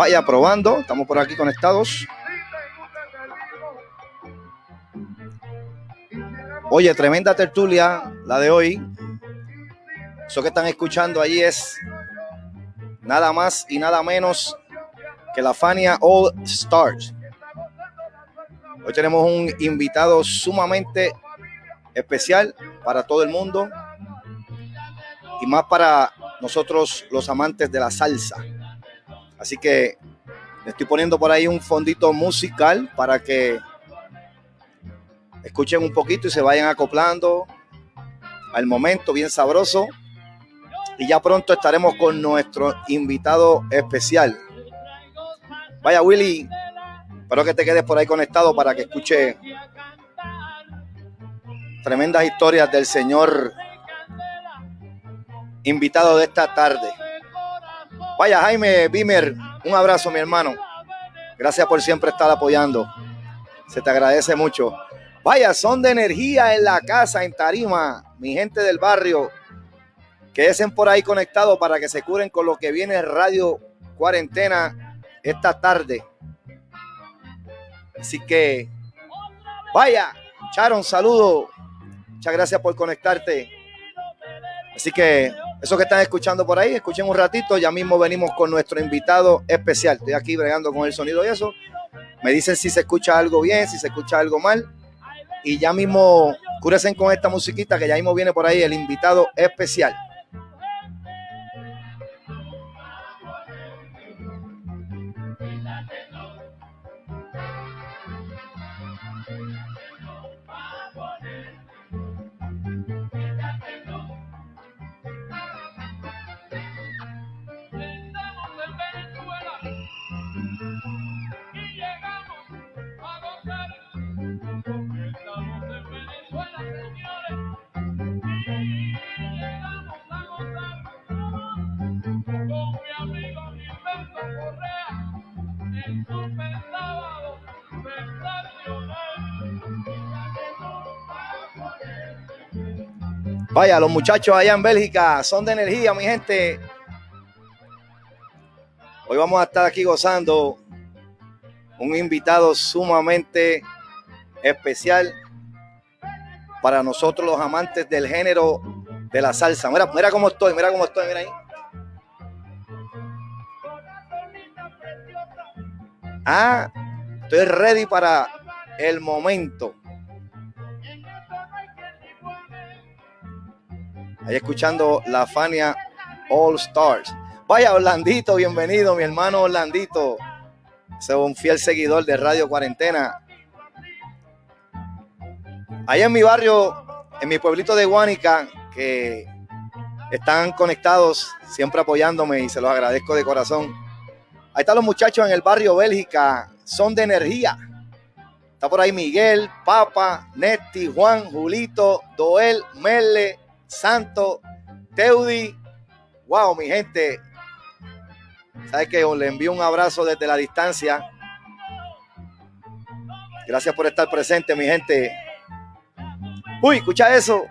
Vaya probando, estamos por aquí conectados. Oye, tremenda tertulia la de hoy. Eso que están escuchando allí es nada más y nada menos que la Fania All Stars. Hoy tenemos un invitado sumamente especial para todo el mundo y más para nosotros los amantes de la salsa. Así que le estoy poniendo por ahí un fondito musical para que escuchen un poquito y se vayan acoplando al momento bien sabroso. Y ya pronto estaremos con nuestro invitado especial. Vaya Willy, espero que te quedes por ahí conectado para que escuche tremendas historias del señor invitado de esta tarde. Vaya, Jaime Bimer, un abrazo, mi hermano. Gracias por siempre estar apoyando. Se te agradece mucho. Vaya, son de energía en la casa, en Tarima, mi gente del barrio. Quédense por ahí conectados para que se curen con lo que viene Radio Cuarentena esta tarde. Así que, vaya, Charon, saludo. Muchas gracias por conectarte. Así que eso que están escuchando por ahí, escuchen un ratito, ya mismo venimos con nuestro invitado especial. Estoy aquí bregando con el sonido y eso. Me dicen si se escucha algo bien, si se escucha algo mal. Y ya mismo cúresen con esta musiquita que ya mismo viene por ahí el invitado especial. Vaya, los muchachos allá en Bélgica son de energía, mi gente. Hoy vamos a estar aquí gozando un invitado sumamente especial para nosotros los amantes del género de la salsa. Mira, mira cómo estoy, mira cómo estoy, mira ahí. Ah, estoy ready para el momento. Ahí escuchando la Fania All Stars. Vaya, Orlandito, bienvenido, mi hermano Orlandito. Soy un fiel seguidor de Radio Cuarentena. Ahí en mi barrio, en mi pueblito de Guánica, que están conectados, siempre apoyándome y se los agradezco de corazón. Ahí están los muchachos en el barrio Bélgica, son de energía. Está por ahí Miguel, Papa, Netti, Juan, Julito, Doel, Mele, Santo, Teudi. Wow, mi gente. Sabes que le envío un abrazo desde la distancia. Gracias por estar presente, mi gente. Uy, escucha eso.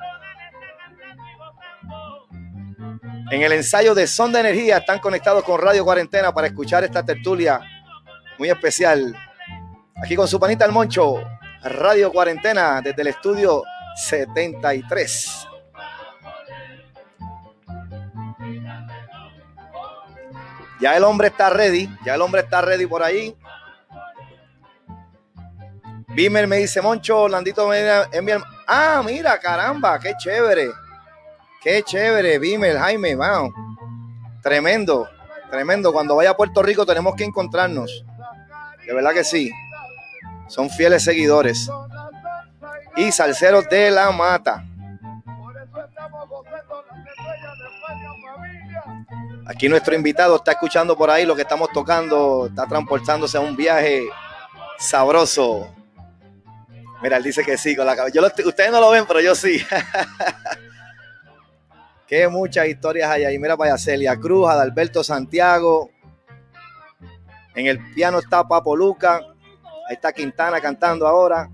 En el ensayo de Son de Energía están conectados con Radio Cuarentena para escuchar esta tertulia muy especial. Aquí con su panita el Moncho, Radio Cuarentena desde el estudio 73. Ya el hombre está ready, ya el hombre está ready por ahí. Bimer me dice, Moncho, Landito me envía. Ah, mira, caramba, qué chévere. Qué chévere, Bimer, Jaime, wow. Tremendo, tremendo. Cuando vaya a Puerto Rico tenemos que encontrarnos. De verdad que sí. Son fieles seguidores. Y salseros de la mata. Aquí nuestro invitado está escuchando por ahí lo que estamos tocando, está transportándose a un viaje sabroso. Mira, él dice que sí, con la cabeza. Ustedes no lo ven, pero yo sí. Qué muchas historias hay ahí. Mira para Celia Cruz, Adalberto Santiago. En el piano está Papo Luca. Ahí está Quintana cantando ahora.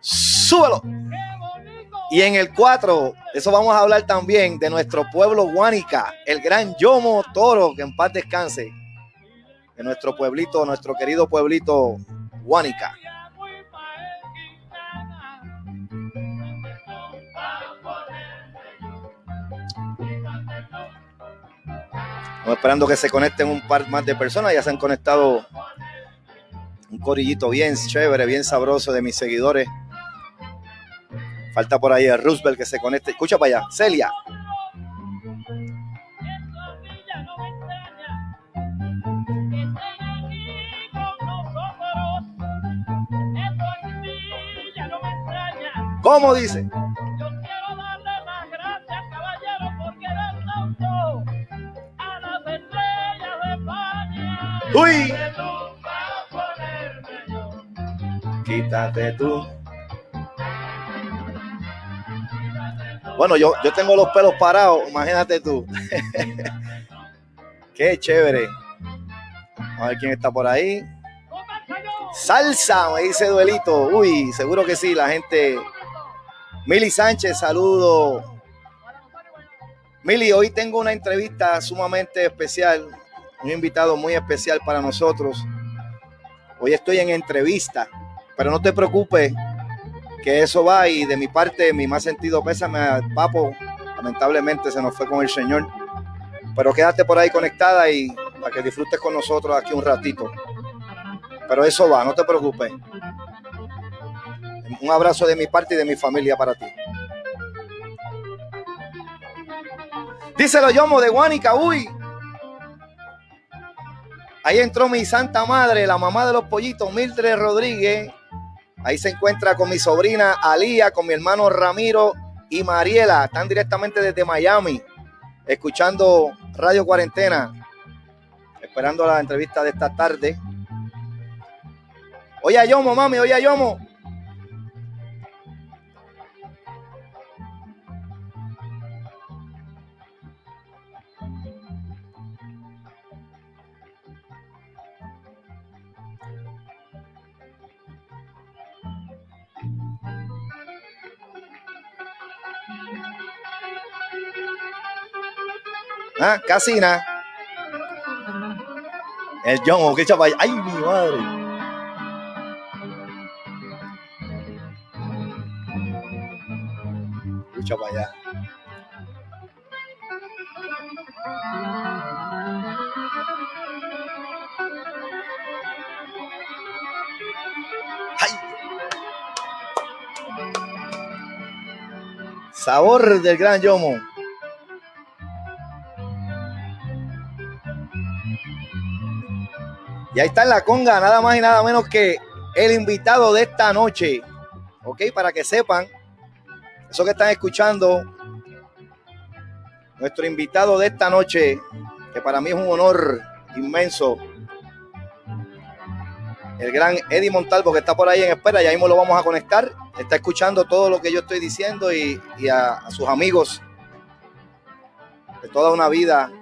Súbelo. Y en el 4, eso vamos a hablar también de nuestro pueblo Guánica, el gran Yomo Toro, que en paz descanse. De nuestro pueblito, nuestro querido pueblito Guánica. Estamos esperando que se conecten un par más de personas. Ya se han conectado un corillito bien chévere, bien sabroso de mis seguidores Falta por ahí el Roosevelt que se conecte. Escucha para allá. Celia. ¿Cómo dice? Yo quiero darle las gracias, caballero, porque eres santo a las estrellas de España. ¡Uy! Quítate tú. Bueno, yo, yo tengo los pelos parados, imagínate tú. Qué chévere. Vamos a ver quién está por ahí. Salsa, me dice Duelito. Uy, seguro que sí, la gente. Mili Sánchez, saludo. Mili, hoy tengo una entrevista sumamente especial, un invitado muy especial para nosotros. Hoy estoy en entrevista, pero no te preocupes, que eso va y de mi parte mi más sentido pésame a Papo, lamentablemente se nos fue con el Señor, pero quédate por ahí conectada y para que disfrutes con nosotros aquí un ratito. Pero eso va, no te preocupes. Un abrazo de mi parte y de mi familia para ti. Díselo Yomo de Guanica, uy. Ahí entró mi santa madre, la mamá de los pollitos, Mildred Rodríguez, Ahí se encuentra con mi sobrina Alía, con mi hermano Ramiro y Mariela. Están directamente desde Miami, escuchando Radio Cuarentena, esperando la entrevista de esta tarde. Oye, Yomo, mami, oye, Yomo. Ah, Casina. El John, que chaval. ¡Ay, mi madre! Escucha para allá. ¡Ay! Sabor del gran Yomo. Y ahí está en la conga, nada más y nada menos que el invitado de esta noche. Ok, para que sepan, eso que están escuchando, nuestro invitado de esta noche, que para mí es un honor inmenso, el gran Eddie Montalvo que está por ahí en espera, ya mismo lo vamos a conectar, está escuchando todo lo que yo estoy diciendo y, a, a sus amigos de toda una vida,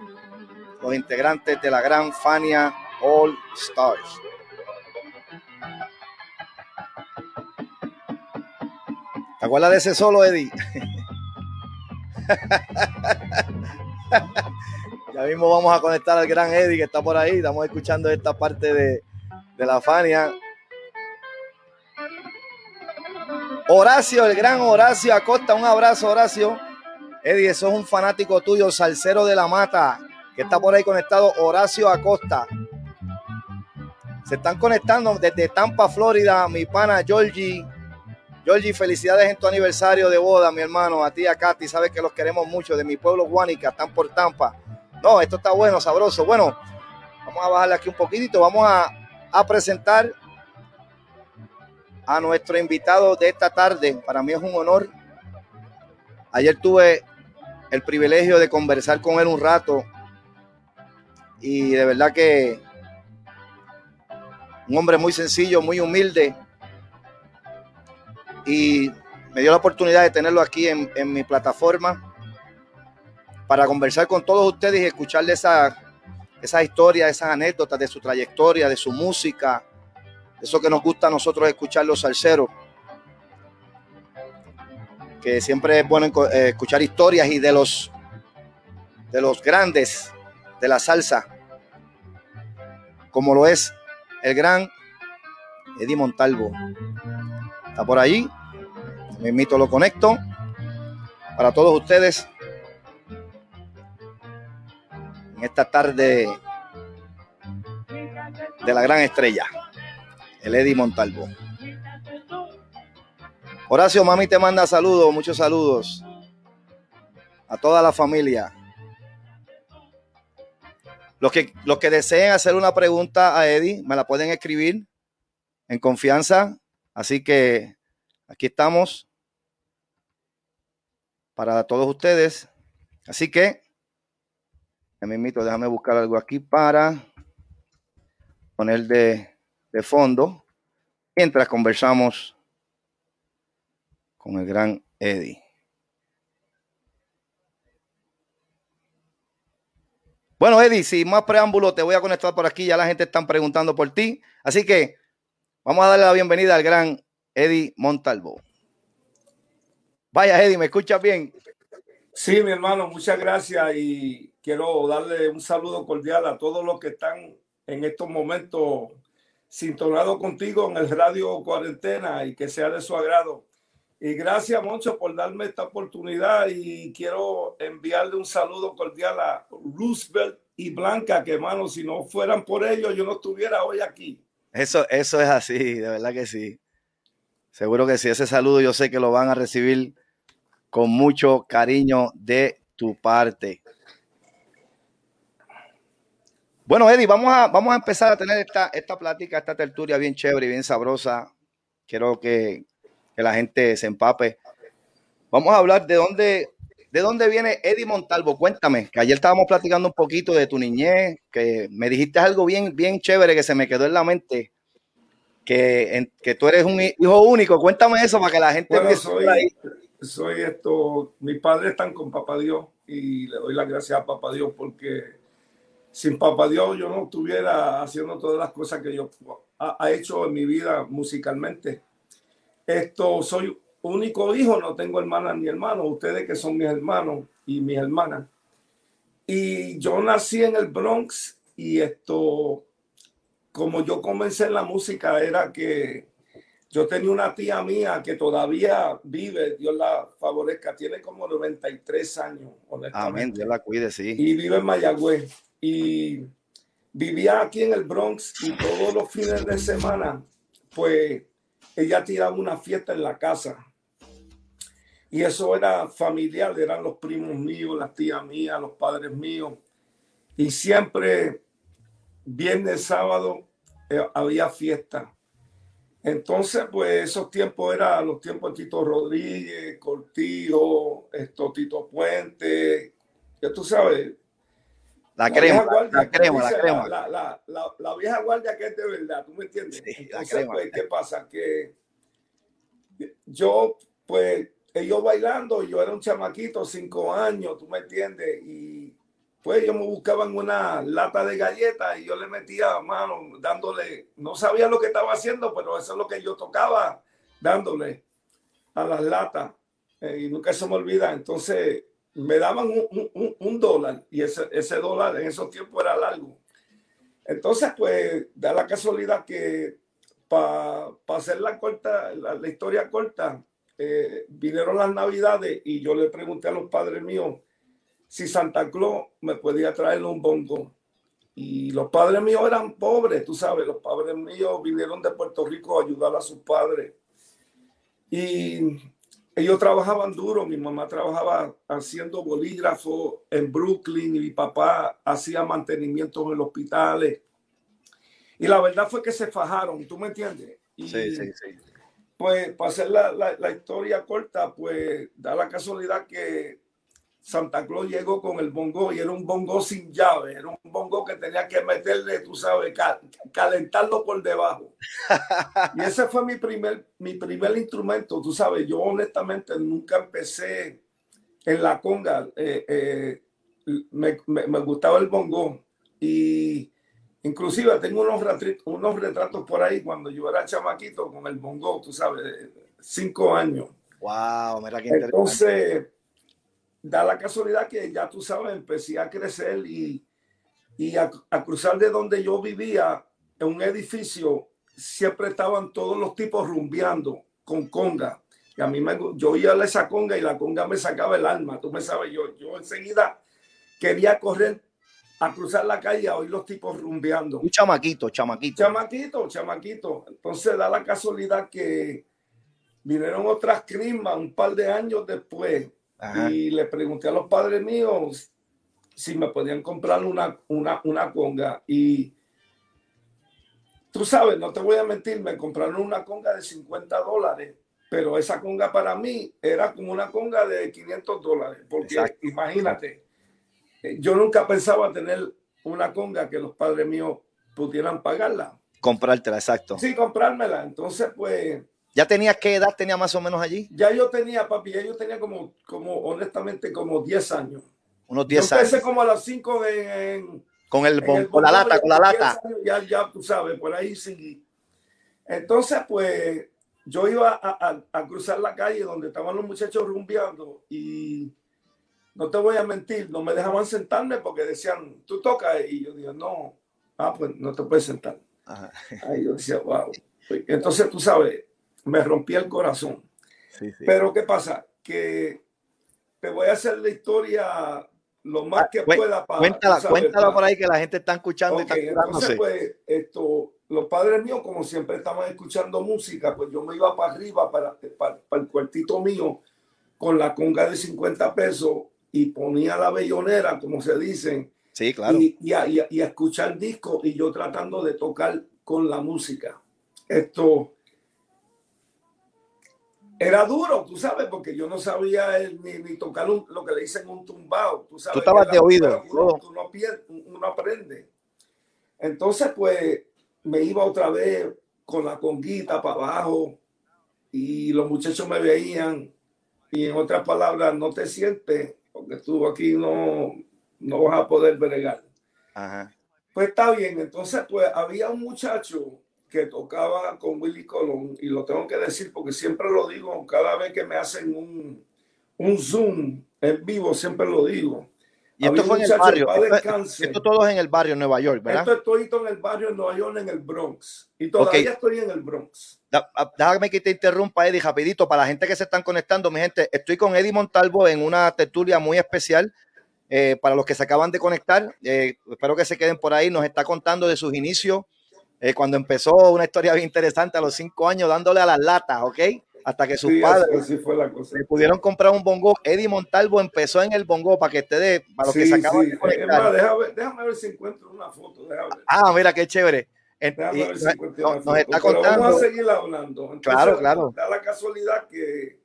los integrantes de la gran Fania All Stars. ¿Te acuerdas de ese solo, Eddie? ya mismo vamos a conectar al gran Eddie que está por ahí. Estamos escuchando esta parte de, de la Fania. Horacio, el gran Horacio Acosta. Un abrazo, Horacio. Eddie, eso es un fanático tuyo, salsero de la mata, que está por ahí conectado. Horacio Acosta. Se están conectando desde Tampa, Florida, mi pana Georgie. Georgie, felicidades en tu aniversario de boda, mi hermano. A ti, a Katy, sabes que los queremos mucho. De mi pueblo, Guanica, están por Tampa. No, esto está bueno, sabroso. Bueno, vamos a bajarle aquí un poquitito. Vamos a, a presentar a nuestro invitado de esta tarde. Para mí es un honor. Ayer tuve el privilegio de conversar con él un rato y de verdad que un hombre muy sencillo, muy humilde y me dio la oportunidad de tenerlo aquí en, mi plataforma para conversar con todos ustedes y escucharle esa, esas historias, esas anécdotas de su trayectoria, de su música, eso que nos gusta a nosotros escuchar los salseros. Que siempre es bueno eh, escuchar historias y de los de los grandes de la salsa, como lo es el gran Eddie Montalvo. Está por ahí. Me invito, lo conecto. Para todos ustedes. En esta tarde de la gran estrella. El Eddie Montalvo. Horacio, mami te manda saludos, muchos saludos. A toda la familia. Los que, los que deseen hacer una pregunta a Eddie, me la pueden escribir en confianza. Así que aquí estamos para todos ustedes. Así que, me invito, déjame buscar algo aquí para poner de, de fondo mientras conversamos con el gran Eddie. Bueno, Eddie, sin más preámbulo, te voy a conectar por aquí. Ya la gente está preguntando por ti. Así que vamos a darle la bienvenida al gran Eddie Montalvo. Vaya, Eddie, ¿me escuchas bien? Sí, mi hermano, muchas gracias y quiero darle un saludo cordial a todos los que están en estos momentos sintonados contigo en el radio cuarentena y que sea de su agrado. Y gracias, mucho por darme esta oportunidad y quiero enviarle un saludo cordial a Roosevelt y Blanca, que hermano, si no fueran por ellos, yo no estuviera hoy aquí. Eso, eso es así, de verdad que sí. Seguro que sí, ese saludo yo sé que lo van a recibir con mucho cariño de tu parte. Bueno, Eddie, vamos a, vamos a empezar a tener esta, esta plática, esta tertulia bien chévere y bien sabrosa. Quiero que, que la gente se empape. Vamos a hablar de dónde, de dónde viene Eddie Montalvo. Cuéntame, que ayer estábamos platicando un poquito de tu niñez, que me dijiste algo bien, bien chévere que se me quedó en la mente, que, que tú eres un hijo único. Cuéntame eso para que la gente bueno, soy, ahí. soy esto, mis padres están con Papá Dios y le doy las gracias a Papá Dios porque sin Papá Dios yo no estuviera haciendo todas las cosas que yo ha hecho en mi vida musicalmente esto, soy único hijo, no tengo hermanas ni hermanos, ustedes que son mis hermanos y mis hermanas. Y yo nací en el Bronx y esto, como yo comencé en la música, era que yo tenía una tía mía que todavía vive, Dios la favorezca, tiene como 93 años, Amén, Dios la cuide, sí. Y vive en Mayagüez. Y vivía aquí en el Bronx y todos los fines de semana, pues ella tiraba una fiesta en la casa. Y eso era familiar, eran los primos míos, las tías mías, los padres míos. Y siempre, viernes, sábado, eh, había fiesta. Entonces, pues esos tiempos eran los tiempos de Tito Rodríguez, Cortijo, esto, Tito Puente, ya tú sabes, la, crema, la crema, la crema. La, vieja guardia que es de verdad, ¿tú me entiendes? Entonces, pues, ¿qué pasa? Que yo, pues, ellos bailando, yo era un chamaquito, cinco años, ¿tú me entiendes? Y pues ellos me buscaban una lata de galletas y yo le metía mano dándole, no sabía lo que estaba haciendo, pero eso es lo que yo tocaba, dándole a las latas. Eh, y nunca se me olvida. Entonces, me daban un, dólar y ese, ese, dólar en esos tiempos era largo. Entonces, pues, da la casualidad que para hacer la corta, la, historia corta, eh, vinieron las navidades y yo le pregunté a los padres míos si Santa Claus me podía traer un bongo. y los padres míos eran pobres, tú sabes, los padres míos vinieron de Puerto Rico a ayudar a sus padres. Y ellos trabajaban duro, mi mamá trabajaba haciendo bolígrafo en Brooklyn y mi papá hacía mantenimiento en los hospitales. Y la verdad fue que se fajaron, ¿tú me entiendes? sí, sí, sí. Pues para hacer la, la, historia corta, pues da la casualidad que Santa Claus llegó con el bongo y era un bongo sin llave, era un bongo que tenía que meterle, tú sabes, calentarlo por debajo. y ese fue mi primer, mi primer instrumento, tú sabes, yo honestamente nunca empecé en la conga, eh, eh, me, me, gustaba el bongo y Inclusive tengo unos, unos retratos por ahí cuando yo era chamaquito con el bongo, tú sabes, cinco años. Wow, mira qué Entonces, da la casualidad que ya tú sabes, empecé a crecer y, y a, cruzar de donde yo vivía, en un edificio, siempre estaban todos los tipos rumbeando con conga. Y a mí me, yo oía esa conga y la conga me sacaba el alma. Tú me sabes, yo, yo enseguida quería correr a cruzar la calle a oír los tipos rumbeando. Un chamaquito, chamaquito. Chamaquito, chamaquito. Entonces da la casualidad que vinieron otras crismas un par de años después y le pregunté a los padres míos si me podían comprar una, una, una conga y tú sabes, no te voy a mentir, me compraron una conga de 50 dólares, pero esa conga para mí era como una conga de 500 dólares, porque imagínate eh, yo nunca pensaba tener una conga que los padres míos pudieran pagarla. Comprártela, exacto. Sí, comprármela. Entonces, pues... ¿Ya tenía qué edad tenía más o menos allí? Ya yo tenía, papi, ya yo tenía como, como honestamente, como 10 años. Unos 10 años. Empecé como a las 5 en, con el, con la lata, con la lata. ya, ya tú sabes, por ahí seguí. Entonces, pues, yo iba a, a, a, cruzar la calle donde estaban los muchachos rumbeando y no te voy a mentir, no me dejaban sentarme porque decían, tú tocas. Y yo digo, no, ah, pues no te puedes sentar. Ahí yo decía, wow. Entonces, tú sabes, me rompí el corazón. Pero, ¿qué pasa? Que te voy a hacer la historia lo más que pueda para. Cuéntala, cuéntala por ahí que la gente está escuchando y está Entonces, pues, esto, los padres míos, como siempre estaban escuchando música, pues yo me iba para arriba, para, para, para el cuartito mío, con la conga de 50 pesos y ponía la bellonera, como se dice. Sí, claro. Y, y, a, y, escuchar disco y yo tratando de tocar con la música. Esto era duro, tú sabes, porque yo no sabía ni, ni tocar lo que le dicen un tumbao. Tú, sabes tú estabas de oído. Tú no, uno aprende. Entonces, pues me iba otra vez con la conguita para abajo y los muchachos me veían y en otras palabras, no te sientes porque tú aquí no, no vas a poder bregar. Pues está bien, entonces pues había un muchacho que tocaba con Willy Colón y lo tengo que decir porque siempre lo digo, cada vez que me hacen un, un Zoom en vivo, siempre lo digo. Y esto fue en el barrio. Esto, todo es en el barrio de Nueva York, ¿verdad? Esto estoy en el barrio de Nueva York, en el Bronx. Y todavía estoy en el Bronx. Ah, déjame que te interrumpa, Eddie, rapidito. Para la gente que se están conectando, mi gente, estoy con Eddie Montalvo en una tertulia muy especial. Eh, para los que se acaban de conectar, eh, espero que se queden por ahí. Nos está contando de sus inicios, eh, cuando empezó una historia bien interesante a los cinco años, dándole a las latas, ¿ok? hasta que sus padres le pudieron comprar un bongo. Eddie Montalvo empezó en el bongo para que ustedes, para los que se acaban de conectar. déjame, déjame, ver si encuentro una foto. Ah, mira qué chévere. Déjame ver si encuentro una foto. está contando. vamos a seguir hablando. Entonces, claro, claro. Da la casualidad que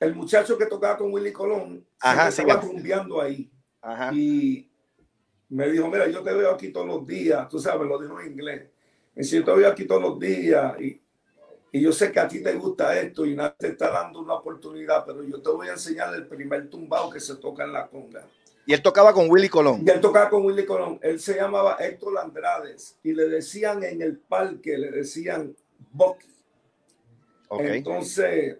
el muchacho que tocaba con Willy Colón Ajá, estaba rumbeando ahí. Ajá. Y me dijo, mira, yo te veo aquí todos los días, tú sabes, lo dijo en inglés. Me dice, yo te veo aquí todos los días y y yo sé que a ti te gusta esto y nadie te está dando una oportunidad, pero yo te voy a enseñar el primer tumbao que se toca en la conga. Y él tocaba con Willy Colón. Y él tocaba con Willy Colón. Él se llamaba Héctor Andrades y le decían en el parque, le decían Bucky. Entonces,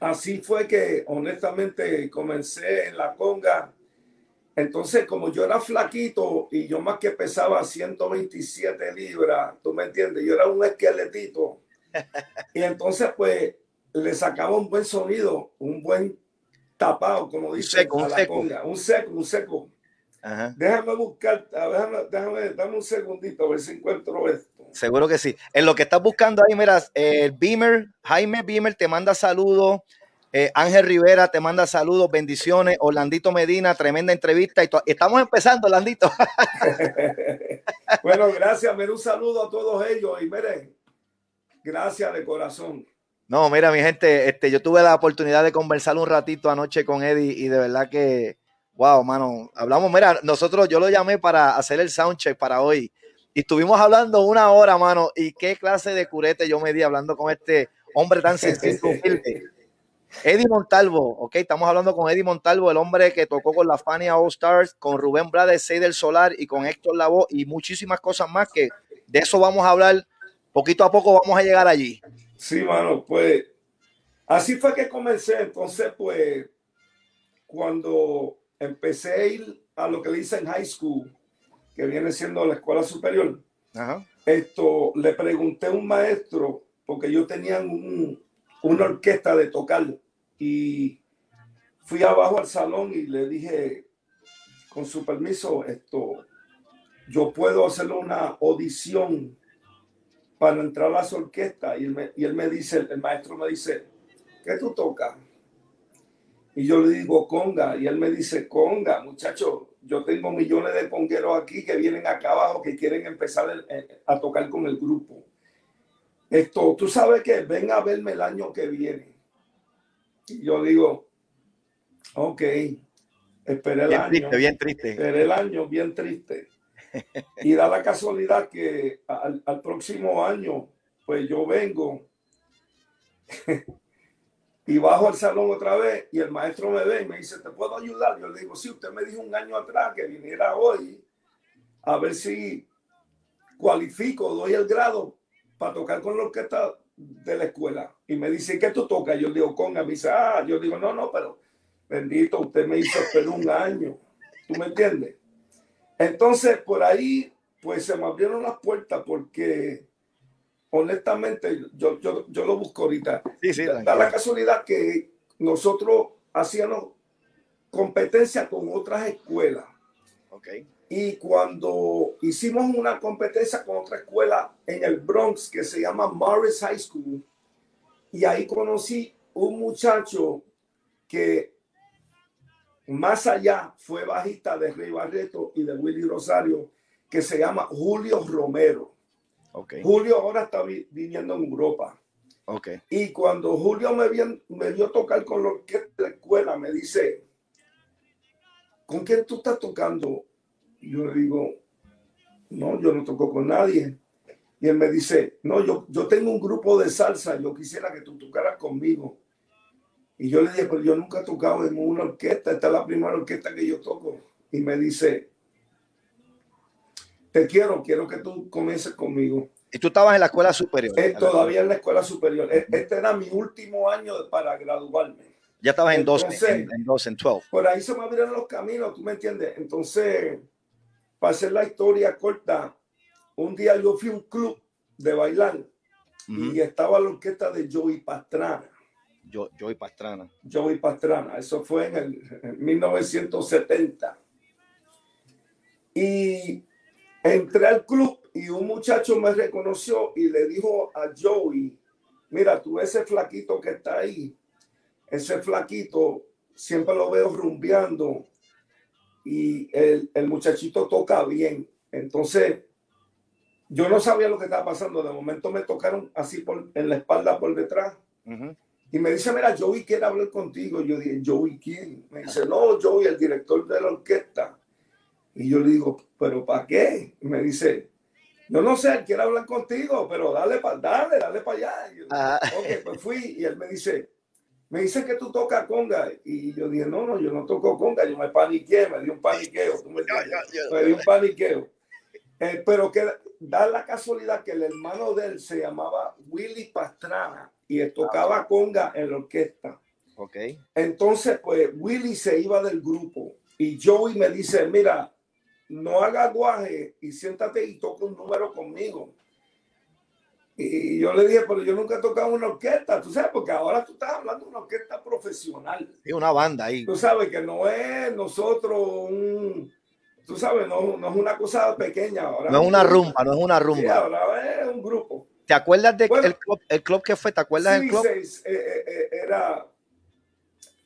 así fue que honestamente comencé en la conga. Entonces, como yo era flaquito y yo más que pesaba 127 libras, tú me entiendes, yo era un esqueletito y entonces, pues, le sacaba un buen sonido, un buen tapado, como dice, un seco, un seco. un seco, Déjame buscar, déjame, déjame, dame un segundito a ver si encuentro esto. Seguro que sí. En lo que estás buscando ahí, mira, el Beamer, Jaime Beamer te manda saludos. Eh, Ángel Rivera te manda saludos, bendiciones. Orlandito Medina, tremenda entrevista. Y estamos empezando, Orlandito. bueno, gracias. Mira, un saludo a todos ellos. Y miren, gracias de corazón. No, mira, mi gente, este, yo tuve la oportunidad de conversar un ratito anoche con Eddie y de verdad que, wow, mano, hablamos, mira, nosotros, yo lo llamé para hacer el soundcheck para hoy y estuvimos hablando una hora, mano, y qué clase de curete yo me di hablando con este hombre tan sencillo. Eddie Montalvo, ok, estamos hablando con Eddie Montalvo, el hombre que tocó con la Fania All Stars, con Rubén Blades, Sey del Solar y con Héctor Lavoe y muchísimas cosas más que de eso vamos a hablar poquito a poco, vamos a llegar allí. Sí, mano, pues así fue que comencé. Entonces, pues, cuando empecé a ir a lo que le dicen high school, que viene siendo la escuela superior, esto le pregunté a un maestro, porque yo tenía una orquesta de tocar, y fui abajo al salón y le dije, con su permiso, esto, yo puedo hacer una audición para entrar a las orquestas y él me, y él me dice, el maestro me dice, ¿qué tú tocas? Y yo le digo conga y él me dice, conga, muchacho, yo tengo millones de congueros aquí que vienen acá abajo que quieren empezar a tocar con el grupo. Esto, tú sabes que ven a verme el año que viene. Yo digo, ok, esperé el año. Triste, bien triste. Esperé el año bien triste. Y da la casualidad que al, próximo año, pues yo vengo y bajo al salón otra vez y el maestro me ve y me dice, ¿te puedo ayudar? Yo le digo, sí, usted me dijo un año atrás que viniera hoy a ver si cualifico, doy el grado para tocar con la orquesta de la escuela. Y me dice, ¿qué tú tocas? Yo digo, conga. Me dice, ah, yo digo, no, no, pero bendito, usted me hizo esperar un año. ¿Tú me entiendes? Entonces, por ahí, pues se me abrieron las puertas porque, honestamente, yo, yo, yo lo busco ahorita. Sí, sí, da la casualidad que nosotros hacíamos competencia con otras escuelas. Okay. Y cuando hicimos una competencia con otra escuela en el Bronx que se llama Morris High School, y ahí conocí un muchacho que más allá fue bajista de Rey Barreto y de Willy Rosario, que se llama Julio Romero. Okay. Julio ahora está viviendo en Europa. Okay. Y cuando Julio me vio, me vio tocar con lo que la escuela, me dice, ¿con quién tú estás tocando? Yo le digo, no, yo no toco con nadie. Y él me dice, no, yo, yo tengo un grupo de salsa, yo quisiera que tú tocaras conmigo. Y yo le dije, pero yo nunca he tocado en una orquesta, esta es la primera orquesta que yo toco. Y me dice, te quiero, quiero que tú comiences conmigo. ¿Y tú estabas en la escuela superior? Eh, todavía en la escuela superior. E, este era mi último año para graduarme. Ya estabas en 12, en, en 12, en 12. Por ahí se me abrieron los caminos, ¿tú me entiendes? Entonces, para hacer la historia corta, un día yo fui a un club de bailar y estaba la orquesta de Joey Pastrana. Joey Pastrana. Joey Pastrana, eso fue en, el, 1970. Y entré al club y un muchacho me reconoció y le dijo a Joey, mira, tú ese flaquito que está ahí, ese flaquito siempre lo veo rumbeando y el, el muchachito toca bien. Entonces, yo no sabía lo que estaba pasando. De momento me tocaron así por, en la espalda por detrás. Y me dice, mira, Joey quiere hablar contigo. Yo dije, Joey, ¿quién? Me dice, no, Joey, el director de la orquesta. Y yo le digo, ¿pero para qué? Y me dice, yo no sé, él quiere hablar contigo, pero dale para dale, dale para allá. Ah. Ok, pues fui y él me dice, me dice que tú tocas conga. Y yo dije, no, no, yo no toco conga, yo me paniqué, me di un paniqueo. me, me di un paniqueo. Eh, pero que da la casualidad que el hermano de él se llamaba Willy Pastrana y tocaba conga en la orquesta. Ok. Entonces, pues Willy se iba del grupo y Joey me dice, mira, no haga guaje y siéntate y toca un número conmigo. Y yo le dije, pero yo nunca he tocado una orquesta, tú sabes, porque ahora tú estás hablando de una orquesta profesional. Y una banda ahí. Tú sabes que no es nosotros un tú sabes, no, no, es una cosa pequeña ahora. No es una rumba, no es una rumba. Sí, ahora es un grupo. ¿Te acuerdas del de club, el club que fue? ¿Te acuerdas del club? Sí, eh, eh, eh, era,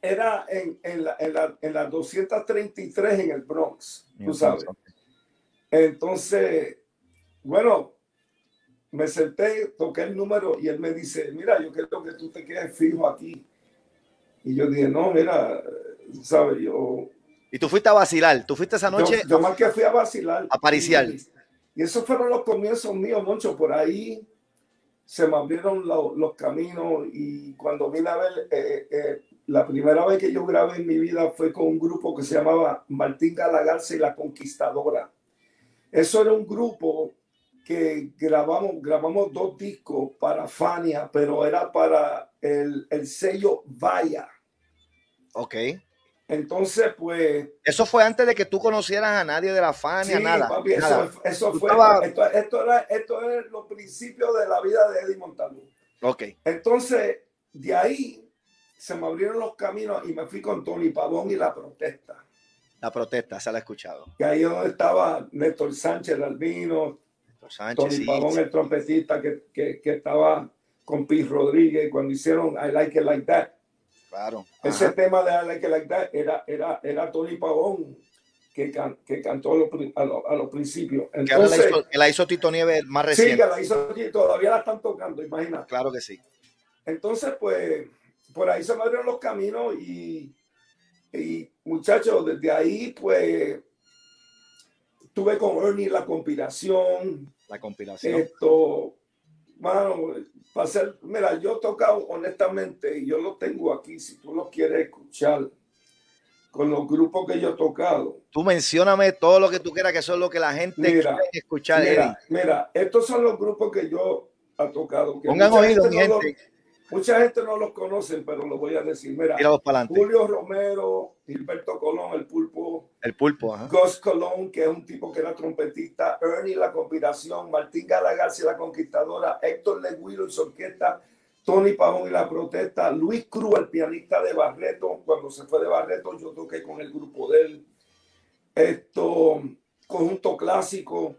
era en, en, la, en, la, en la 233 en el Bronx, tú sabes. Entonces, bueno, me senté, toqué el número y él me dice, mira, yo quiero que tú te quedes fijo aquí. Y yo dije, no, mira, sabes, yo... Y tú fuiste a vacilar, tú fuiste esa noche... Yo, más que fui a vacilar. A pariciar. Y, y esos fueron los comienzos míos, mucho por ahí se me abrieron los caminos y cuando vine a ver, eh, eh, la primera vez que yo grabé en mi vida fue con un grupo que se llamaba Martín Galagarza y la Conquistadora. Eso era un grupo que grabamos, grabamos dos discos para Fania, pero era para el, el sello Vaya. Ok. Entonces, pues. Eso fue antes de que tú conocieras a nadie de la Fania, sí, nada. Papi, Eso, fue. Esto, esto, era, esto es los principios de la vida de Eddie Montalvo. Ok. Entonces, de ahí se me abrieron los caminos y me fui con Tony Pavón y la protesta. La protesta, se la he escuchado. Que ahí donde estaba Néstor Sánchez, el albino. Sánchez, Tony Pavón, el trompetista que, que, que estaba con Pete Rodríguez cuando hicieron I Like It Like That. Claro. Ese tema de Like Like That era, era, era Tony Pavón que, que cantó a, a, los principios. Entonces, que la, hizo, Tito Nieves más reciente. Sí, que la hizo todavía la están tocando, imagínate. Claro que sí. Entonces, pues, por ahí se me abrieron los caminos y, y muchachos, desde ahí, pues, tuve con Ernie la conspiración. La conspiración. Esto, bueno, para ser, mira, yo he tocado honestamente y yo lo tengo aquí, si tú lo quieres escuchar, con los grupos que yo he tocado. Tú mencióname todo lo que tú quieras, que son lo que la gente quiere escuchar. Mira, mira, estos son los grupos que yo he tocado. Pongan oído, gente. Mucha gente no los conoce, pero lo voy a decir. Mira, Julio Romero, Gilberto Colón, el pulpo. El pulpo, ajá. Gus Colón, que es un tipo que era trompetista. Ernie La Conspiración, Martín Gallagher La Conquistadora, Héctor Leguilo y su orquesta, Tony Pavón y La Protesta, Luis Cruz, el pianista de Barreto. Cuando se fue de Barreto, yo toqué con el grupo de él. Esto, conjunto clásico,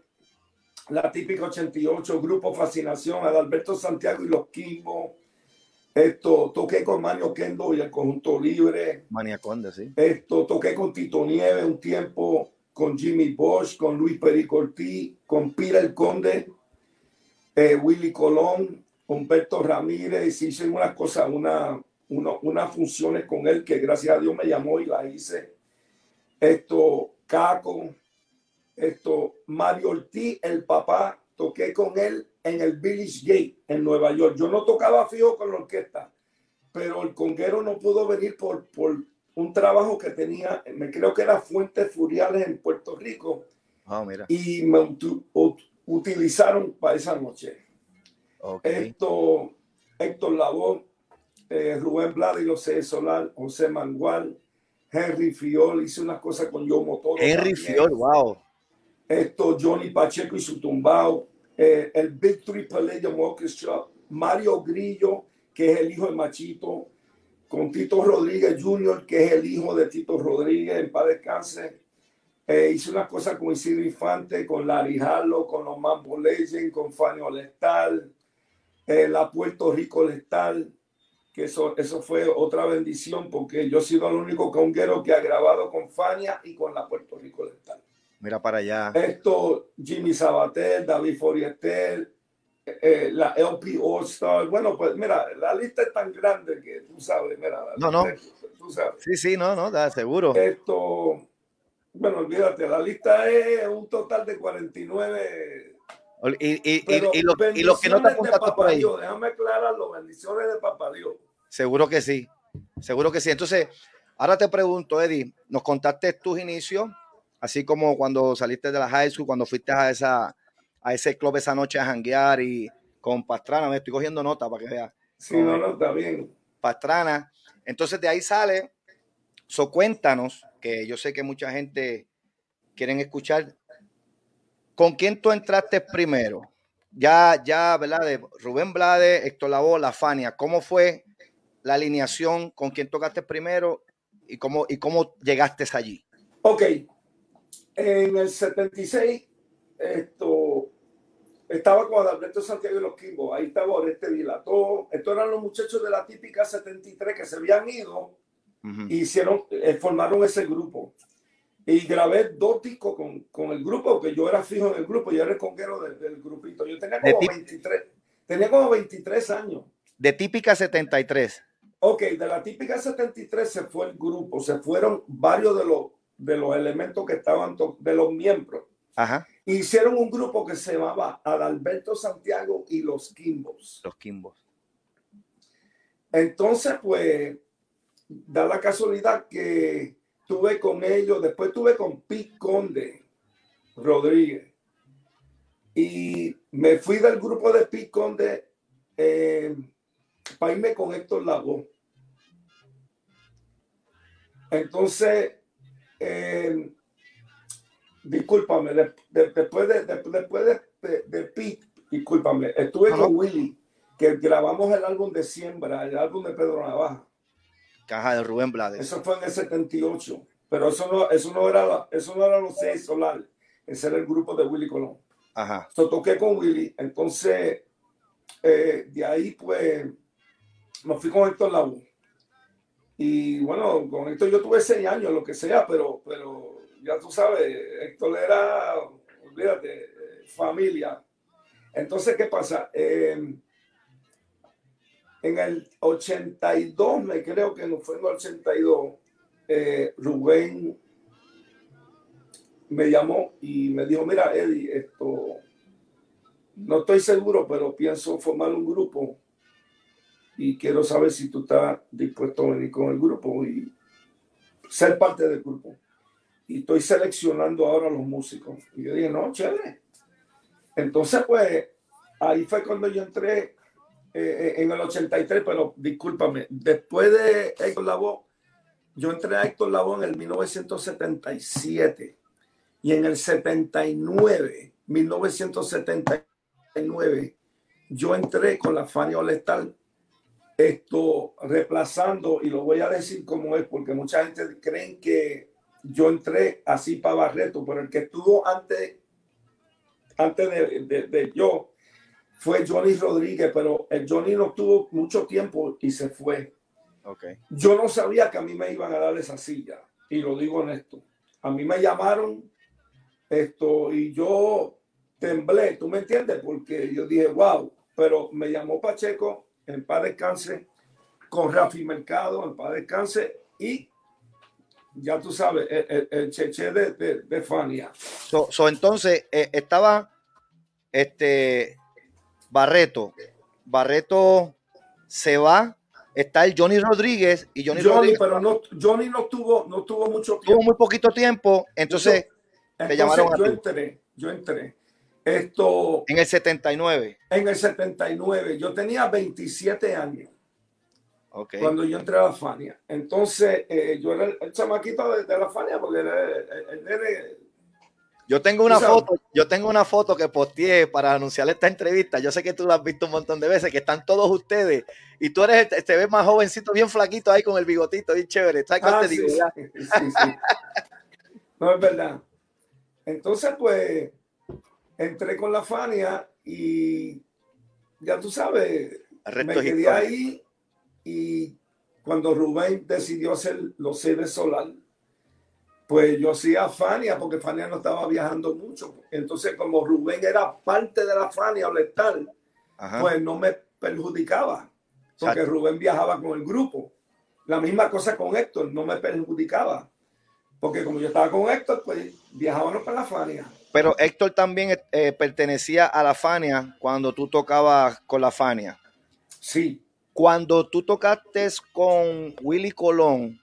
la típica 88, Grupo Fascinación, Adalberto Santiago y los Kimbo esto, toqué con Manio Kendo y el conjunto libre. Mania Conde, sí. Esto, toqué con Tito Nieves un tiempo, con Jimmy Bosch, con Luis Pericortí, con Pira el Conde, eh, Willy Colón, Humberto Ramírez. Hice unas cosas, una, unas funciones con él que gracias a Dios me llamó y la hice. Esto, Caco, esto, Mario Ortiz, el papá, toqué con él en el Village Gate en Nueva York. Yo no tocaba fijo con la orquesta, pero el conguero no pudo venir por, por un trabajo que tenía, me creo que era Fuentes Furiales en Puerto Rico. Ah, mira. Y me utilizaron para esa noche. Esto, Héctor Labor, eh, Rubén Blades José Solar, José Mangual, Henry Fiol, hice unas cosas con Yo Motor. Henry Fiol, wow. Esto, Johnny Pacheco y su tumbao, eh, el Victory Palladium Orchestra, Mario Grillo, que es el hijo de Machito, con Tito Rodríguez Jr., que es el hijo de Tito Rodríguez, en paz descanse. Eh, hice unas cosas con Isidro Infante, con Larry Harlow, con los Mambo Legend, con Fanny Lestal, eh, la Puerto Rico Lestal, que eso, eso fue otra bendición porque yo he sido el único conguero que ha grabado con Fania y con la Puerto Rico Lestal. Mira para allá. Esto, Jimmy Sabater, David Foriester, eh, la LP All Star. Bueno, pues mira, la lista es tan grande que tú sabes, mira. No, no. Tú sabes. Sí, sí, no, no, da seguro. Esto, bueno, olvídate, la lista es un total de 49. Y, y, y, lo, y los que no te apuntaste por ahí. Dios, déjame aclararlo, bendiciones de Papá Dios. Seguro que sí, seguro que sí. Entonces, ahora te pregunto, Eddie, nos contaste tus inicios así como cuando saliste de la high school, cuando fuiste a, esa, a ese club esa noche a janguear y con Pastrana, me estoy cogiendo nota para que veas. Sí, no, no, está bien. Pastrana. Entonces de ahí sale, so cuéntanos, que yo sé que mucha gente quieren escuchar, ¿con quién tú entraste primero? Ya, ya, ¿verdad? De Rubén Blade, Héctor Lavoe, La Fania, ¿cómo fue la alineación? ¿Con quién tocaste primero? ¿Y cómo, y cómo llegaste allí? Ok, En el 76, esto, estaba con Adalberto Santiago y los Kimbo. Ahí estaba Oreste Vilató. Estos eran los muchachos de la típica 73 que se habían ido y hicieron, eh, formaron ese grupo. Y grabé dos discos con, con, el grupo, que yo era fijo en el grupo, yo era el conguero del, grupito. Yo tenía como 23, tenía como 23 años. De típica 73. Ok, de la típica 73 se fue el grupo, se fueron varios de los, de los elementos que estaban, de los miembros. Ajá. Hicieron un grupo que se llamaba Adalberto Santiago y los Quimbos. Los Quimbos. Entonces, pues, da la casualidad que tuve con ellos, después tuve con Pete Conde Rodríguez. Y me fui del grupo de Pete Conde eh, para irme con Héctor Lago. Entonces, eh, discúlpame, después de, después de, de, Pete, discúlpame, estuve con Willy, que grabamos el álbum de Siembra, el álbum de Pedro Navaja. Caja de Rubén Blades. Eso fue en el 78, pero eso no, eso no era, eso no era los seis solar, ese era el grupo de Willy Colón. Ajá. So, toqué con Willy, entonces eh, de ahí pues me fui con Héctor Lavoe. Y bueno, con Héctor yo tuve seis años, lo que sea, pero, pero ya tú sabes, Héctor era, olvídate, familia. Entonces, ¿qué pasa? Eh, en el 82, me creo que no fue en el 82, eh, Rubén me llamó y me dijo, mira, Eddie, esto, no estoy seguro, pero pienso formar un grupo y quiero saber si tú estás dispuesto a venir con el grupo y ser parte del grupo. Y estoy seleccionando ahora los músicos. Y yo no, chévere. Entonces, pues, ahí fue cuando yo entré eh, eh, en el 83, pero discúlpame, después de Héctor Lavoe, yo entré a Héctor Lavoe en el 1977 y en el 79, 1979, yo entré con la Fania Olestal esto reemplazando, y lo voy a decir como es, porque mucha gente cree que yo entré así para Barreto, pero el que estuvo antes, antes de, yo fue Johnny Rodríguez, pero el Johnny no tuvo mucho tiempo y se fue. Okay. Yo no sabía que a mí me iban a dar esa silla, y lo digo honesto. A mí me llamaron esto y yo temblé, ¿tú me entiendes? Porque yo dije, wow, pero me llamó Pacheco en paz descanse, con Rafi Mercado, en paz descanse, y ya tú sabes, el, cheche de, de, Fania. So, entonces, eh, estaba este Barreto. Barreto se va. Está el Johnny Rodríguez y Johnny, Rodríguez. Pero no, Johnny no tuvo, no tuvo mucho tiempo. Tuvo muy poquito tiempo. Entonces, te llamaron a yo entré, yo entré. Esto. En el 79. En el 79. Yo tenía 27 años. Okay. Cuando yo entré a la Fania. Entonces, eh, yo era el, chamaquito de, la Fania porque era el, nene. Yo tengo una foto, yo tengo una foto que posteé para anunciar esta entrevista. Yo sé que tú la has visto un montón de veces, que están todos ustedes y tú eres, te ves más jovencito, bien flaquito ahí con el bigotito, bien chévere. Ah, sí, sí, sí. No es verdad. Entonces, pues, entré con la Fania y ya tú sabes, me quedé ahí y cuando Rubén decidió hacer los sedes solar, pues yo hacía Fania porque Fania no estaba viajando mucho. Entonces, como Rubén era parte de la Fania o letal, pues no me perjudicaba porque Rubén viajaba con el grupo. La misma cosa con Héctor, no me perjudicaba. Porque como yo estaba con Héctor, pues viajábamos para la Fania. Pero Héctor también eh, pertenecía a la Fania cuando tú tocabas con la Fania. Sí. Cuando tú tocaste con Willy Colón,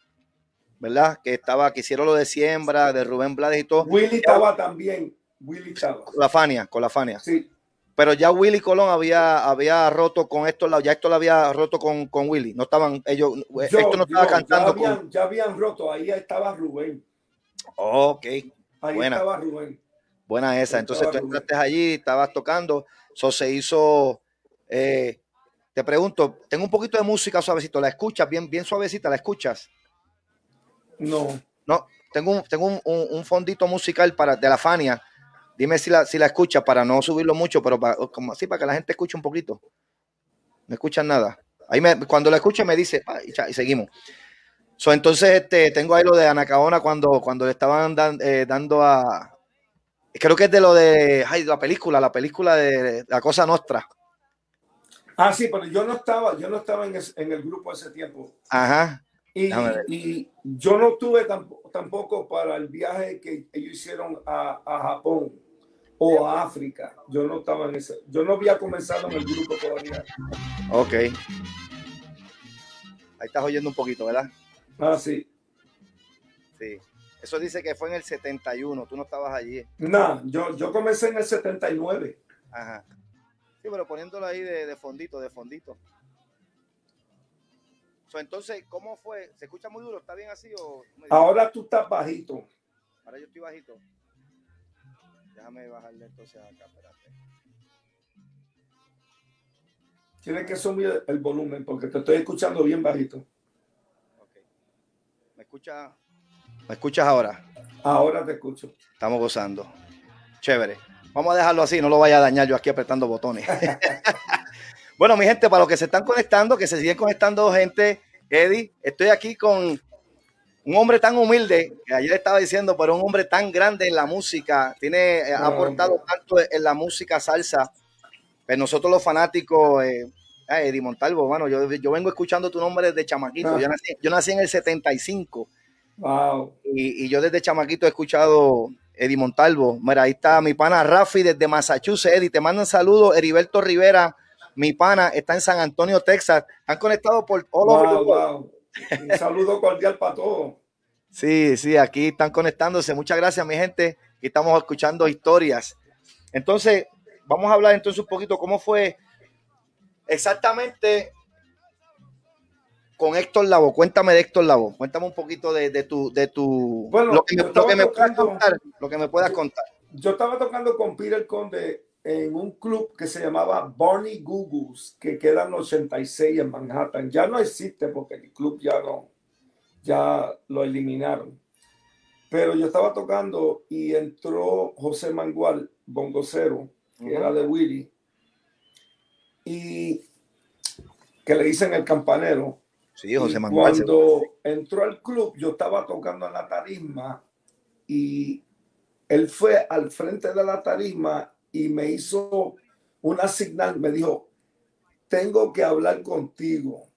¿verdad? Que estaba, que hicieron lo de siembra, de Rubén Blades y todo. Willy estaba también. Willy estaba. Con la Fania, con la Fania. Sí. Pero ya Willy Colón había, había roto con esto, ya esto lo había roto con, con Willy. No estaban ellos, esto no estaba cantando. Ya habían, ya habían roto, ahí estaba Rubén. Ok. Ahí Buena. estaba Rubén. Buena esa. Entonces tú entraste allí, estabas tocando. Eso se hizo. Eh, te pregunto, tengo un poquito de música suavecito. ¿La escuchas bien, bien suavecita? ¿La escuchas? No. No. tengo un, tengo un, fondito musical para, de la Fania. Dime si la, si la escucha para no subirlo mucho, pero para, como así para que la gente escuche un poquito. No escuchan nada. Ahí me, cuando la escucha me dice, y, seguimos. So, entonces este, tengo ahí lo de Anacaona cuando, cuando le estaban eh, dando a... Creo que es de lo de ay, la película, la película de La Cosa Nostra. Ah, sí, pero yo no estaba, yo no estaba en, en el grupo ese tiempo. Ajá. Y, y, yo no tuve tampoco, tampoco, para el viaje que ellos hicieron a, a, Japón o a África. Yo no estaba en ese. Yo no había comenzado en el grupo todavía. Ok. Ahí estás oyendo un poquito, ¿verdad? Ah, sí. Sí. Eso dice que fue en el 71. Tú no estabas allí. No, yo, yo comencé en el 79. Ajá. Sí, pero poniéndolo ahí de, fondito, de fondito. entonces, ¿cómo fue? ¿Se escucha muy duro? ¿Está bien así o...? Ahora tú estás bajito. Ahora yo estoy bajito. Déjame bajarle entonces acá, espérate. Tienes que subir el volumen porque te estoy escuchando bien bajito. Ok. ¿Me escucha? ¿Me escuchas ahora? Ahora te escucho. Estamos gozando. Chévere. Vamos a dejarlo así, no lo vaya a dañar yo aquí apretando botones. bueno, mi gente, para los que se están conectando, que se siguen conectando gente, Eddie, estoy aquí con un hombre tan humilde, que ayer estaba diciendo, pero un hombre tan grande en la música, tiene eh, ha aportado tanto en la música salsa. Pues nosotros los fanáticos, eh, Eddie Montalvo, bueno, yo, yo, vengo escuchando tu nombre desde chamaquito. Yo, nací, yo nací en el 75. Wow. Y, y yo desde chamaquito he escuchado Eddie Montalvo. Mira, ahí está mi pana Rafi desde Massachusetts. Eddie, te mando un saludo. Heriberto Rivera, mi pana, está en San Antonio, Texas. Han conectado por wow, Un saludo cordial para todos. Sí, sí, aquí están conectándose. Muchas gracias, mi gente. Aquí estamos escuchando historias. Entonces, vamos a hablar entonces un poquito cómo fue exactamente con Héctor Lavo. Cuéntame de Héctor Lavo. Cuéntame un poquito de, tu, de tu bueno, lo que, me, puedas contar, lo que me puedas contar. Yo estaba tocando con Peter Conde en un club que se llamaba Barney Googles, que queda en 86 en Manhattan. Ya no existe porque el club ya no, ya lo eliminaron. Pero yo estaba tocando y entró José Mangual, bongocero, que era de Willy, y que le dicen el campanero Sí, José Cuando entró al club, yo estaba tocando en la tarisma y él fue al frente de la tarisma y me hizo una señal, me dijo, tengo que hablar contigo.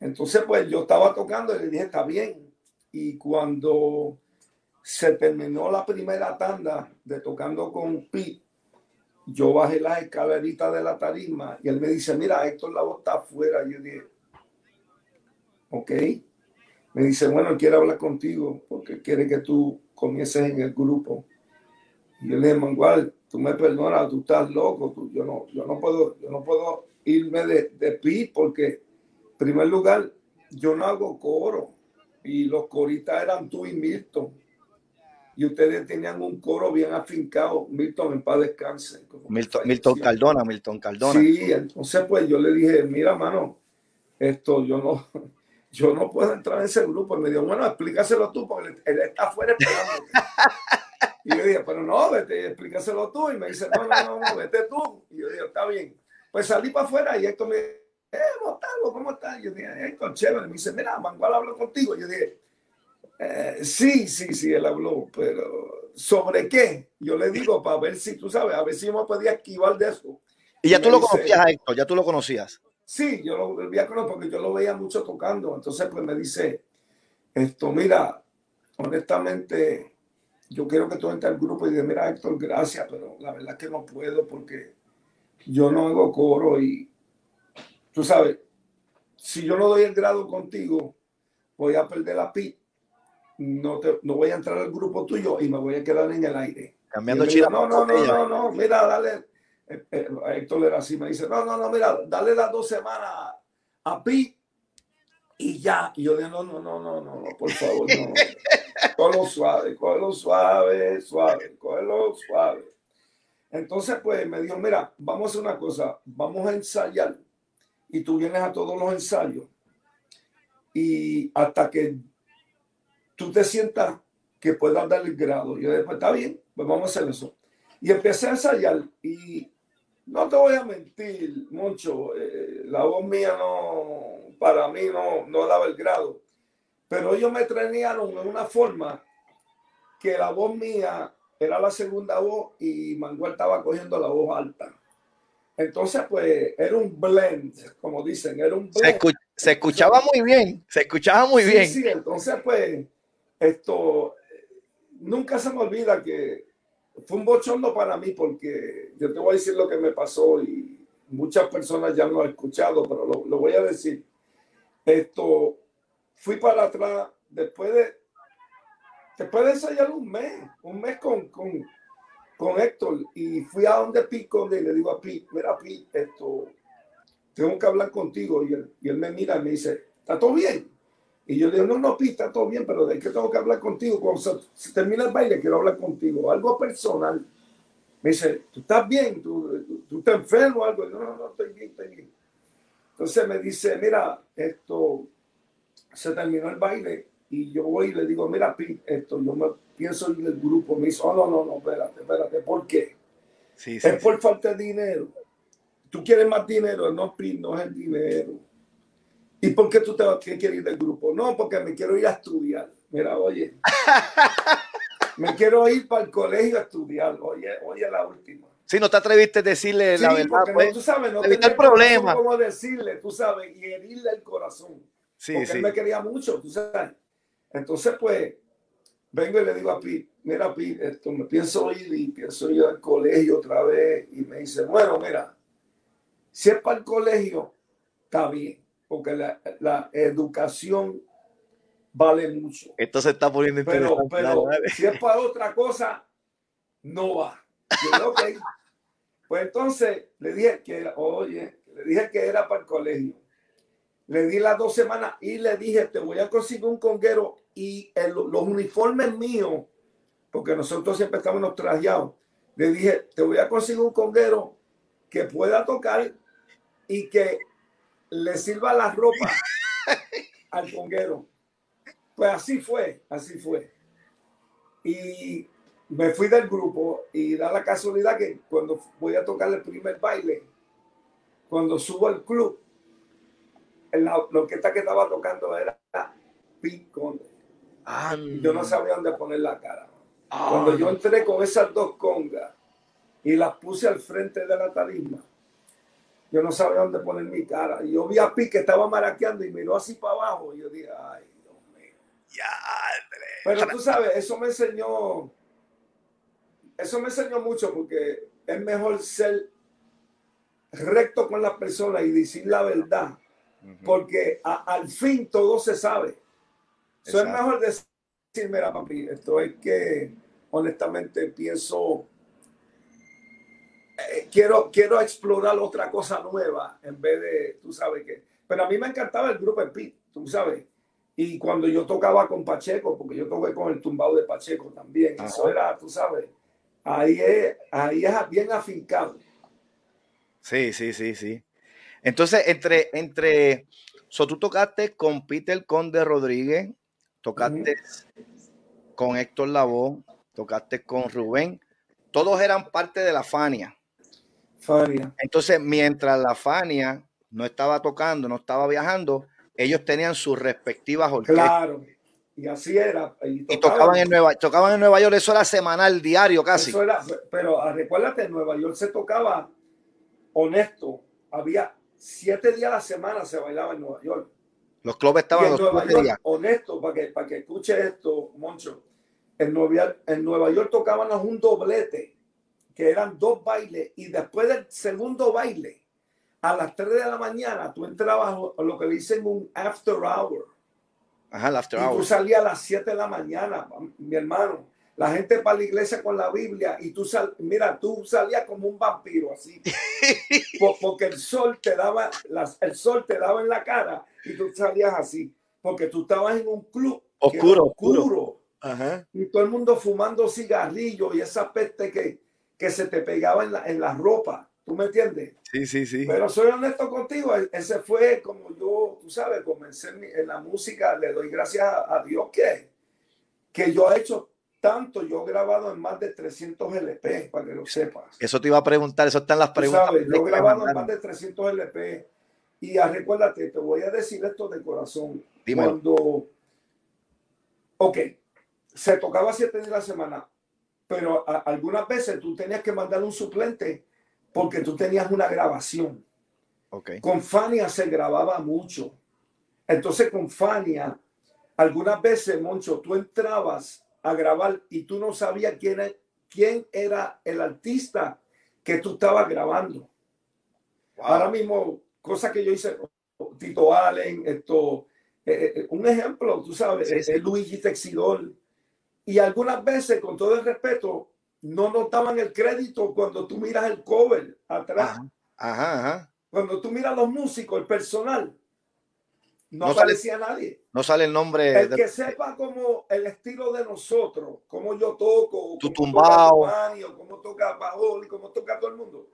Entonces, pues yo estaba tocando y le dije, está bien. Y cuando se terminó la primera tanda de tocando con Pete, yo bajé las escaleritas de la tarisma y él me dice, mira, Héctor la voz está afuera. Y yo dije, ¿ok? Me dice, bueno, quiere hablar contigo porque quiere que tú comiences en el grupo. Y yo le dije, Mangual, tú me perdonas, tú estás loco, tú, yo, no, yo, no puedo, yo no puedo irme de, de pi porque, en primer lugar, yo no hago coro y los coristas eran tú y Milton. Y ustedes tenían un coro bien afincado, Milton en paz descanse. Milton, Milton Cardona, Milton Cardona. Sí, entonces pues yo le dije, mira, mano, esto yo no, yo no puedo entrar en ese grupo. Y me dijo, bueno, explícaselo tú, porque él está afuera esperando. y yo dije, pero no, vete, explícaselo tú. Y me dice, no, no, no, vete tú. Y yo dije, está bien. Pues salí para afuera y esto me dice, eh, Montalvo, ¿cómo estás? Yo dije, Héctor, chévere. Me dice, mira, Mangual habló contigo. Y yo dije, eh, sí, sí, sí, él habló, pero ¿sobre qué? Yo le digo, para ver si tú sabes, a ver si me podía esquivar de eso. Y ya tú lo conocías, Héctor, ya tú lo conocías. Sí, yo lo volví a conocer porque yo lo veía mucho tocando. Entonces, pues me dice, esto, mira, honestamente, yo quiero que tú entres al grupo y diga, mira, Héctor, gracias, pero la verdad es que no puedo porque yo no hago coro y tú sabes, si yo no doy el grado contigo, voy a perder la pi, no, te, no voy a entrar al grupo tuyo y me voy a quedar en el aire. Cambiando chile. No, no, no, no, no, mira, dale Héctor era así, me dice, no, no, no, mira, dale las dos semanas a Pi y ya. Y yo digo, no, no, no, no, no, por favor, no. cógelo suave, cógelo suave, suave, cógelo suave. Entonces, pues me dijo, mira, vamos a hacer una cosa, vamos a ensayar y tú vienes a todos los ensayos y hasta que tú te sientas que pueda dar el grado. Yo después, está bien, pues vamos a hacer eso. Y empecé a ensayar y no te voy a mentir, mucho, eh, la voz mía no, para mí no, no daba el grado, pero ellos me trenearon en una forma que la voz mía era la segunda voz y Manuel estaba cogiendo la voz alta. Entonces, pues, era un blend, como dicen, era un blend. Se, escuchaba muy bien, se escuchaba muy bien. Sí, entonces, pues, esto, nunca se me olvida que fue un bochondo para mí porque yo te voy a decir lo que me pasó y muchas personas ya no han escuchado, pero lo, voy a decir. Esto, fui para atrás después de, después de ensayar un mes, un mes con, con, con Héctor y fui a donde Pico y le digo a Pi, mira Pi, esto, tengo que hablar contigo y él, y él me mira y me dice, ¿está todo bien? Y yo le digo, no, no, Pi, está todo bien, pero de qué tengo que hablar contigo. Cuando se, termina el baile, quiero hablar contigo. Algo personal. Me dice, ¿tú estás bien? ¿Tú, tú, estás enfermo o algo? no, no, no, estoy bien, estoy bien. Entonces me dice, mira, esto, se terminó el baile y yo voy y le digo, mira, Pi, esto, yo me pienso ir del grupo. Me dice, oh, no, no, no, espérate, espérate, ¿por qué? Sí, sí, es por falta de dinero. Tú quieres más dinero, no, Pi, no es el dinero ¿Y por qué tú te quieres ir del grupo? No, porque me quiero ir a estudiar. Mira, oye. me quiero ir para el colegio a estudiar. Oye, oye, la última. Si no te atreviste a decirle la verdad, pues, tú sabes, no el problema. cómo decirle, tú sabes, y herirle el corazón. Sí, porque él me quería mucho, tú sabes. Entonces, pues, vengo y le digo a Pi, mira, Pi, esto me pienso ir y pienso ir al colegio otra vez. Y me dice, bueno, mira, si es para el colegio, está bien porque la, educación vale mucho. Esto se está poniendo interesante. Pero, si es para otra cosa, no va. Pues entonces le dije que era, oye, le dije que era para el colegio. Le di las dos semanas y le dije, te voy a conseguir un conguero y los uniformes míos, porque nosotros siempre estamos trajeados. Le dije, te voy a conseguir un conguero que pueda tocar y que le sirva la ropa al conguero. Pues así fue, así fue. Y me fui del grupo y da la casualidad que cuando voy a tocar el primer baile, cuando subo al club, la orquesta que estaba tocando era Pete Conde. Yo no sabía dónde poner la cara. Cuando yo entré con esas dos congas y las puse al frente de la tarima, yo no sabía dónde poner mi cara. Y yo vi a Pi que estaba maraqueando y miró así para abajo. Y yo dije, ay, Dios mío. Ya, Pero tú sabes, eso me enseñó, eso me enseñó mucho porque es mejor ser recto con las personas y decir la verdad. Porque al fin todo se sabe. Eso es mejor decir, mira, papi, esto es que honestamente pienso eh, quiero, quiero explorar otra cosa nueva en vez de, tú sabes qué. Pero a mí me encantaba el grupo Pit, tú sabes. Y cuando yo tocaba con Pacheco, porque yo toqué con el tumbado de Pacheco también, eso era, tú sabes, ahí es, ahí es bien afincado. Sí, sí, sí, sí. Entonces, entre, entre, so, tú tocaste con Peter Conde Rodríguez, tocaste con Héctor Lavoe, tocaste con Rubén, todos eran parte de la Fania. Entonces, mientras la Fania no estaba tocando, no estaba viajando, ellos tenían sus respectivas orquestas. Claro, y así era. Y tocaban, en Nueva, tocaban en Nueva York, eso era semanal, diario casi. pero ah, recuérdate, en Nueva York se tocaba honesto. Había siete días a la semana se bailaba en Nueva York. Los clubes estaban los Nueva York, Honesto, para que, para que escuche esto, Moncho. En Nueva, en Nueva York tocábamos un doblete que eran dos bailes, y después del segundo baile, a las 3 de la mañana, tú entrabas a lo que le dicen un after hour. Ajá, el after y hour. Tú salías a las 7 de la mañana, mi hermano. La gente para la iglesia con la Biblia y tú sal, mira, tú salías como un vampiro así. porque el sol te daba, las, el sol te daba en la cara y tú salías así. Porque tú estabas en un club oscuro. oscuro. Ajá. Y todo el mundo fumando cigarrillos y esa peste que, que se te pegaba en la, en la ropa. ¿Tú me entiendes? Sí, sí, sí. Pero soy honesto contigo. E, ese fue como yo, tú sabes, comencé en la música. Le doy gracias a Dios que, que yo he hecho tanto, yo he grabado en más de 300 LP, para que lo sepas. Eso te iba a preguntar, eso está en las preguntas. Sabes, yo he grabado en más de 300 LP. Y a, recuérdate, te voy a decir esto de corazón. Cuando, ok, se tocaba siete días a la semana, pero algunas veces tú tenías que mandar un suplente porque tú tenías una grabación. Okay. Con Fania se grababa mucho. Entonces con Fania, algunas veces, Moncho, tú entrabas a grabar y tú no sabías quién, quién era el artista que tú estabas grabando. Ahora mismo, cosa que yo hice, Tito Allen, esto, eh, eh, eh, un ejemplo, tú sabes, Luigi Texidor. Y algunas veces, con todo el respeto, no notaban el crédito cuando tú miras el cover atrás. Ajá, ajá. Cuando tú miras los músicos, el personal, no, aparecía nadie. No sale el nombre. El que sepa como el estilo de nosotros, cómo yo toco, tu tumbao, cómo toca Paoli, cómo toca todo el mundo.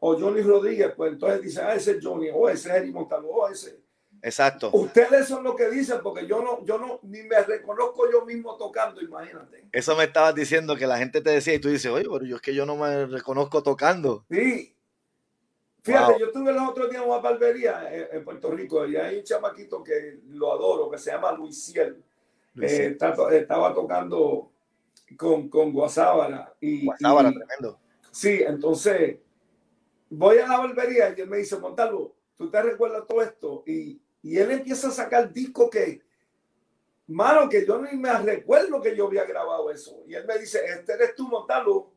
O Johnny Rodríguez, pues entonces dice, ah, ese es Johnny, o ese es Eddie Montalvo, o ese. Exacto. Ustedes son los que dicen, porque yo no, yo no, ni me reconozco yo mismo tocando, imagínate. Eso me estabas diciendo que la gente te decía y tú dices, oye, pero yo es que yo no me reconozco tocando. Sí. Fíjate, yo estuve los otros días en una barbería en, Puerto Rico y hay un chamaquito que lo adoro, que se llama Luisiel. Eh, estaba tocando con, con Guasábara. Y, Guasábara, tremendo. Sí, entonces voy a la barbería y él me dice, Montalvo, ¿tú te recuerdas todo esto? Y y él empieza a sacar discos que, mano, que yo ni me recuerdo que yo había grabado eso. Y él me dice, este eres tú, Montalo,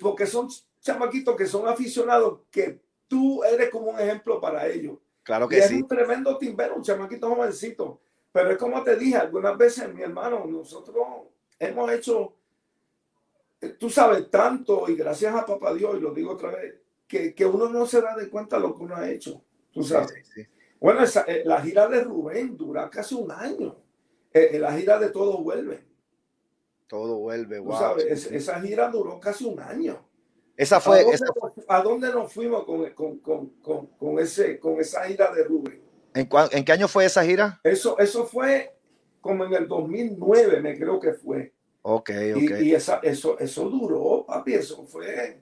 porque son chamaquitos que son aficionados, que tú eres como un ejemplo para ellos. Claro que y sí. Es un tremendo timbero, un chamaquito jovencito. Pero es como te dije, algunas veces, mi hermano, nosotros hemos hecho, tú sabes, tanto, y gracias a papá Dios, y lo digo otra vez, que, que uno no se da de cuenta lo que uno ha hecho. Tú sabes. Sí, sí. Bueno, eh, la gira de Rubén dura casi un año. Eh, eh, la gira de Todo Vuelve. Todo vuelve, wow. Sabes, esa gira duró casi un año. Esa fue. ¿A dónde, nos fuimos con, con, con, con, ese, con esa gira de Rubén? ¿En, ¿En, qué año fue esa gira? Eso, eso fue como en el 2009, me creo que fue. Ok, ok. Y, esa, eso, eso duró, papi, eso fue.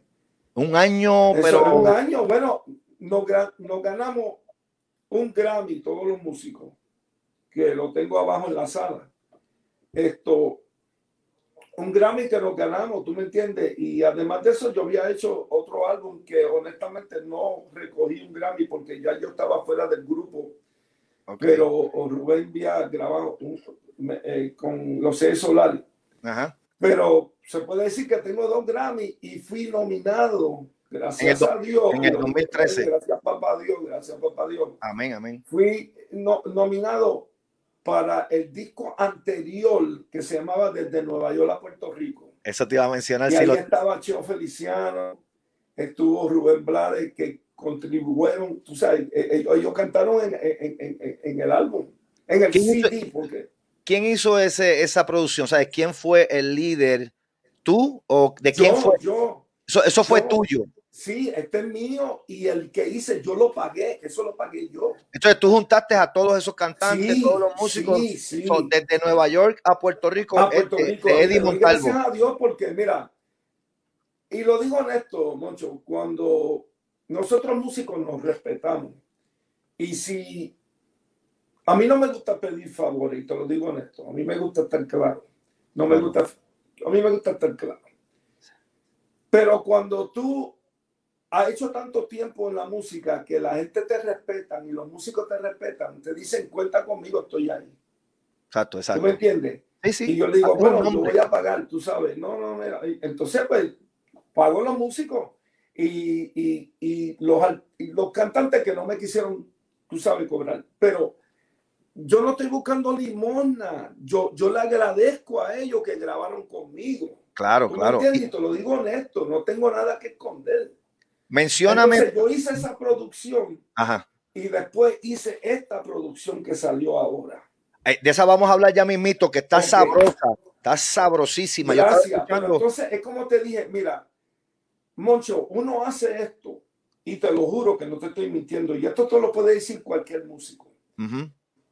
Un año, pero. Un año, bueno, nos, nos ganamos un Grammy, todos los músicos, que lo tengo abajo en la sala. Esto, un Grammy que nos ganamos, tú me entiendes. Y además de eso, yo había hecho otro álbum que honestamente no recogí un Grammy porque ya yo estaba fuera del grupo. Pero Rubén había grabado eh, con los C Solar. Pero se puede decir que tengo dos Grammy y fui nominado Gracias a Dios. En el 2013. Gracias, papá Dios. Gracias, papá Dios. Amén, amén. Fui nominado para el disco anterior que se llamaba Desde Nueva York a Puerto Rico. Eso te iba a mencionar. Y ahí estaba Cheo Feliciano, estuvo Rubén Blades, que contribuyeron, tú sabes, e-, e-, ellos cantaron en, en, en, en el álbum, en el CD. Hizo, porque... ¿Quién hizo ese, esa producción? ¿Sabes quién fue el líder? ¿Tú o de quién fue? Yo. Eso, eso fue tuyo. Sí, este es mío y el que hice yo lo pagué, eso lo pagué yo. Entonces tú juntaste a todos esos cantantes, todos los músicos, desde Nueva York a Puerto Rico, a Puerto Rico. Gracias a Dios porque mira, y lo digo honesto, Moncho, cuando nosotros músicos nos respetamos y si a mí no me gusta pedir favores, y te lo digo honesto, a mí me gusta estar claro, no me gusta, a mí me gusta estar claro. Pero cuando tú ha hecho tanto tiempo en la música que la gente te respeta y los músicos te respetan, te dicen, cuenta conmigo, estoy ahí. Exacto, exacto. ¿Tú me entiendes? Sí, sí. Y yo le digo, bueno, yo voy a pagar, tú sabes. No, no, mira. Entonces, pues, pago los músicos y, y, y, los, los cantantes que no me quisieron, tú sabes, cobrar. Pero yo no estoy buscando limosna. Yo, yo le agradezco a ellos que grabaron conmigo. Claro, claro. Me y te lo digo honesto, no tengo nada que esconder. Mencióname. yo hice esa producción y después hice esta producción que salió ahora. Eh, de esa vamos a hablar ya mismito, que está sabrosa, está sabrosísima. Gracias. entonces es como te dije, mira, Moncho, uno hace esto y te lo juro que no te estoy mintiendo y esto te lo puede decir cualquier músico.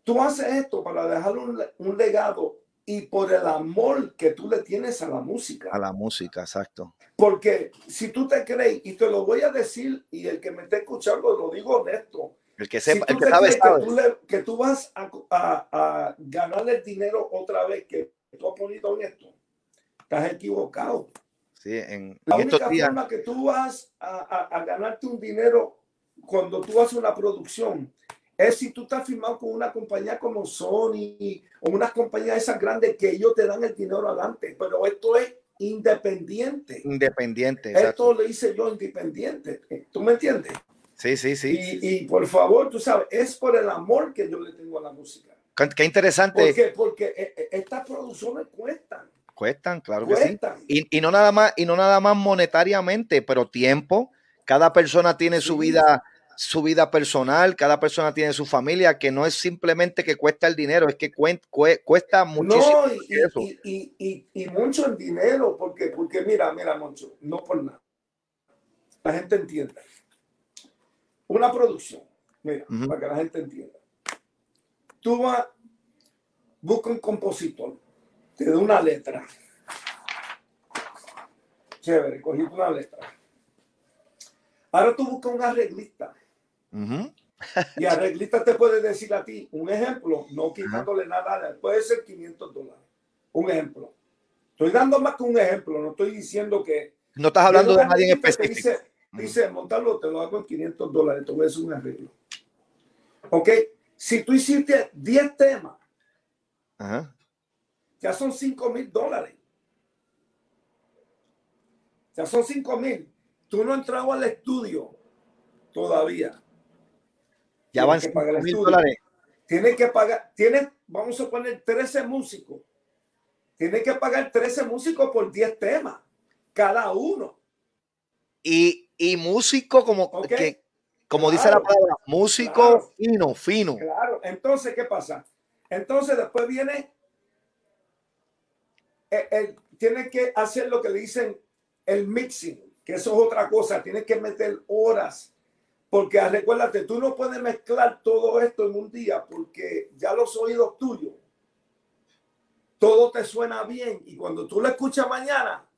Tú haces esto para dejar un, un legado y por el amor que tú le tienes a la música. A la música, exacto. Porque si tú te crees, y te lo voy a decir, y el que me esté escuchando lo digo honesto. El que sepa, el que sabe, Que, tú que tú, vas a, a, a, ganar el dinero otra vez que tú has ponido en esto, estás equivocado. Sí, en, la única forma que tú vas a, a ganarte un dinero cuando tú haces una producción es si tú estás firmado con una compañía como Sony o unas compañías esas grandes que ellos te dan el dinero adelante, pero esto es independiente. Independiente. Esto le hice yo independiente. ¿Tú me entiendes? Sí, sí, sí. Y, por favor, tú sabes, es por el amor que yo le tengo a la música. Qué interesante. ¿Por qué? Porque eh, eh, estas producciones cuestan. Cuestan, claro que sí. Y, y, no nada más, y no nada más monetariamente, pero tiempo. Cada persona tiene su vida su vida personal, cada persona tiene su familia, que no es simplemente que cuesta el dinero, es que cuesta muchísimo. No, y, mucho el dinero, porque, porque mira, mira, mucho, no por nada. La gente entienda. Una producción, mira, para que la gente entienda. Tú vas, busca un compositor, te da una letra. Chévere, cogiste una letra. Ahora tú buscas un arreglista y arreglista te puede decir a ti, un ejemplo, no quitándole nada, puede ser 500 dólares. Un ejemplo. Estoy dando más que un ejemplo, no estoy diciendo que... No estás hablando de nadie en específico. Dice, dice, montarlo, te lo hago en 500 dólares, te voy a hacer un arreglo. Ok, si tú hiciste 10 temas, ya son 5 mil dólares. Ya son 5 mil. Tú no entrado al estudio todavía. Ya van mil dólares. Tiene que pagar, tiene, vamos a poner 13 músicos. Tiene que pagar 13 músicos por 10 temas, cada uno. Y, y músico como que, como dice la palabra, músico fino, fino. Claro, entonces, ¿qué pasa? Entonces después viene, el, tiene que hacer lo que le dicen el mixing, que eso es otra cosa, tiene que meter horas porque ah, recuérdate, tú no puedes mezclar todo esto en un día porque ya los oídos tuyos, todo te suena bien y cuando tú lo escuchas mañana,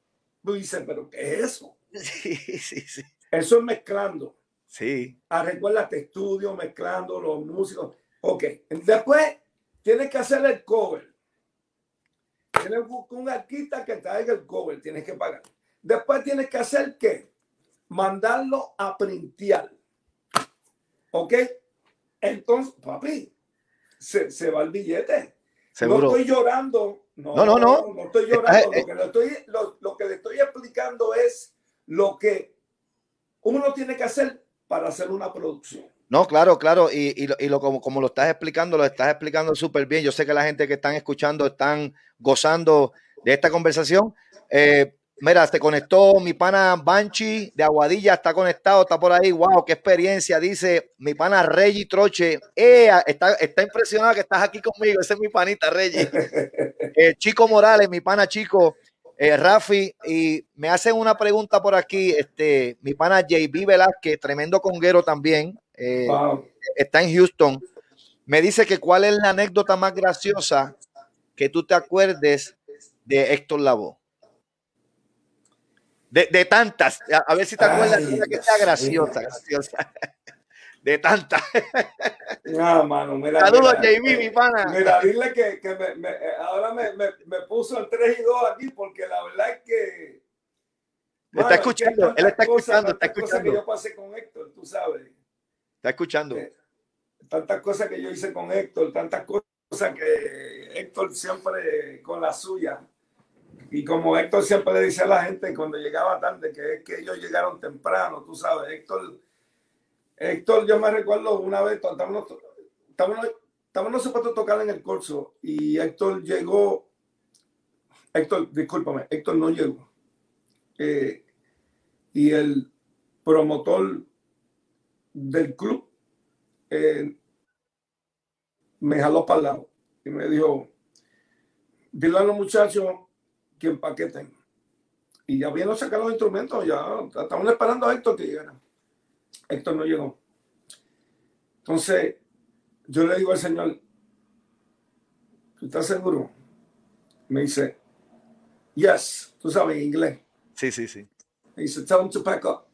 tú dices, pero ¿qué es eso? Sí, sí, sí. Eso es mezclando. Sí. Ah, recuérdate, estudio, mezclando los músicos. Ok, después tienes que hacer el cover. Tienes un artista que te haga el cover, tienes que pagar. Después tienes que hacer qué? Mandarlo a printear. ¿Ok? Entonces, papi, se, se va el billete. Seguro. No estoy llorando. No, no, no. No, estoy llorando. Lo que, le estoy, lo, que le estoy explicando es lo que uno tiene que hacer para hacer una producción. No, claro, claro. Y, y, y lo, como, como lo estás explicando, lo estás explicando súper bien. Yo sé que la gente que están escuchando están gozando de esta conversación. Eh, Mira, se conectó mi pana Banchi de Aguadilla, está conectado, está por ahí. Wow, qué experiencia, dice mi pana Reggie Troche. Eh, está, está impresionado que estás aquí conmigo. Ese es mi panita, Reggie. Eh, Chico Morales, mi pana Chico, eh, Rafi, y me hacen una pregunta por aquí. Este, mi pana JB Velázquez, tremendo conguero también. Eh, está en Houston. Me dice que cuál es la anécdota más graciosa que tú te acuerdes de Héctor Lavoe. De, de, tantas. A, ver si te acuerdas de que sea graciosa, graciosa. De tantas. No, mano, mira. Saludos, JB, mi pana. Mira, dile que, que me, me, ahora me, me, puso el 3 y 2 aquí porque la verdad es que. está escuchando, él está escuchando, está escuchando. que yo pasé con Héctor, tú sabes. Está escuchando. Eh, tantas cosas que yo hice con Héctor, tantas cosas que Héctor siempre con la suya. Y como Héctor siempre le dice a la gente cuando llegaba tarde, que es que ellos llegaron temprano, tú sabes, Héctor, Héctor, yo me recuerdo una vez, estábamos, estábamos, estábamos supuestos tocar en el curso y Héctor llegó, Héctor, discúlpame, Héctor no llegó. Eh, y el promotor del club eh, me jaló para el lado y me dijo, dile a los muchachos que empaqueten. Y ya vieron sacar los instrumentos, ya estaban esperando a Héctor que llegara. Héctor no llegó. Entonces, yo le digo al Señor, ¿tú estás seguro? me dice, yes, tú sabes inglés. Sí, sí, sí. Me dice, tell him to pack up.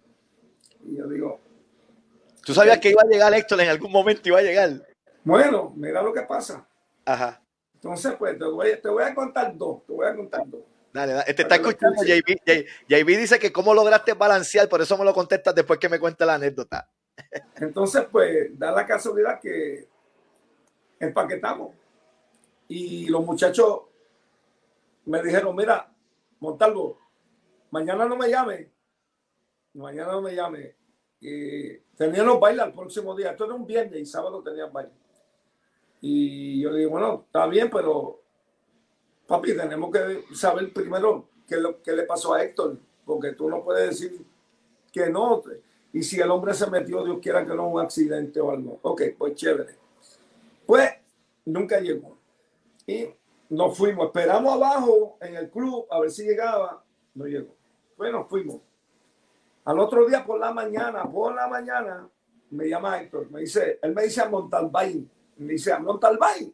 Y yo digo, ¿tú sabías que iba a llegar Héctor en algún momento? Iba a llegar. Bueno, mira lo que pasa. Ajá. Entonces, pues te voy, te voy a contar dos, te voy a contar dos. Dale, dale. Te está escuchando JB. JB dice que cómo lograste balancear, por eso me lo contestas después que me cuente la anécdota. Entonces, pues, da la casualidad que empaquetamos. Y los muchachos me dijeron, mira, Montalvo, mañana no me llame. Mañana no me llame. Y teníamos baile el próximo día. Esto era un viernes y sábado tenían baile. Y yo le digo, bueno, está bien, pero papi, tenemos que saber primero qué, le pasó a Héctor, porque tú no puedes decir que no. Y si el hombre se metió, Dios quiera que no un accidente o algo. Ok, pues chévere. Pues nunca llegó. Y nos fuimos. Esperamos abajo en el club a ver si llegaba. No llegó. Bueno, fuimos. Al otro día por la mañana, por la mañana, me llama Héctor. Me dice, él me dice a Montalbán. Me dice a Montalbán.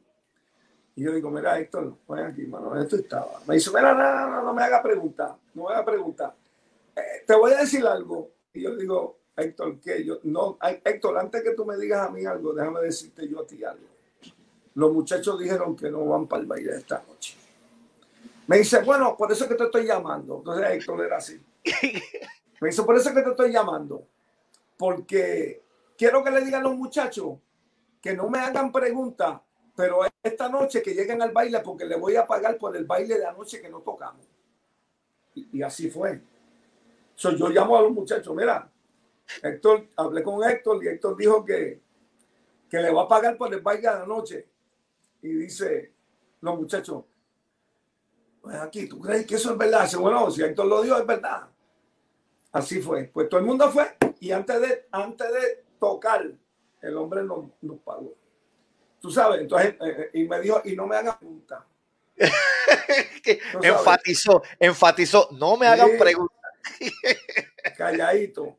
Y yo digo, mira, Héctor, ven aquí, mano, esto estaba. Me dice, mira, no, no, no, me haga preguntar, no me haga preguntar. Eh, te voy a decir algo. Y yo digo, Héctor, que yo, no, Héctor, antes que tú me digas a mí algo, déjame decirte yo a ti algo. Los muchachos dijeron que no van para el baile esta noche. Me dice, bueno, por eso que te estoy llamando. Entonces Héctor era así. Me dice, por eso que te estoy llamando. Porque quiero que le digan a los muchachos que no me hagan preguntas pero esta noche que lleguen al baile porque le voy a pagar por el baile de anoche que no tocamos. Y, así fue. So, yo llamo a los muchachos, mira, Héctor, hablé con Héctor y Héctor dijo que, que le va a pagar por el baile de anoche. Y dice, los muchachos, pues aquí, ¿tú crees que eso es verdad? Bueno, si Héctor lo dijo, es verdad. Así fue. Pues todo el mundo fue y antes de, antes de tocar, el hombre nos, nos pagó. Tú sabes, entonces, eh, eh, y me dijo, y no me hagan preguntas. enfatizó, enfatizó, no me hagan preguntas. Calladito.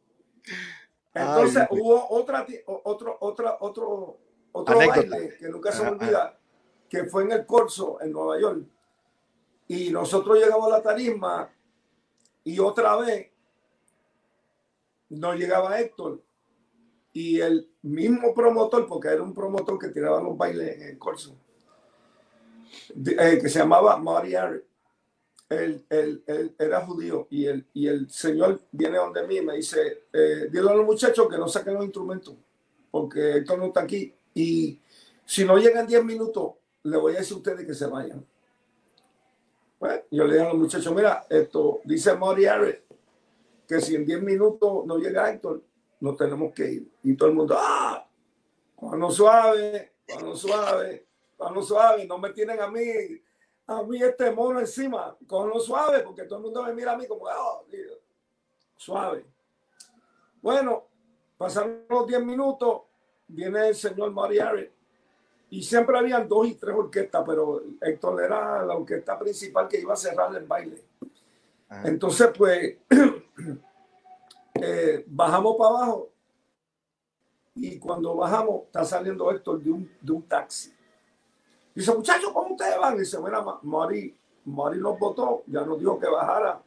Entonces hubo otra, otro, otra, otro, otro baile que nunca se me olvida, que fue en el Corso, en Nueva York. Y nosotros llegamos a la tarisma y otra vez no llegaba Héctor y el mismo promotor, porque era un promotor que tiraba los bailes en el corso, eh, que se llamaba Mari él, él, él, era judío y el, y el señor viene donde mí y me dice, eh, dile a los muchachos que no saquen los instrumentos, porque esto no está aquí. Y si no llegan 10 minutos, le voy a decir a ustedes que se vayan. Bueno, yo le digo a los muchachos, mira, esto dice Mari que si en 10 minutos no llega Héctor, nos tenemos que ir. Y todo el mundo, ¡ah! Cuando suave, cuando suave, cuando suave, no me tienen a mí, a mí este mono encima, con lo suave, porque todo el mundo me mira a mí como, oh, suave. Bueno, pasaron los 10 minutos, viene el señor Mariari, y siempre habían dos y tres orquestas, pero Héctor era la orquesta principal que iba a cerrar el baile. Entonces, pues, Eh, bajamos para abajo y cuando bajamos está saliendo Héctor de un, de un taxi. Dice, muchachos, ¿cómo ustedes van? Dice, mira, Mari, Mari nos votó, ya nos dijo que bajara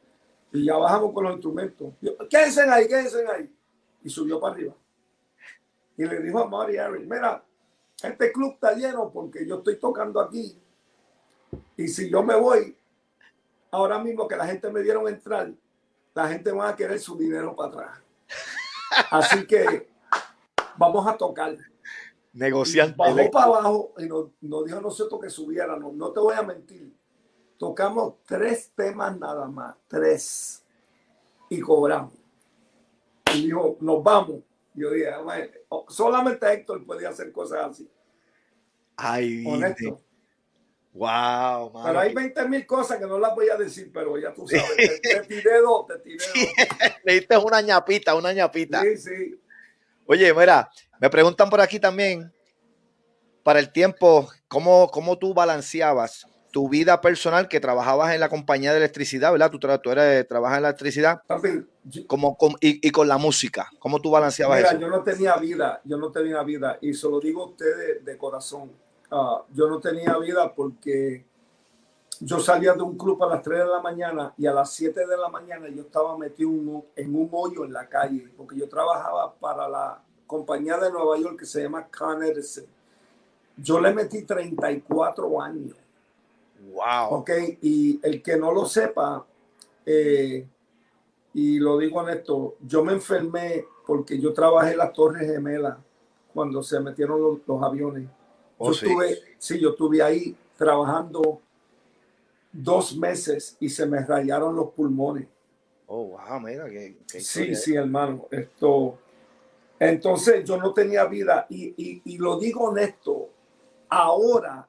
y ya bajamos con los instrumentos. Quédense ahí, quédense ahí. Y subió para arriba. Y le dijo a Mari mira, este club está lleno porque yo estoy tocando aquí. Y si yo me voy, ahora mismo que la gente me dieron entrar, la gente va a querer su dinero para atrás. Así que vamos a tocar. Negociando. Bajó para abajo y nos, dijo nosotros que subiéramos. No te voy a mentir. Tocamos tres temas nada más. Tres. Y cobramos. Y dijo, nos vamos. Yo dije, solamente Héctor podía hacer cosas así. Ay, Honesto. Wow, Pero hay 20 mil cosas que no las voy a decir, pero ya tú sabes. Te, tiré dos, te tiré dos. Le diste una ñapita, una ñapita. Sí, sí. Oye, mira, me preguntan por aquí también, para el tiempo, ¿cómo, cómo tú balanceabas tu vida personal que trabajabas en la compañía de electricidad, ¿verdad? Tú, tú eres, trabajas en la electricidad. como, y, con la música, ¿cómo tú balanceabas mira, Yo no tenía vida, yo no tenía vida, y se lo digo a ustedes de corazón Ah, yo no tenía vida porque yo salía de un club a las 3 de la mañana y a las 7 de la mañana yo estaba metido en un hoyo en la calle, porque yo trabajaba para la compañía de Nueva York que se llama Con Edison. Yo le metí 34 años. Wow. Ok, y el que no lo sepa, eh, y lo digo honesto, yo me enfermé porque yo trabajé en las Torres Gemelas cuando se metieron los, aviones. Oh, yo sí. estuve, sí, yo estuve ahí trabajando dos meses y se me rayaron los pulmones. Oh, wow, mira, que, sí, sí, hermano. Esto, entonces yo no tenía vida y, y, lo digo honesto, ahora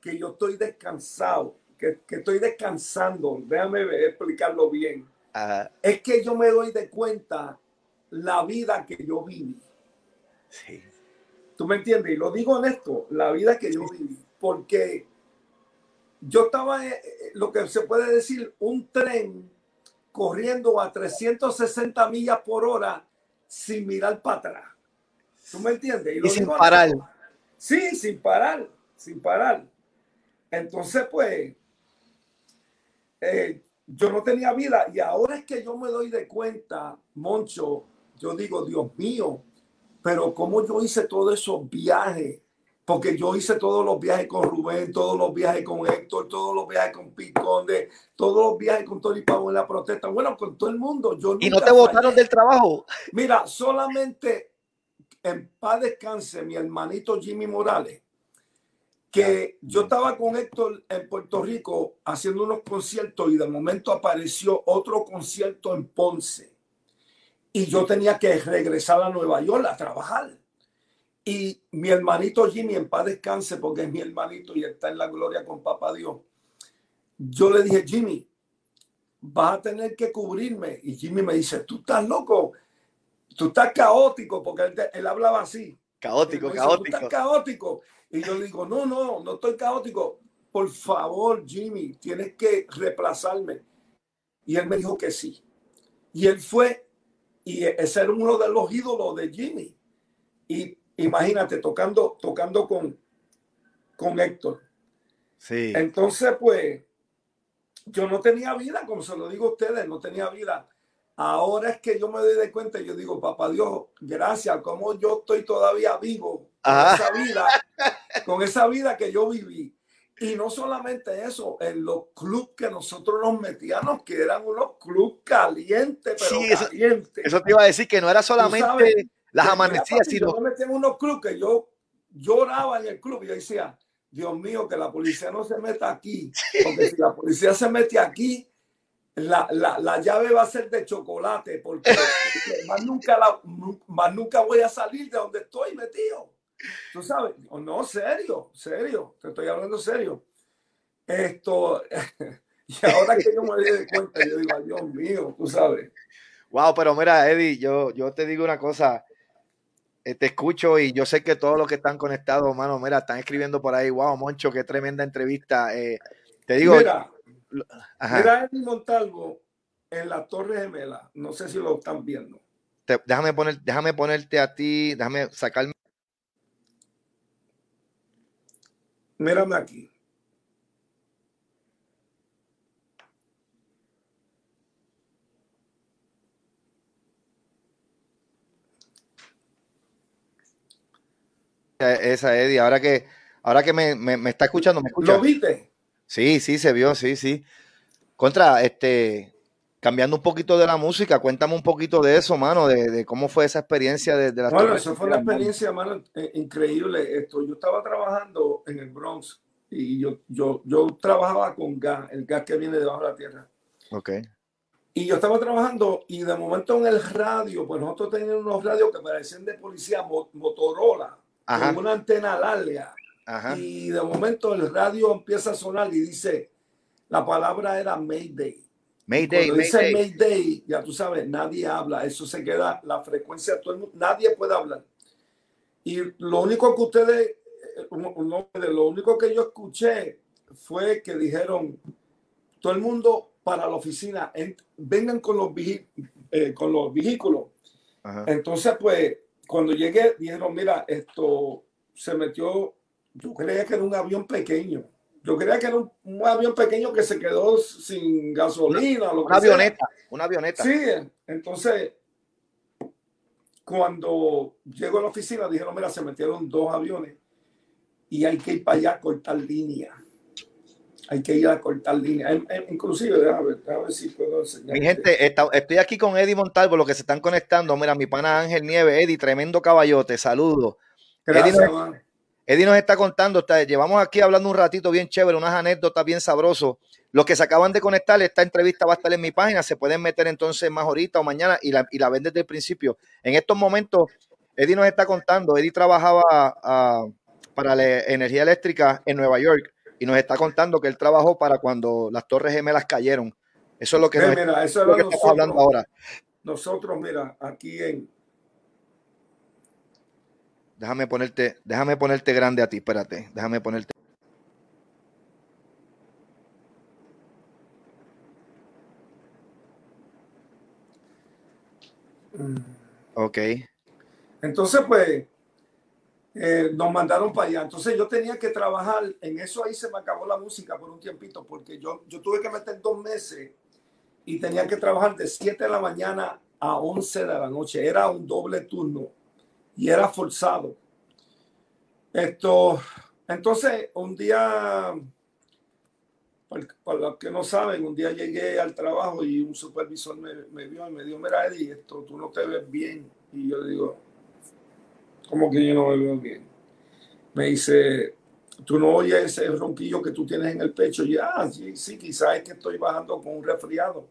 que yo estoy descansado, que, que estoy descansando, déjame explicarlo bien, es que yo me doy de cuenta la vida que yo viví. Sí. ¿Tú me entiendes? Y lo digo honesto, la vida que yo viví, porque yo estaba, eh, eh, lo que se puede decir, un tren corriendo a 360 millas por hora sin mirar para atrás. ¿Tú me entiendes? Y, sin parar. Sí, sin parar, sin parar. Entonces, pues, eh, yo no tenía vida y ahora es que yo me doy de cuenta, Moncho, yo digo, Dios mío, pero cómo yo hice todos esos viajes porque yo hice todos los viajes con Rubén, todos los viajes con Héctor, todos los viajes con Piconde, todos los viajes con Tony Pavo en la protesta, bueno, con todo el mundo. Yo ¿Y no te votaron del trabajo? Mira, solamente en paz descanse mi hermanito Jimmy Morales, que yo estaba con Héctor en Puerto Rico haciendo unos conciertos y de momento apareció otro concierto en Ponce y yo tenía que regresar a Nueva York a trabajar. Y mi hermanito Jimmy, en paz descanse, porque es mi hermanito y está en la gloria con papá Dios. Yo le dije, Jimmy, vas a tener que cubrirme. Y Jimmy me dice, tú estás loco, tú estás caótico, porque él, hablaba así. Caótico, caótico. Tú estás caótico. Y yo digo, no, no, no estoy caótico. Por favor, Jimmy, tienes que reemplazarme. Y él me dijo que sí. Y él fue, y ese era uno de los ídolos de Jimmy. Y imagínate, tocando, tocando con, con Héctor. Sí. Entonces, pues, yo no tenía vida, como se lo digo a ustedes, no tenía vida. Ahora es que yo me doy de cuenta y yo digo, papá Dios, gracias, como yo estoy todavía vivo con esa vida, con esa vida que yo viví. Y no solamente eso, en los clubes que nosotros nos metíamos, que eran unos clubes calientes, pero sí, eso, calientes. Eso te iba a decir que no era solamente las amanecidas, sino... Yo me metí en unos clubes que yo lloraba en el club y yo decía, Dios mío, que la policía no se meta aquí, porque si la policía se mete aquí, la, la, la llave va a ser de chocolate, porque, más, nunca la, más nunca voy a salir de donde estoy metido. Tú sabes, no, serio, serio, te estoy hablando serio. Esto, y ahora que yo me doy cuenta, yo digo, Dios mío, tú sabes. Wow, pero mira, Eddie, yo, yo te digo una cosa, eh, te escucho y yo sé que todos los que están conectados, mano, mira, están escribiendo por ahí, wow, Moncho, qué tremenda entrevista. Eh, te digo. Mira, mira Eddie Montalvo en la Torre Gemela, no sé si lo están viendo. déjame, poner, déjame ponerte a ti, déjame sacarme. Mírame aquí. esa Eddie. Ahora que, ahora que me, me, está escuchando, ¿me escucha? ¿Lo viste? Sí, sí, se vio, sí, sí. Contra, este, cambiando un poquito de la música, cuéntame un poquito de eso, mano, de, cómo fue esa experiencia de, la Bueno, eso fue una experiencia, mano, eh, increíble. Esto, yo estaba trabajando en el Bronx y yo, yo, yo trabajaba con gas, el gas que viene debajo de la tierra. Ok. Y yo estaba trabajando y de momento en el radio, pues nosotros teníamos unos radios que parecían de policía Motorola con una antena larga. Y de momento el radio empieza a sonar y dice, la palabra era Mayday. Mayday, Cuando dice Mayday, ya tú sabes, nadie habla, eso se queda, la frecuencia, todo el mundo, nadie puede hablar. Y lo único que ustedes, lo único que yo escuché fue que dijeron, todo el mundo para la oficina, vengan con los, eh, con los vehículos. Entonces, pues, cuando llegué, dijeron, mira, esto se metió, yo creía que era un avión pequeño. Yo creía que era un, avión pequeño que se quedó sin gasolina. Una, una avioneta, una avioneta. Sí, entonces cuando llego a la oficina dijeron, mira, se metieron dos aviones y hay que ir para allá a cortar línea. Hay que ir a cortar línea. Inclusive, déjame ver, si puedo enseñar. Mi gente, estoy aquí con Eddie Montalvo, los que se están conectando. Mira, mi pana Ángel Nieve, Eddie, tremendo caballote, saludo. Gracias, Eddie nos, está contando, llevamos aquí hablando un ratito bien chévere, unas anécdotas bien sabrosos. Los que se acaban de conectar, esta entrevista va a estar en mi página, se pueden meter entonces más ahorita o mañana y la, y la ven desde el principio. En estos momentos, Eddie nos está contando, Eddie trabajaba ah, para la energía eléctrica en Nueva York y nos está contando que él trabajó para cuando las torres gemelas cayeron. Eso es lo que, estamos hablando ahora. Nosotros, mira, aquí en... Déjame ponerte, déjame ponerte grande a ti, espérate, déjame ponerte. Ok. Entonces, pues, eh, nos mandaron para allá. Entonces yo tenía que trabajar, en eso ahí se me acabó la música por un tiempito, porque yo, yo tuve que meter dos meses y tenía que trabajar de 7 de la mañana a 11 de la noche. Era un doble turno y era forzado. Esto, entonces, un día para los que no saben, un día llegué al trabajo y un supervisor me, vio y me dijo, mira Eddie, esto, tú no te ves bien. Y yo le digo, ¿cómo que yo no me veo bien? Me dice, tú no oyes ese ronquillo que tú tienes en el pecho. Y ah, sí, sí, quizás es que estoy bajando con un resfriado.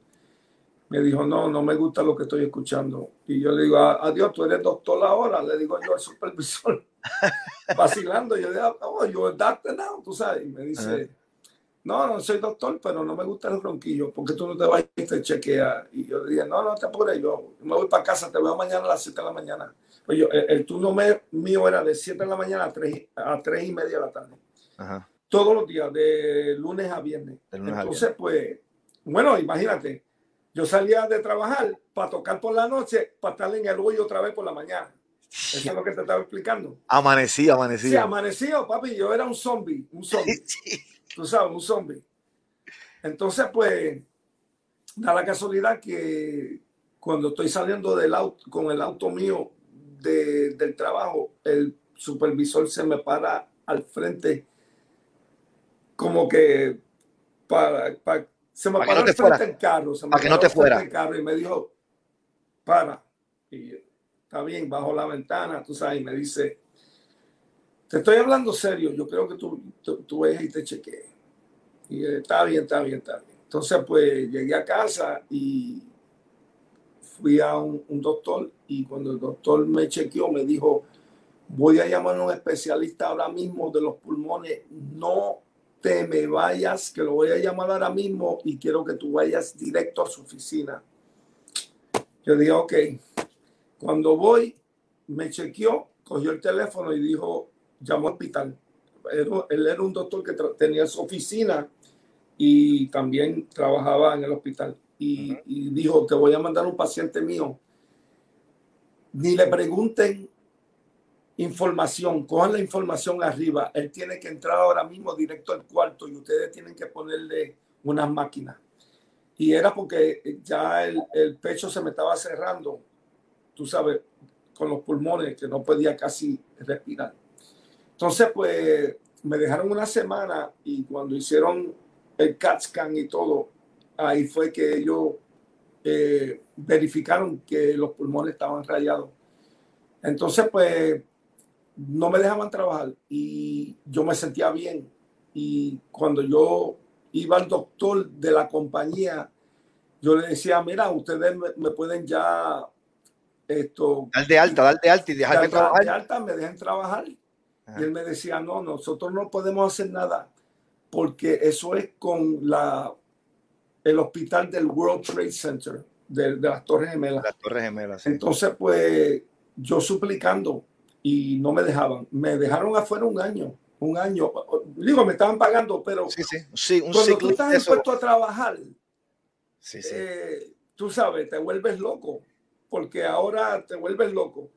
Me dijo, no, no me gusta lo que estoy escuchando. Y yo le digo, adiós, tú eres doctor ahora. Le digo yo al supervisor, vacilando. Yo le digo, oh, a doctor now, tú sabes. Y me dice, no, no soy doctor, pero no me gusta el ronquillo, porque tú no te vas y te chequeas. Y yo dije, no, no te apures, yo me voy para casa, te veo mañana a las 7 de la mañana. Pues yo, el, turno mío era de 7 de la mañana a 3, a 3 y media de la tarde. Todos los días, de lunes a viernes. Entonces, pues, bueno, imagínate, yo salía de trabajar para tocar por la noche, para estar en el hoyo otra vez por la mañana. Eso es lo que te estaba explicando. Amanecí, amanecí. Sí, amaneció, papi. Yo era un zombie, un zombie. tú sabes, un zombie. Entonces, pues, da la casualidad que cuando estoy saliendo del auto, con el auto mío del trabajo, el supervisor se me para al frente como que para, se me para, al frente el carro, se me para que no te fuera. El carro y me dijo, para. Y está bien, bajo la ventana, tú sabes, y me dice, te estoy hablando serio, yo creo que tú, tú, ves y te chequees. Y está bien, está bien, está bien. Entonces, pues llegué a casa y fui a un, doctor y cuando el doctor me chequeó me dijo, voy a llamar a un especialista ahora mismo de los pulmones, no te me vayas, que lo voy a llamar ahora mismo y quiero que tú vayas directo a su oficina. Yo dije, ok. Cuando voy, me chequeó, cogió el teléfono y dijo, llamó al hospital. Él, era un doctor que tenía su oficina y también trabajaba en el hospital. Y, dijo, te voy a mandar un paciente mío. Ni le pregunten información, cojan la información arriba. Él tiene que entrar ahora mismo directo al cuarto y ustedes tienen que ponerle unas máquinas. Y era porque ya el, el pecho se me estaba cerrando, tú sabes, con los pulmones, que no podía casi respirar. Entonces, pues me dejaron una semana y cuando hicieron el CAT scan y todo, ahí fue que ellos eh, verificaron que los pulmones estaban rayados. Entonces, pues no me dejaban trabajar y yo me sentía bien. Y cuando yo iba al doctor de la compañía, yo le decía, mira, ustedes me, pueden ya esto... Dar de alta, dar de alta y dejarme trabajar. De alta, me dejan trabajar. Y él me decía, no, nosotros no podemos hacer nada porque eso es con la, el hospital del World Trade Center, de, las Torres Gemelas. Las Torres Gemelas. Entonces, pues yo suplicando y no me dejaban. Me dejaron afuera un año, un año. Digo, me estaban pagando, pero sí, sí, sí un cuando tú estás dispuesto a trabajar, sí, sí. Eh, tú sabes, te vuelves loco, porque ahora te vuelves loco.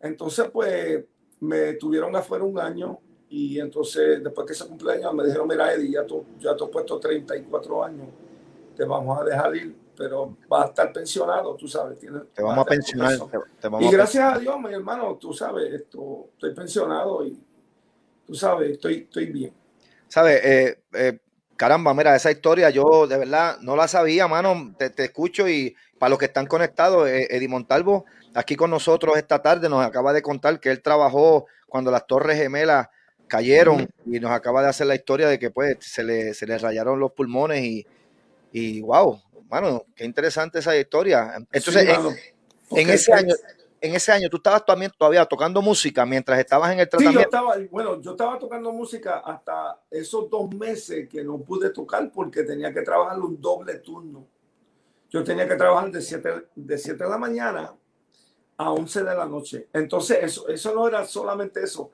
Entonces, pues me tuvieron afuera un año y entonces después que ese cumpleaños me dijeron, mira Eddie, ya tú, ya tú has puesto 34 años, te vamos a dejar ir, pero vas a estar pensionado, tú sabes. Tienes, te vamos a pensionar. y gracias a Dios, mi hermano, tú sabes, esto, estoy pensionado y tú sabes, estoy, estoy bien. ¿Sabes? Eh, eh, caramba, mira, esa historia yo de verdad no la sabía, mano, te, te escucho y para los que están conectados, eh, Eddie Montalvo, aquí con nosotros esta tarde, nos acaba de contar que él trabajó cuando las Torres Gemelas cayeron y nos acaba de hacer la historia de que pues se le, se le rayaron los pulmones y, y wow, mano, qué interesante esa historia. Entonces, en, ese año, en ese año tú estabas también todavía tocando música mientras estabas en el tratamiento. Sí, yo estaba, bueno, yo estaba tocando música hasta esos dos meses que no pude tocar porque tenía que trabajar un doble turno. Yo tenía que trabajar de 7 de, siete de la mañana a 11 de la noche. Entonces, eso, eso no era solamente eso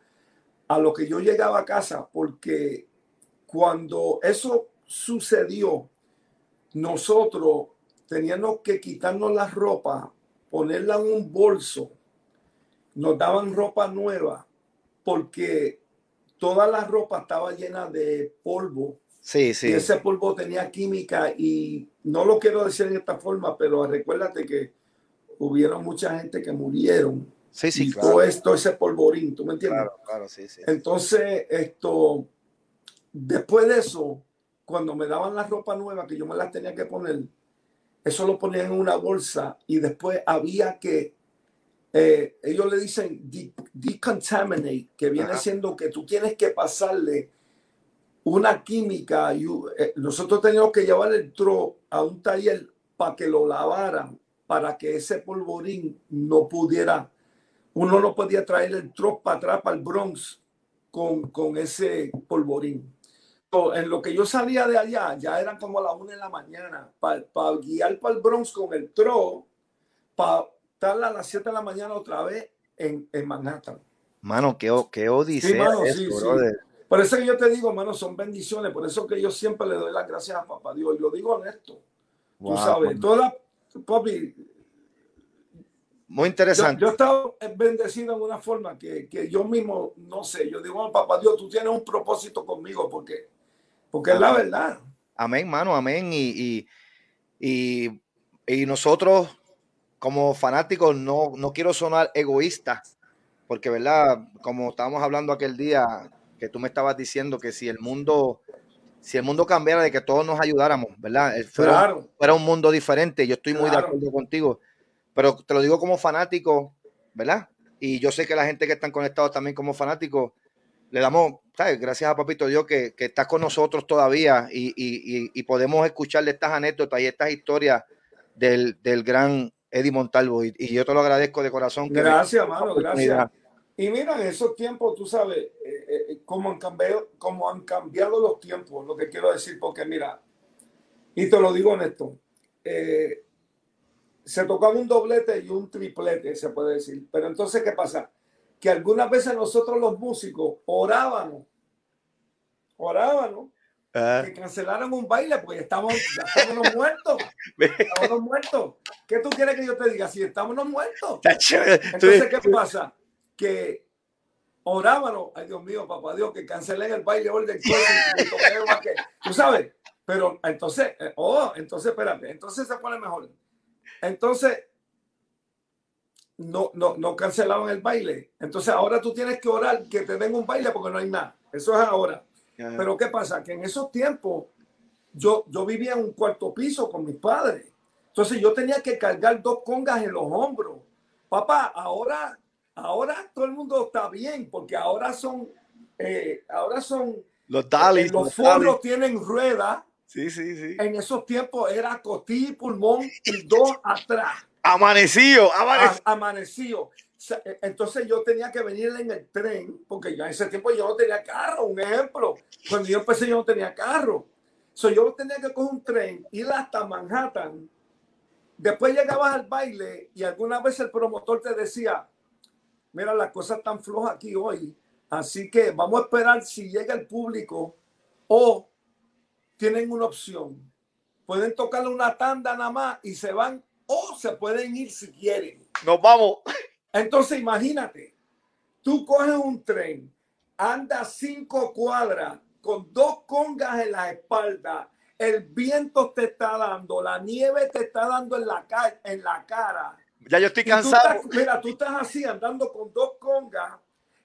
a lo que yo llegaba a casa, porque cuando eso sucedió, nosotros teníamos que quitarnos la ropa, ponerla en un bolso, nos daban ropa nueva, porque toda la ropa estaba llena de polvo. Sí, sí. Y ese polvo tenía química y no lo quiero decir en esta forma, pero recuérdate que hubieron mucha gente que murieron Sí, sí, Todo esto, ese polvorín, ¿tú me entiendes? Claro, claro, sí, sí. Entonces, esto, después de eso, cuando me daban la ropa nueva que yo me las tenía que poner, eso lo ponían en una bolsa y después había que, eh, ellos le dicen decontaminate, que viene siendo que tú tienes que pasarle una química. Y, eh, nosotros teníamos que llevar el tro a un taller para que lo lavaran, para que ese polvorín no pudiera uno no podía traer el truck para atrás, para el Bronx, con, con ese polvorín. En lo que yo salía de allá, ya eran como a las una de la mañana, para, guiar para el Bronx con el truck, para estar a las 7 de la mañana otra vez en, en Manhattan. Mano, qué, qué odisea sí, Por eso que yo te digo, mano, son bendiciones. Por eso que yo siempre le doy las gracias a papá Dios. Y lo digo honesto. Tú sabes, toda, papi, muy interesante. Yo, he estado bendecido en una forma que, que, yo mismo no sé. Yo digo, papá Dios, tú tienes un propósito conmigo porque, porque es la verdad. Amén, mano, amén. Y, y, y, nosotros, como fanáticos, no, no quiero sonar egoísta, porque, ¿verdad? Como estábamos hablando aquel día, que tú me estabas diciendo que si el mundo si el mundo cambiara de que todos nos ayudáramos, ¿verdad? Fuera, claro. fuera un mundo diferente. Yo estoy muy de acuerdo contigo. Pero te lo digo como fanático, ¿verdad? Y yo sé que la gente que están conectados también como fanáticos, le damos, ¿sabes? Gracias a Papito Dios que, que está con nosotros todavía y, y, y, podemos escucharle estas anécdotas y estas historias del, del gran Eddie Montalvo. Y, yo te lo agradezco de corazón. Gracias, hermano, gracias. Y mira, en esos tiempos, tú sabes, eh, eh, cómo, han cambiado, cómo han cambiado los tiempos, lo que quiero decir, porque mira, y te lo digo honesto, eh, se tocaba un doblete y un triplete, se puede decir. Pero entonces, ¿qué pasa? Que algunas veces nosotros los músicos orábamos, orábamos, ah. que cancelaran un baile porque estamos, ya estamos muertos. estamos muertos. ¿Qué tú quieres que yo te diga? Si estamos muertos. Entonces, ¿qué pasa? Que orábamos, ay Dios mío, papá Dios, que cancelen el baile que, tú sabes. Pero entonces, eh, oh, entonces espérate, entonces se pone mejor. Entonces, no, no, no cancelaban el baile. Entonces ahora tú tienes que orar que te den un baile porque no hay nada. Eso es ahora. Pero ¿qué pasa? Que en esos tiempos yo, yo vivía en un cuarto piso con mis padres. Entonces yo tenía que cargar dos congas en los hombros. Papá, ahora, ahora todo el mundo está bien porque ahora son, eh, ahora son los talis, eh, los, los tienen ruedas Sí, sí, sí. En esos tiempos era y pulmón y dos atrás. Amanecido, amanecido. E, entonces yo tenía que venir en el tren, porque ya en ese tiempo yo no tenía carro, un ejemplo. Cuando yo empecé yo no tenía carro. So, yo tenía que coger un tren, ir hasta Manhattan. Después llegabas al baile y alguna vez el promotor te decía, mira, las cosas están flojas aquí hoy, así que vamos a esperar si llega el público o tienen una opción. Pueden tocarle una tanda nada más y se van se pueden ir si quieren. Nos vamos. Entonces imagínate, tú coges un tren anda cinco cuadras con dos congas en la espalda, el viento te está dando, la nieve te está dando en la, en la cara. Ya yo estoy cansado. mira, tú estás así andando con dos congas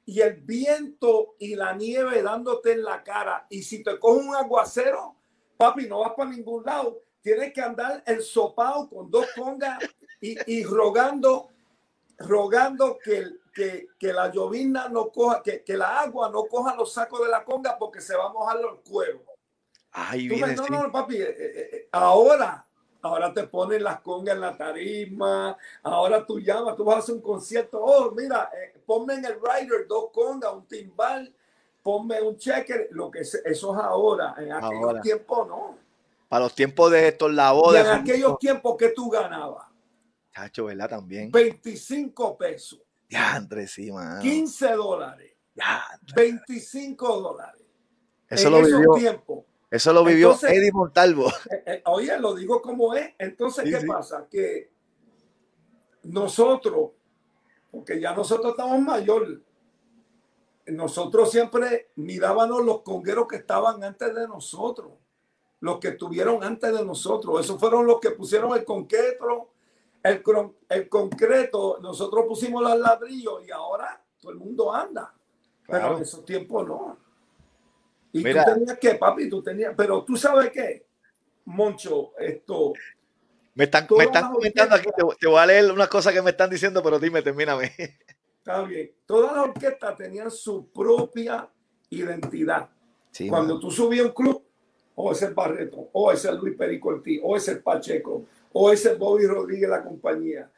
y el viento y la nieve dándote en la cara. Y si te coge un aguacero, papi, no vas para ningún lado. Tienes que andar el sopao con dos congas y, y rogando, rogando que, que, que, la llovina no coja, que, que, la agua no coja los sacos de la conga porque se va a mojar los cueros. Ay, viene, no, no, papi, eh, eh, eh, ahora ahora te ponen las congas en la tarima, ahora tú llamas, tú vas a hacer un concierto, oh, mira, eh, ponme en el rider dos congas, un timbal, ponme un checker, lo que es, eso es ahora, en aquellos tiempos no. Para los tiempos de estos labores. en aquellos tiempos que tú ganabas. Chacho, ¿verdad? También. 25 pesos. Ya, Andrés, sí, man. 15 dólares. Ya, 25 dólares. Eso en lo esos tiempos eso lo vivió Eddie Montalvo. Eh, eh, oye, lo digo como es. Entonces, ¿qué pasa? Que nosotros, porque ya nosotros estamos mayor, nosotros siempre mirábamos los congueros que estaban antes de nosotros, los que estuvieron antes de nosotros. Esos fueron los que pusieron el concreto, el, el concreto, nosotros pusimos los ladrillos y ahora todo el mundo anda. Pero en esos tiempos no. Y tú tenías que, papi, tú tenías, pero tú sabes qué, Moncho, esto. Me están, me están comentando aquí, te, voy a leer una cosa que me están diciendo, pero dime, termíname. Está bien. Todas las orquestas tenían su propia identidad. Cuando tú subías un club, o es el Barreto, o es el Luis Pericortí, o es el Pacheco, o es el Bobby Rodríguez, la compañía.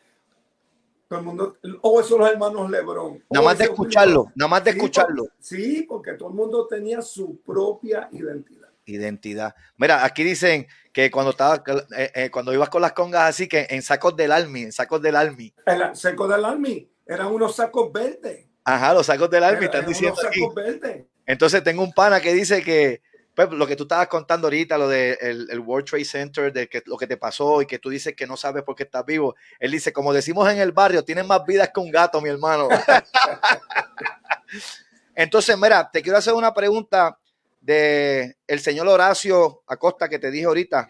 Todo el mundo, o esos los hermanos Lebron. Nada más de escucharlo, nada más de escucharlo. sí, porque todo el mundo tenía su propia identidad. Identidad. Mira, aquí dicen que cuando estaba, eh, eh, cuando ibas con las congas así, que en sacos del Army, en sacos del Army. En sacos del Army, eran unos sacos verdes. Ajá, los sacos del Army, están diciendo. Unos sacos verdes. Entonces tengo un pana que dice que pues, lo que tú estabas contando ahorita, lo del de el World Trade Center, de que, lo que te pasó y que tú dices que no sabes por qué estás vivo. Él dice, como decimos en el barrio, tienes más vidas que un gato, mi hermano. Entonces, mira, te quiero hacer una pregunta de el señor Horacio Acosta que te dije ahorita,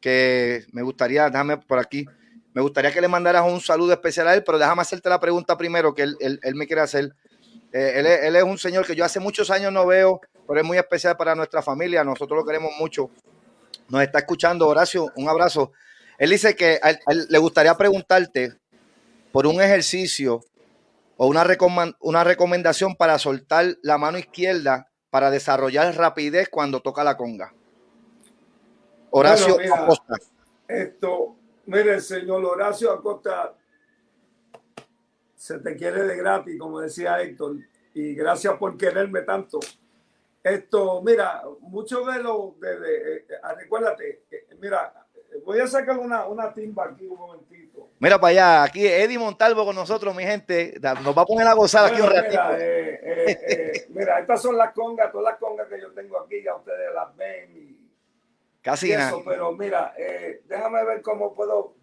que me gustaría, déjame por aquí, me gustaría que le mandaras un saludo especial a él, pero déjame hacerte la pregunta primero que él, me quiere hacer. Eh, él, él, es un señor que yo hace muchos años no veo, pero es muy especial para nuestra familia. Nosotros lo queremos mucho. Nos está escuchando, Horacio. Un abrazo. Él dice que le gustaría preguntarte por un ejercicio o una, una recomendación para soltar la mano izquierda para desarrollar rapidez cuando toca la conga. Horacio Acosta. Esto, mire, señor Horacio Acosta, se te quiere de gratis, como decía Héctor, y gracias por quererme tanto. Esto, mira, mucho de lo, de, de, eh, recuérdate, eh, mira, voy a sacar una, una timba aquí un momentito. Mira para allá, aquí Eddie Montalvo con nosotros, mi gente, nos va a poner a gozar aquí un ratito. Mira, eh, mira, estas son las congas, todas las congas que yo tengo aquí, ya ustedes las ven. Y, Casi nada. Pero mira, déjame ver cómo puedo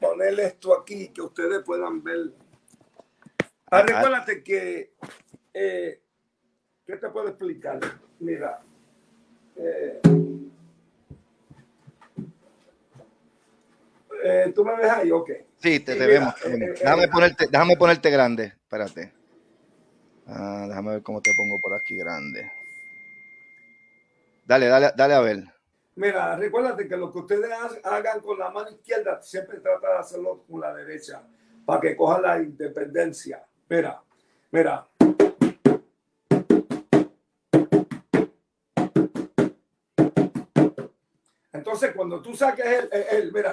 ponerle esto aquí, que ustedes puedan ver. Ah, recuérdate que ¿Qué te puedo explicar? Mira. Eh, eh, ¿Tú me ves ahí? Ok. Sí, te, vemos. Eh, déjame, ponerte, déjame ponerte grande. Espérate. Ah, déjame ver cómo te pongo por aquí grande. Dale, dale, dale a ver. Mira, recuérdate que lo que ustedes hagan con la mano izquierda, siempre trata de hacerlo con la derecha, para que coja la independencia. Mira, mira. Entonces, cuando tú saques el, el, mira.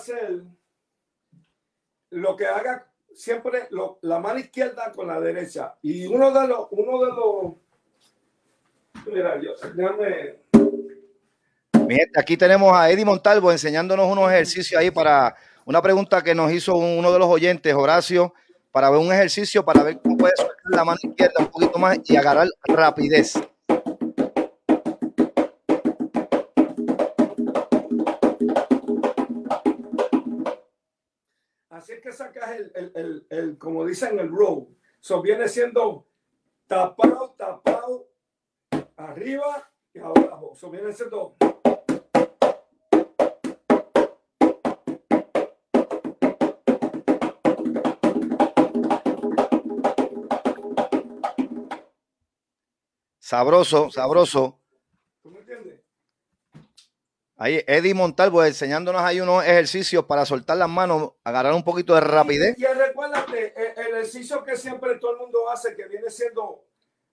Hacer lo que haga siempre la mano izquierda con la derecha. Y uno de los, uno de los, mira, yo, déjame. aquí tenemos a Eddie Montalvo enseñándonos unos ejercicios ahí para una pregunta que nos hizo uno de los oyentes, Horacio, para ver un ejercicio, para ver cómo puede soltar la mano izquierda un poquito más y agarrar rapidez. Así es que sacas el, el, el, el como dicen, el row. Eso viene siendo tapado, tapado, arriba y abajo. Eso viene siendo Sabroso, sabroso. Ahí Eddie Montalvo enseñándonos ahí unos ejercicios para soltar las manos, agarrar un poquito de rapidez. Y, y recuérdate, el, el ejercicio que siempre todo el mundo hace, que viene siendo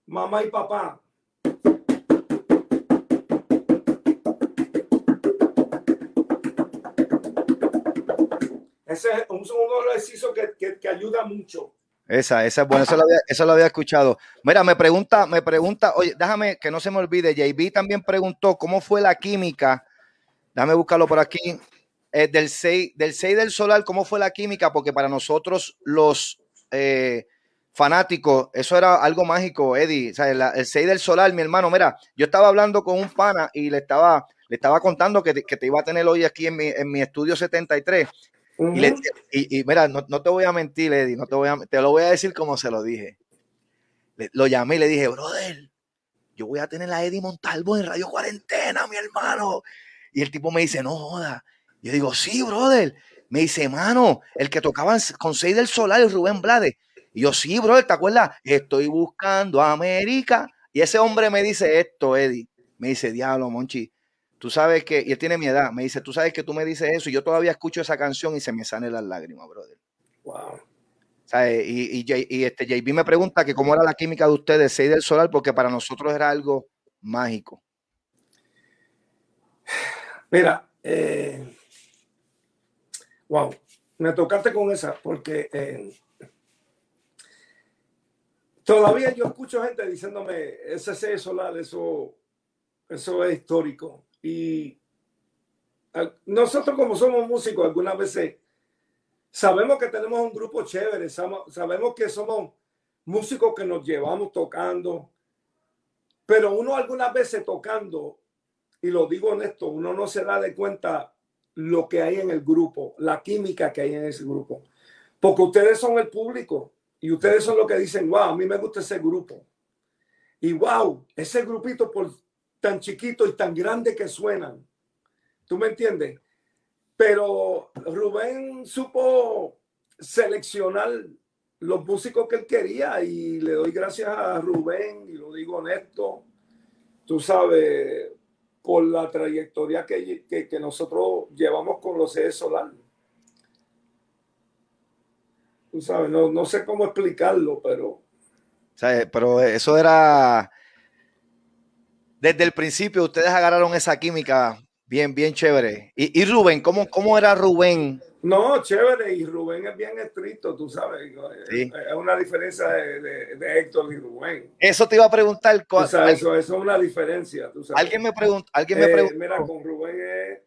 mamá y papá. Ese es uno de los ejercicios que, que, que ayuda mucho. Esa, esa es buena, eso lo, había, eso lo había escuchado. Mira, me pregunta, me pregunta, oye, déjame que no se me olvide, JB también preguntó cómo fue la química, déjame buscarlo por aquí, eh, del 6 del 6 del solar, cómo fue la química, porque para nosotros los eh, fanáticos, eso era algo mágico, Eddie, o sea, el, el 6 del solar, mi hermano, mira, yo estaba hablando con un pana y le estaba, le estaba contando que, que te iba a tener hoy aquí en mi, en mi estudio 73 Uh -huh. y, le, y, y, mira, no, no, te voy a mentir, Eddie, no te, voy a, te lo voy a decir como se lo dije. Le, lo llamé y le dije, brother, yo voy a tener a Eddie Montalvo en Radio Cuarentena, mi hermano. Y el tipo me dice, no joda. Yo digo, sí, brother. Me dice, mano, el que tocaba con seis del solar, el Rubén Blades. Y yo, sí, brother, ¿te acuerdas? Estoy buscando a América. Y ese hombre me dice esto, Eddie. Me dice, diablo, Monchi, Tú sabes que, y él tiene mi edad, me dice, tú sabes que tú me dices eso y yo todavía escucho esa canción y se me salen las lágrimas, brother. Wow. ¿Sabes? Y, y, y, este JB me pregunta que cómo era la química de ustedes, 6 del solar, porque para nosotros era algo mágico. Mira, eh, wow, me tocaste con esa, porque eh, todavía yo escucho gente diciéndome, ese 6 solar, eso, eso es histórico. Y nosotros como somos músicos, algunas veces sabemos que tenemos un grupo chévere, sabemos que somos músicos que nos llevamos tocando, pero uno algunas veces tocando, y lo digo honesto, uno no se da de cuenta lo que hay en el grupo, la química que hay en ese grupo, porque ustedes son el público y ustedes son los que dicen, wow, a mí me gusta ese grupo. Y wow, ese grupito por tan chiquito y tan grande que suenan. ¿Tú me entiendes? Pero Rubén supo seleccionar los músicos que él quería y le doy gracias a Rubén y lo digo honesto, tú sabes, por la trayectoria que, que, nosotros llevamos con los sedes Solar. Tú sabes, no, no sé cómo explicarlo, pero... Sea, pero eso era desde el principio ustedes agarraron esa química bien, bien chévere. Y, y Rubén, ¿cómo, ¿cómo era Rubén? No, chévere, y Rubén es bien estricto, tú sabes. Sí. Es una diferencia de, de, de, Héctor y Rubén. Eso te iba a preguntar. O sea, eso, eso, es una diferencia. Tú sabes. Alguien me preguntó. Alguien me preguntó. Eh, mira, con Rubén es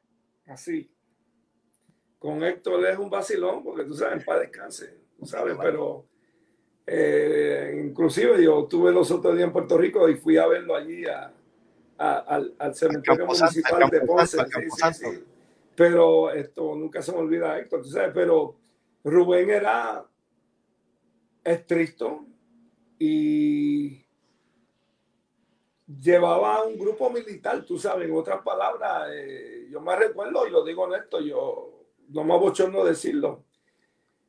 así. Con Héctor es un vacilón, porque tú sabes, para descanse, tú sabes, pero eh, inclusive yo estuve los otros días en Puerto Rico y fui a verlo allí a, a, al, al, cementerio municipal de Ponce. Sí, sí, sí. Pero esto nunca se me olvida, Héctor, tú sabes, pero Rubén era estricto y llevaba un grupo militar, tú sabes, en otras palabras, eh, yo me recuerdo y lo digo honesto, yo no me abochorno decirlo.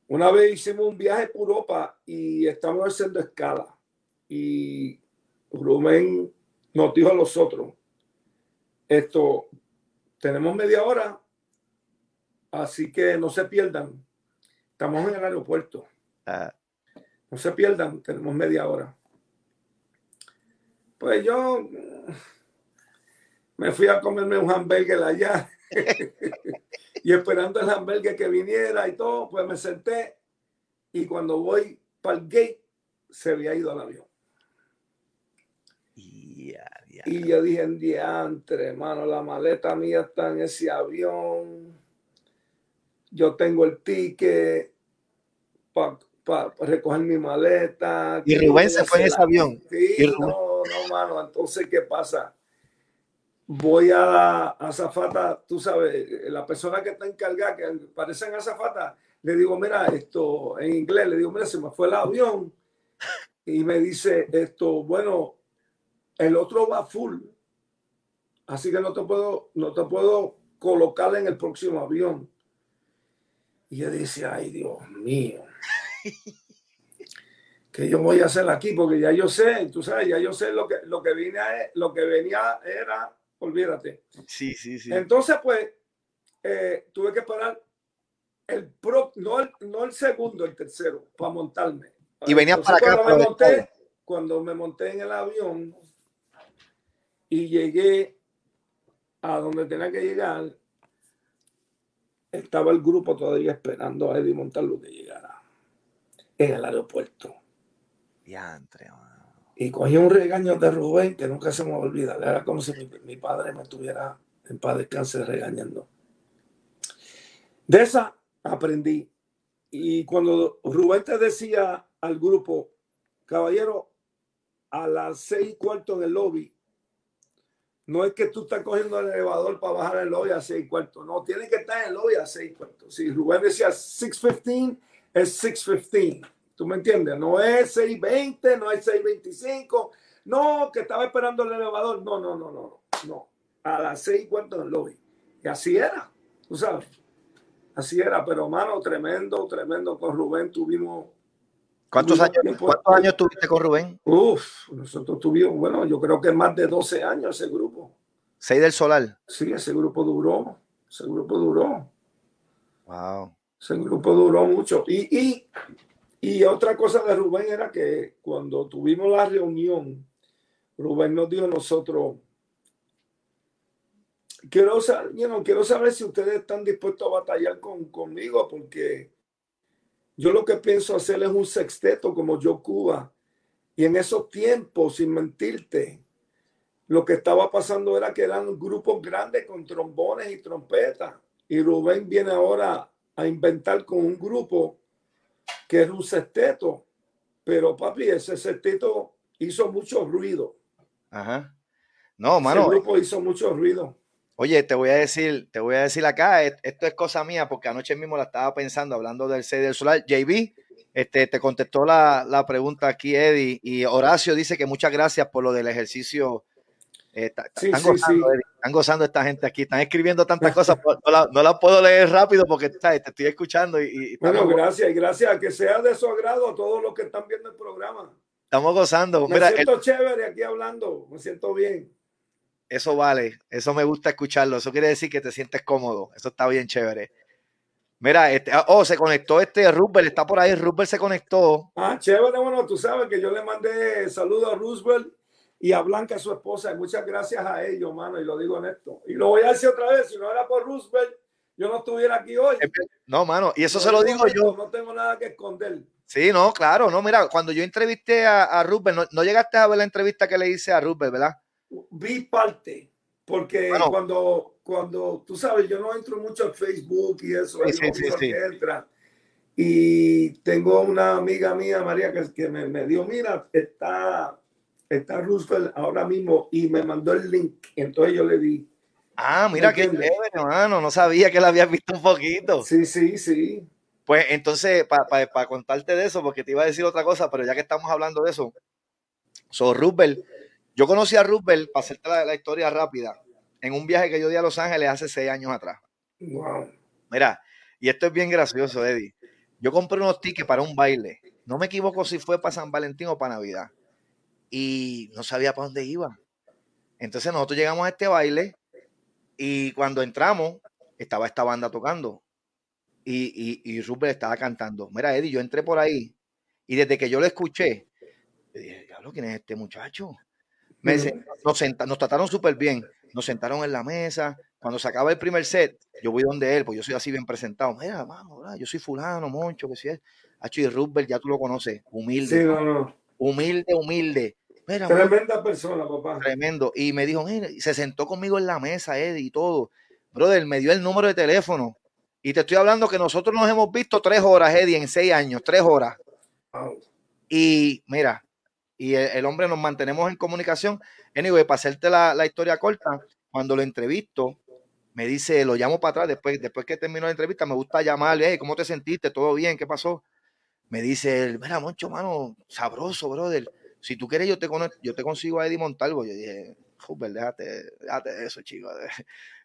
Una vez hicimos un viaje por Europa y estamos haciendo escala y Rubén nos dijo a los otros, esto, tenemos media hora, así que no se pierdan. Estamos en el aeropuerto. Ah. No se pierdan, tenemos media hora. Pues yo me fui a comerme un hamburger allá y esperando el hamburger que viniera y todo, pues me senté y cuando voy para el gate se había ido al avión. Y yo dije, en diantre, hermano, la maleta mía está en ese avión. Yo tengo el ticket para pa, pa recoger mi maleta. Y Rubén se fue en ese avión. Sí, no, no, mano. Entonces, ¿qué pasa? Voy a, a Zafata, tú sabes, la persona que está encargada, que parecen a Zafata, le digo, mira, esto, en inglés, le digo, mira, se me fue el avión. Y me dice, esto, bueno, el otro va full. Así que no te puedo, no te puedo colocar en el próximo avión. Y yo dice, ay, Dios mío. ¿Qué yo voy a hacer aquí? Porque ya yo sé, tú sabes, ya yo sé lo que, lo que, vine lo que venía era, olvídate. Sí, sí, sí. Entonces, pues, eh, tuve que esperar el pro, no, el, no el segundo, el tercero, para montarme. Y venía para acá. Cuando me, monté, cuando me monté en el avión y llegué a donde tenía que llegar, estaba el grupo todavía esperando a Eddie Montalvo que llegara en el aeropuerto. y cogí un regaño de Rubén que nunca se me olvida. Era como si mi, padre me estuviera en paz descanse regañando. De esa aprendí. Y cuando Rubén te decía al grupo, caballero, a las seis y cuarto en el lobby, no es que tú estás cogiendo el elevador para bajar el lobby a seis y cuarto, no, tiene que estar en el lobby a seis y cuarto. Si Rubén decía 6.15, es 6.15. ¿Tú me entiendes? No es 6.20, no es 6.25, no, que estaba esperando el elevador. No, no, no, no, no. A las seis y cuarto en el lobby. Y así era, tú sabes. Así era, pero mano, tremendo, tremendo. Con Rubén tuvimos. ¿Cuántos años, ¿cuántos años tuviste con Rubén? Uf, nosotros tuvimos, bueno, yo creo que más de 12 años ese grupo. ¿Seis del Solar? Sí, ese grupo duró. Ese grupo duró. Wow. Ese grupo duró mucho. Y, y, y otra cosa de Rubén era que cuando tuvimos la reunión, Rubén nos dijo a nosotros, quiero, saber, quiero saber si ustedes están dispuestos a batallar con, conmigo, porque yo lo que pienso hacer es un sexteto como yo Cuba. Y en esos tiempos, sin mentirte, lo que estaba pasando era que eran grupos grandes con trombones y trompetas. Y Rubén viene ahora a inventar con un grupo que es un sexteto. Pero papi, ese sexteto hizo mucho ruido. Ajá. No, mano. Ese grupo hizo mucho ruido. Oye, te voy a decir, te voy a decir acá, esto es cosa mía, porque anoche mismo la estaba pensando, hablando del C del solar. JB, este, te contestó la, pregunta aquí, Eddie, y Horacio dice que muchas gracias por lo del ejercicio. Eh, están, gozando, esta gente aquí, están escribiendo tantas cosas, no la, puedo leer rápido porque te estoy escuchando. Y, bueno, gracias, y gracias, que sea de su agrado a todos los que están viendo el programa. Estamos gozando. Me siento chévere aquí hablando, me siento bien. Eso vale, eso me gusta escucharlo. Eso quiere decir que te sientes cómodo. Eso está bien chévere. Mira, este, ah, oh, se conectó este Rubel, está por ahí. Rubel se conectó. Ah, chévere. Bueno, tú sabes que yo le mandé saludos a Roosevelt y a Blanca, su esposa. Y muchas gracias a ellos, mano. Y lo digo en esto. Y lo voy a decir otra vez. Si no era por Roosevelt, yo no estuviera aquí hoy. No, mano. Y eso se lo digo yo. No tengo nada que esconder. Sí, no, claro. No, mira, cuando yo entrevisté a, a no, no, llegaste a ver la entrevista que le hice a Roosevelt, ¿verdad? Vi parte, porque cuando, cuando, tú sabes, yo no entro mucho en Facebook y eso, entra. Y tengo una amiga mía, María, que, que me, me dio, mira, está, está Roosevelt ahora mismo y me mandó el link. Entonces yo le di. Ah, mira qué chévere, hermano. No sabía que la habías visto un poquito. Sí, sí, sí. Pues entonces, para contarte de eso, porque te iba a decir otra cosa, pero ya que estamos hablando de eso, so Roosevelt yo conocí a Rupert, para hacerte la, historia rápida, en un viaje que yo di a Los Ángeles hace seis años atrás. Wow. Mira, y esto es bien gracioso, Eddie. Yo compré unos tickets para un baile. No me equivoco si fue para San Valentín o para Navidad. Y no sabía para dónde iba. Entonces nosotros llegamos a este baile y cuando entramos estaba esta banda tocando. Y, y, y Rupert estaba cantando. Mira, Eddie, yo entré por ahí y desde que yo lo escuché, dije, diablo, ¿quién es este muchacho? Nos, trataron súper bien. Nos sentaron en la mesa. Cuando se acaba el primer set, yo voy donde él, pues yo soy así bien presentado. Mira, vamos, yo soy fulano, moncho, que si es. Hacho y Rupert, ya tú lo conoces. Humilde. Humilde, humilde. Tremenda persona, papá. Tremendo. Y me dijo, mira, se sentó conmigo en la mesa, Eddie, y todo. Brother, me dio el número de teléfono. Y te estoy hablando que nosotros nos hemos visto tres horas, Eddie, en seis años, tres horas. Y mira, y el, hombre nos mantenemos en comunicación. Anyway, para hacerte la, historia corta, cuando lo entrevisto, me dice, lo llamo para atrás después, después que terminó la entrevista, me gusta llamarle, ¿cómo te sentiste? ¿Todo bien? ¿Qué pasó? Me dice, él, mira, Moncho, mano, sabroso, brother. Si tú quieres, yo te, yo te consigo a Eddie Montalvo. Yo dije, Hubert, déjate, déjate eso, chico.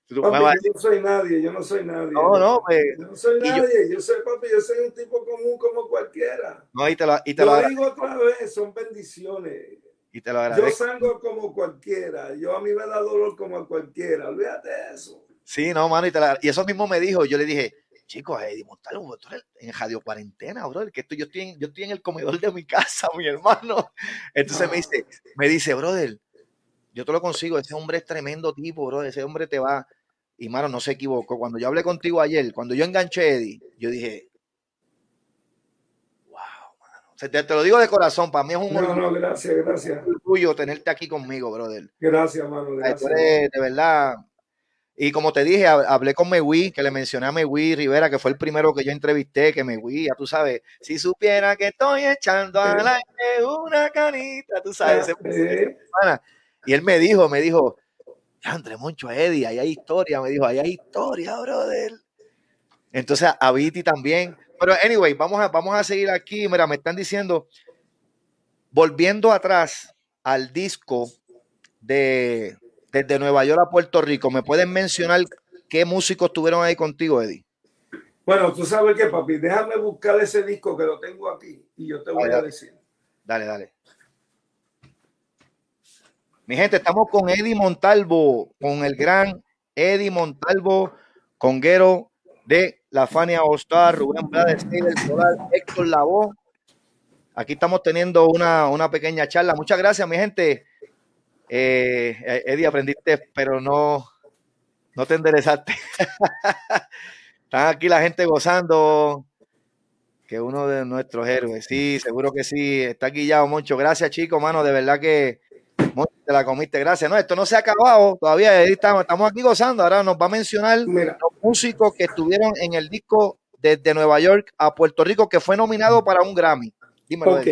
Yo no soy nadie, yo no soy nadie. No, no, pues, yo no soy nadie, yo, soy papi, yo soy un tipo común como cualquiera. No, y te lo, y te lo digo otra vez, son bendiciones. Y te lo agradezco. Yo salgo como cualquiera, yo a mí me da dolor como a cualquiera, olvídate de eso. Sí, no, mano, y, te la, y eso mismo me dijo, yo le dije, chicos, Eddie Montalvo, en radio cuarentena, bro, que estoy, yo, estoy en, yo estoy en el comedor de mi casa, mi hermano. Entonces me dice, me dice, brother, yo te lo consigo, ese hombre es tremendo tipo, bro, ese hombre te va. Y mano, no se equivocó. Cuando yo hablé contigo ayer, cuando yo enganché a Eddie, yo dije, wow, mano. te, lo digo de corazón, para mí es un no, no, gracias, gracias. orgullo tenerte aquí conmigo, brother. Gracias, mano. Gracias. de verdad, y como te dije, hablé con Mewi, que le mencioné a Mewi Rivera, que fue el primero que yo entrevisté, que Mewi, ya tú sabes, si supiera que estoy echando a la una canita, tú sabes. Y él me dijo, me dijo, Andre Moncho Eddie, ahí hay historia, me dijo, ahí hay historia, brother. Entonces, a Viti también. Pero, anyway, vamos a, vamos a seguir aquí. Mira, me están diciendo, volviendo atrás al disco de desde Nueva York a Puerto Rico, ¿me pueden mencionar qué músicos estuvieron ahí contigo, Eddie? Bueno, tú sabes qué, papi, déjame buscar ese disco que lo tengo aquí y yo te voy a decir. Dale, dale. Mi gente, estamos con Eddie Montalvo, con el gran Eddie Montalvo, conguero de la Fania All Star, Rubén Blades, Héctor Lavoe. Aquí estamos teniendo una, una pequeña charla. Muchas gracias, mi gente. Eh, eh, Eddie, aprendiste, pero no, no te enderezaste. Están aquí la gente gozando. Que uno de nuestros héroes. Sí, seguro que sí. Está guillado, Moncho. Gracias, chicos, mano. De verdad que te la comiste. Gracias. No, esto no se ha acabado. Todavía estamos, estamos aquí gozando. Ahora nos va a mencionar los músicos que estuvieron en el disco desde Nueva York a Puerto Rico, que fue nominado para un Grammy. Dímelo. Ok.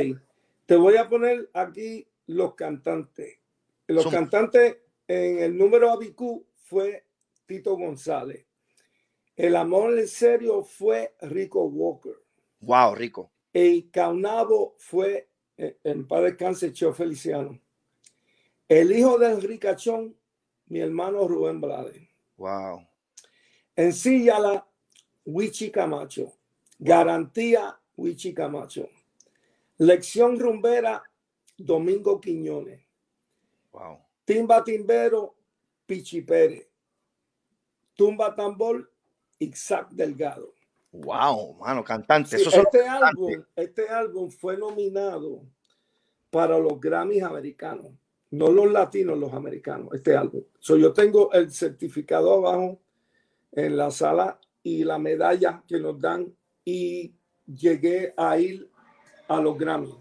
Te voy a poner aquí los cantantes. Los cantantes en el número ABQ fue Tito González. El amor en serio fue Rico Walker. Wow, Rico. El Caunabo fue, eh, en paz descanse, Cheo Feliciano. El hijo del ricachón, mi hermano Rubén Blade. Wow. En Síyala, Wichi Camacho. Garantía, Wichi Camacho. Lección rumbera, Domingo Quiñones. Timba Timbero, Pichi Pérez. Tumba Tambor, Isaac Delgado. Wow, mano, cantante. este, álbum, este álbum fue nominado para los Grammys americanos, no los latinos, los americanos, este álbum. So, yo tengo el certificado abajo en la sala y la medalla que nos dan y llegué a ir a los Grammys.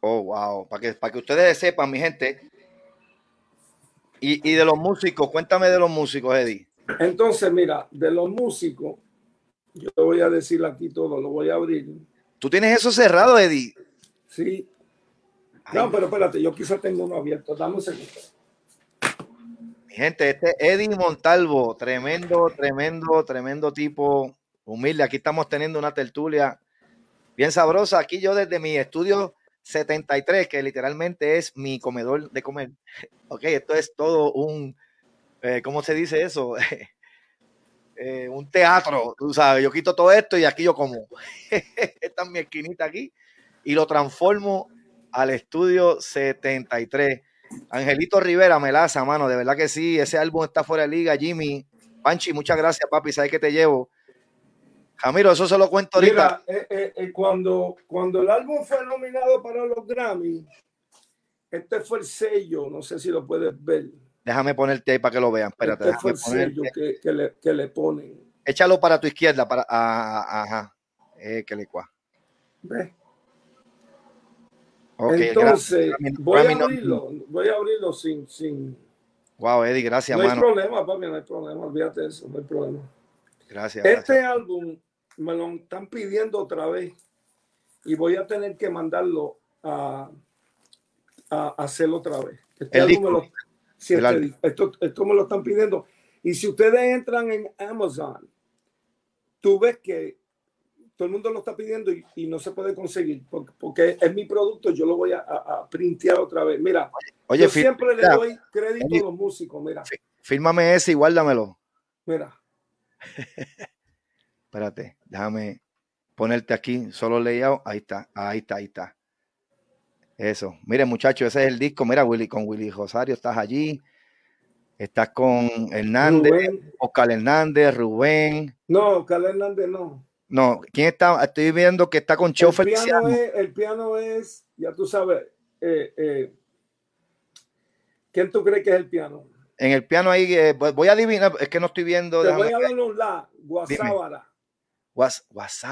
Oh, wow. Para que, para que ustedes sepan, mi gente. Y, y de los músicos, cuéntame de los músicos, Eddie. Entonces, mira, de los músicos, yo voy a decir aquí todo, lo voy a abrir. ¿Tú tienes eso cerrado, Eddie? Sí. No, pero espérate, yo quizá tengo uno abierto. Dame un segundo. Mi gente, este es Eddie Montalvo, tremendo, tremendo, tremendo tipo, humilde. Aquí estamos teniendo una tertulia bien sabrosa. Aquí yo desde mi estudio 73, que literalmente es mi comedor de comer. Ok, esto es todo un, eh, ¿cómo se dice eso? Eh, un teatro, tú sabes, yo quito todo esto y aquí yo como. Esta es mi esquinita aquí y lo transformo al estudio 73. Angelito Rivera, Melaza, mano, de verdad que sí, ese álbum está fuera de liga, Jimmy. Panchi, muchas gracias, papi, sabes que te llevo. Camilo, eso se lo cuento ahorita. Eh, eh, eh, cuando, cuando el álbum fue nominado para los Grammy, este fue el sello, no sé si lo puedes ver. Déjame ponerte ahí para que lo vean. Espérate, este fue el sello que, le, que, le, ponen. Échalo para tu izquierda, para. ajá. Eh, que le cua. ¿Ves? Entonces, voy, a abrirlo, voy a abrirlo sin, sin. Wow, Eddie, gracias, no hay problema, papi, no hay problema, olvídate de eso, no hay problema. Gracias. Este álbum me lo están pidiendo otra vez y voy a tener que mandarlo a, a hacerlo otra vez. Este el disco. Si este esto, esto me lo están pidiendo. Y si ustedes entran en Amazon, tú ves que todo el mundo lo está pidiendo y, no se puede conseguir porque, es mi producto, yo lo voy a, a, printear otra vez. Mira, Oye, yo siempre le doy crédito a los músicos, mira. Fírmame ese y guárdamelo. Mira. Espérate, déjame ponerte aquí, solo layout, ahí está, ahí está, ahí está. Eso. Mire, muchachos, ese es el disco. Mira, Willy, con Willy Rosario estás allí. Estás con Hernández, Oscar Hernández, Rubén. No, Oscar Hernández no. No, ¿quién está? Estoy viendo que está con Chofer. El piano, es, el piano es, ya tú sabes, eh, eh, ¿quién tú crees que es el piano? En el piano ahí, eh, voy a adivinar, es que no estoy viendo. Te voy a dar un la, Guasábara. Guas,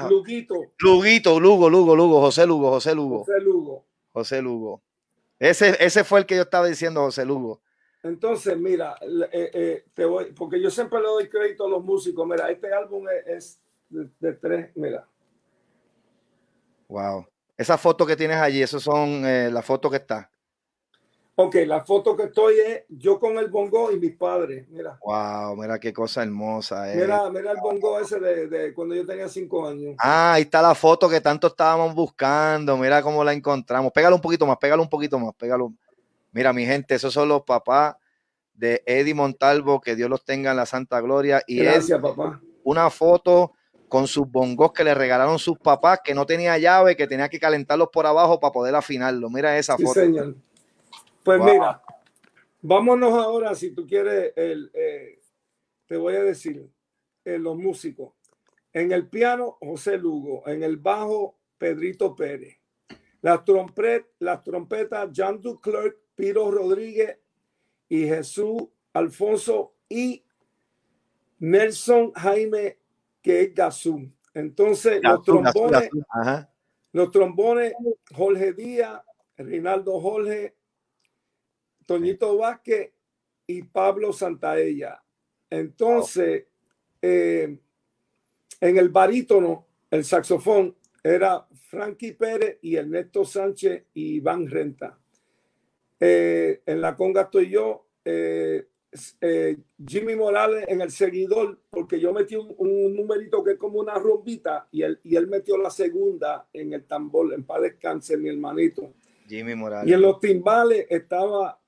Luguito. Luguito, Lugo, Lugo, Lugo, José Lugo, José Lugo. José Lugo. José Lugo. Ese, ese fue el que yo estaba diciendo, José Lugo. Entonces, mira, te voy, porque yo siempre le doy crédito a los músicos. Mira, este álbum es de, tres, mira. Wow. Esa foto que tienes allí, esas son eh, las fotos que está. Ok, la foto que estoy es yo con el bongo y mis padres, mira. Wow, mira qué cosa hermosa. Eh. Mira, mira el bongo ese de, cuando yo tenía cinco años. Ah, ahí está la foto que tanto estábamos buscando. Mira cómo la encontramos. Pégalo un poquito más, pégalo un poquito más, pégalo. Mira, mi gente, esos son los papás de Eddie Montalvo, que Dios los tenga en la santa gloria. Y Gracias, papá. Una foto con sus bongos que le regalaron sus papás, que no tenía llave, que tenía que calentarlos por abajo para poder afinarlo. Mira esa sí, foto. Señor. Pues mira, vámonos ahora, si tú quieres, el, eh, te voy a decir, eh, los músicos. En el piano, José Lugo. En el bajo, Pedrito Pérez. Las, trompet, las trompetas, Jean Duclerc, Piro Rodríguez y Jesús Alfonso y Nelson Jaime que es Gazú. Entonces, los trombones, los trombones, Jorge Díaz, Rinaldo Jorge, Toñito Vázquez y Pablo Santaella. Entonces, eh, en el barítono, el saxofón era Frankie Pérez y Ernesto Sánchez y Iván Renta. Eh, en la conga estoy yo, eh, eh, Jimmy Morales en el seguidor, porque yo metí un, numerito que es como una rombita y él, y él metió la segunda en el tambor, en paz descanse, mi hermanito. Jimmy Morales. Y en los timbales estaba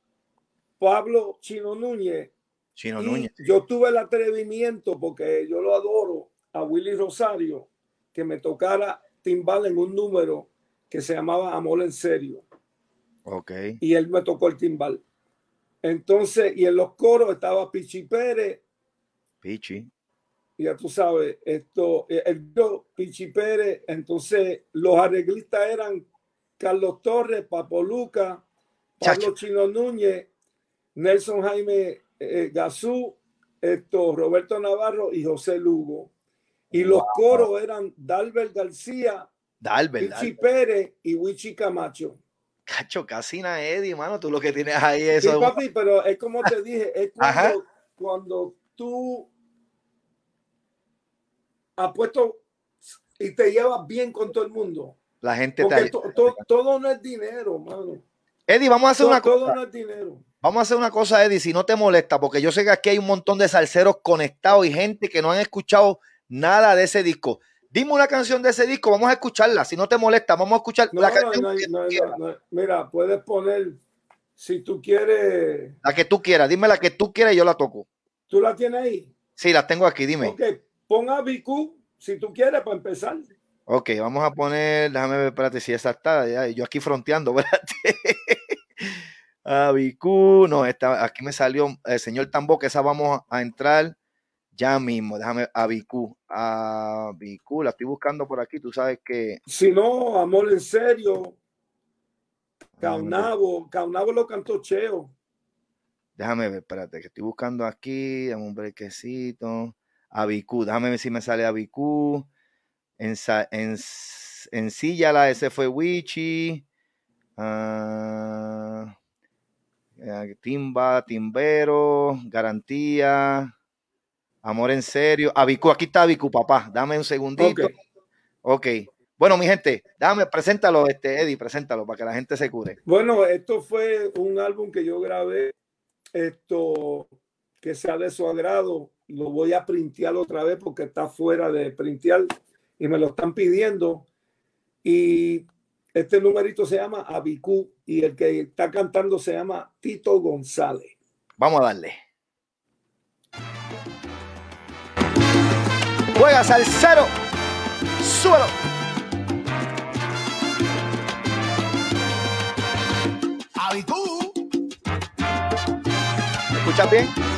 Pablo Chino Núñez. Chino Núñez. Yo tuve el atrevimiento, porque yo lo adoro, a Willy Rosario, que me tocara timbal en un número que se llamaba Amor en Serio. Ok. Y él me tocó el timbal. Entonces, y en los coros estaba Pichi Pérez. Pichi. Ya tú sabes, esto, eh, el Pichi Pérez. Entonces, los arreglistas eran Carlos Torres, Papo Luca, Pablo Chino Núñez, Nelson Jaime eh, eh, Gazú, esto, Roberto Navarro y José Lugo. Y los coros eran Dalbert García, Pichi Pérez y Wichi Camacho. Cacho, casi nada, Eddie, mano, tú lo que tienes ahí es. Sí, papi, pero es como te dije, es cuando, tú apuesto y te llevas bien con todo el mundo. La gente Porque todo no es dinero, mano. Eddie, vamos a hacer una cosa. Todo no es dinero. Vamos a hacer una cosa, Eddie, si no te molesta, porque yo sé que aquí hay un montón de salseros conectados y gente que no han escuchado nada de ese disco. Dime una canción de ese disco, vamos a escucharla. Si no te molesta, vamos a escuchar la canción. Mira, puedes poner, si tú quieres. La que tú quieras, dime la que tú quieras y yo la toco. ¿Tú la tienes ahí? Sí, la tengo aquí, dime. Ok, pon a BQ si tú quieres para empezar. Ok, vamos a poner, déjame ver, espérate si esa está, yo aquí fronteando, espérate. a BQ, no, esta, aquí me salió el señor Tambo, que esa vamos a entrar ya mismo, déjame a Bicu. A Bicu, la estoy buscando por aquí. Tú sabes que. Si no, amor en serio. Caunabo, Caunabo lo cantó Cheo. Déjame ver, espérate, que estoy buscando aquí. Dame un brequecito. A déjame ver si me sale a. En, en, en silla la ese fue Wichi. Ah, eh, timba, Timbero, Garantía. Amor en serio. Abicu, aquí está Abicu, papá. Dame un segundito. Ok. Bueno, mi gente, dame, preséntalo, este, Eddie, preséntalo para que la gente se cure. Bueno, esto fue un álbum que yo grabé esto que sea de su agrado, lo voy a printear otra vez porque está fuera de printear y me lo están pidiendo. Y este numerito se llama Abicú y el que está cantando se llama Tito González. Vamos a darle. Juegas al cero. Suelo. Abicú. ¿Escuchas bien?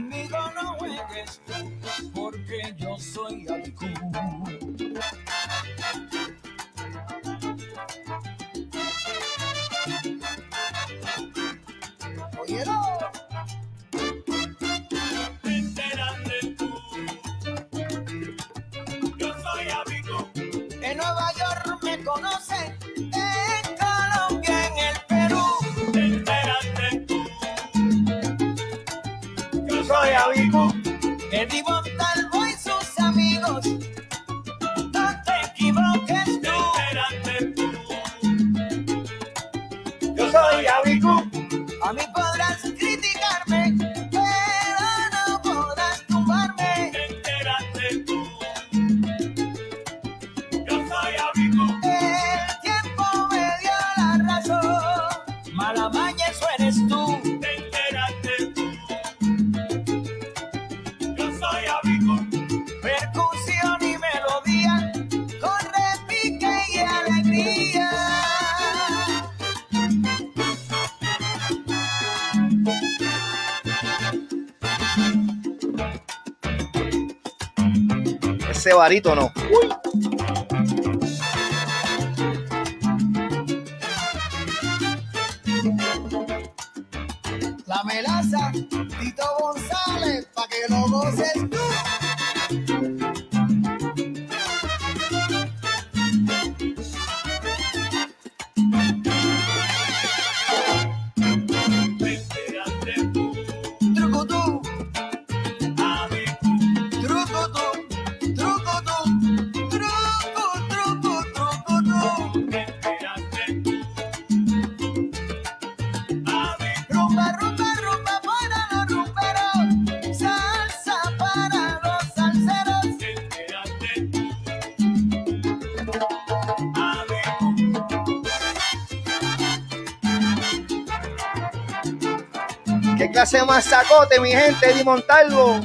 Conmigo no juegues porque yo soy Abicú. Eddie Ese varito no. ¿Qué clase de masacote, mi gente? Eddie Montalvo.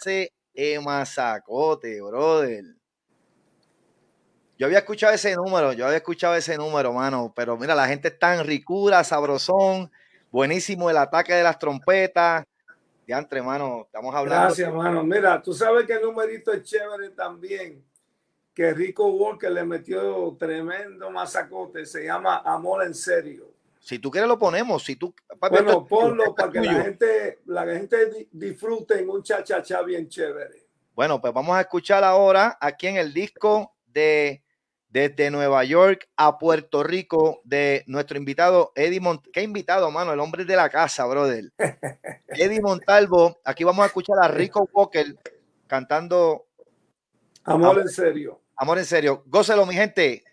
Clase de brother. Yo había escuchado ese número, yo había escuchado ese número, mano, pero mira, la gente está en ricura, sabrosón, buenísimo el ataque de las trompetas. Diantre, mano, estamos hablando. Gracias, mano. Mira, tú sabes que el numerito es chévere también, que Rico Walker le metió tremendo masacote, se llama Amor en Serio. Si tú quieres lo ponemos, si tú... bueno, ponlo para que la gente, la gente disfrute en un cha-cha-cha bien chévere. Bueno, pues vamos a escuchar ahora aquí en el disco de desde Nueva York a Puerto Rico de nuestro invitado Eddie Montalvo. ¿Qué invitado, mano? El hombre de la casa, brother. Eddie Montalvo. Aquí vamos a escuchar a Rico Walker cantando Amor en serio. Amor en serio. Gócelo, mi gente.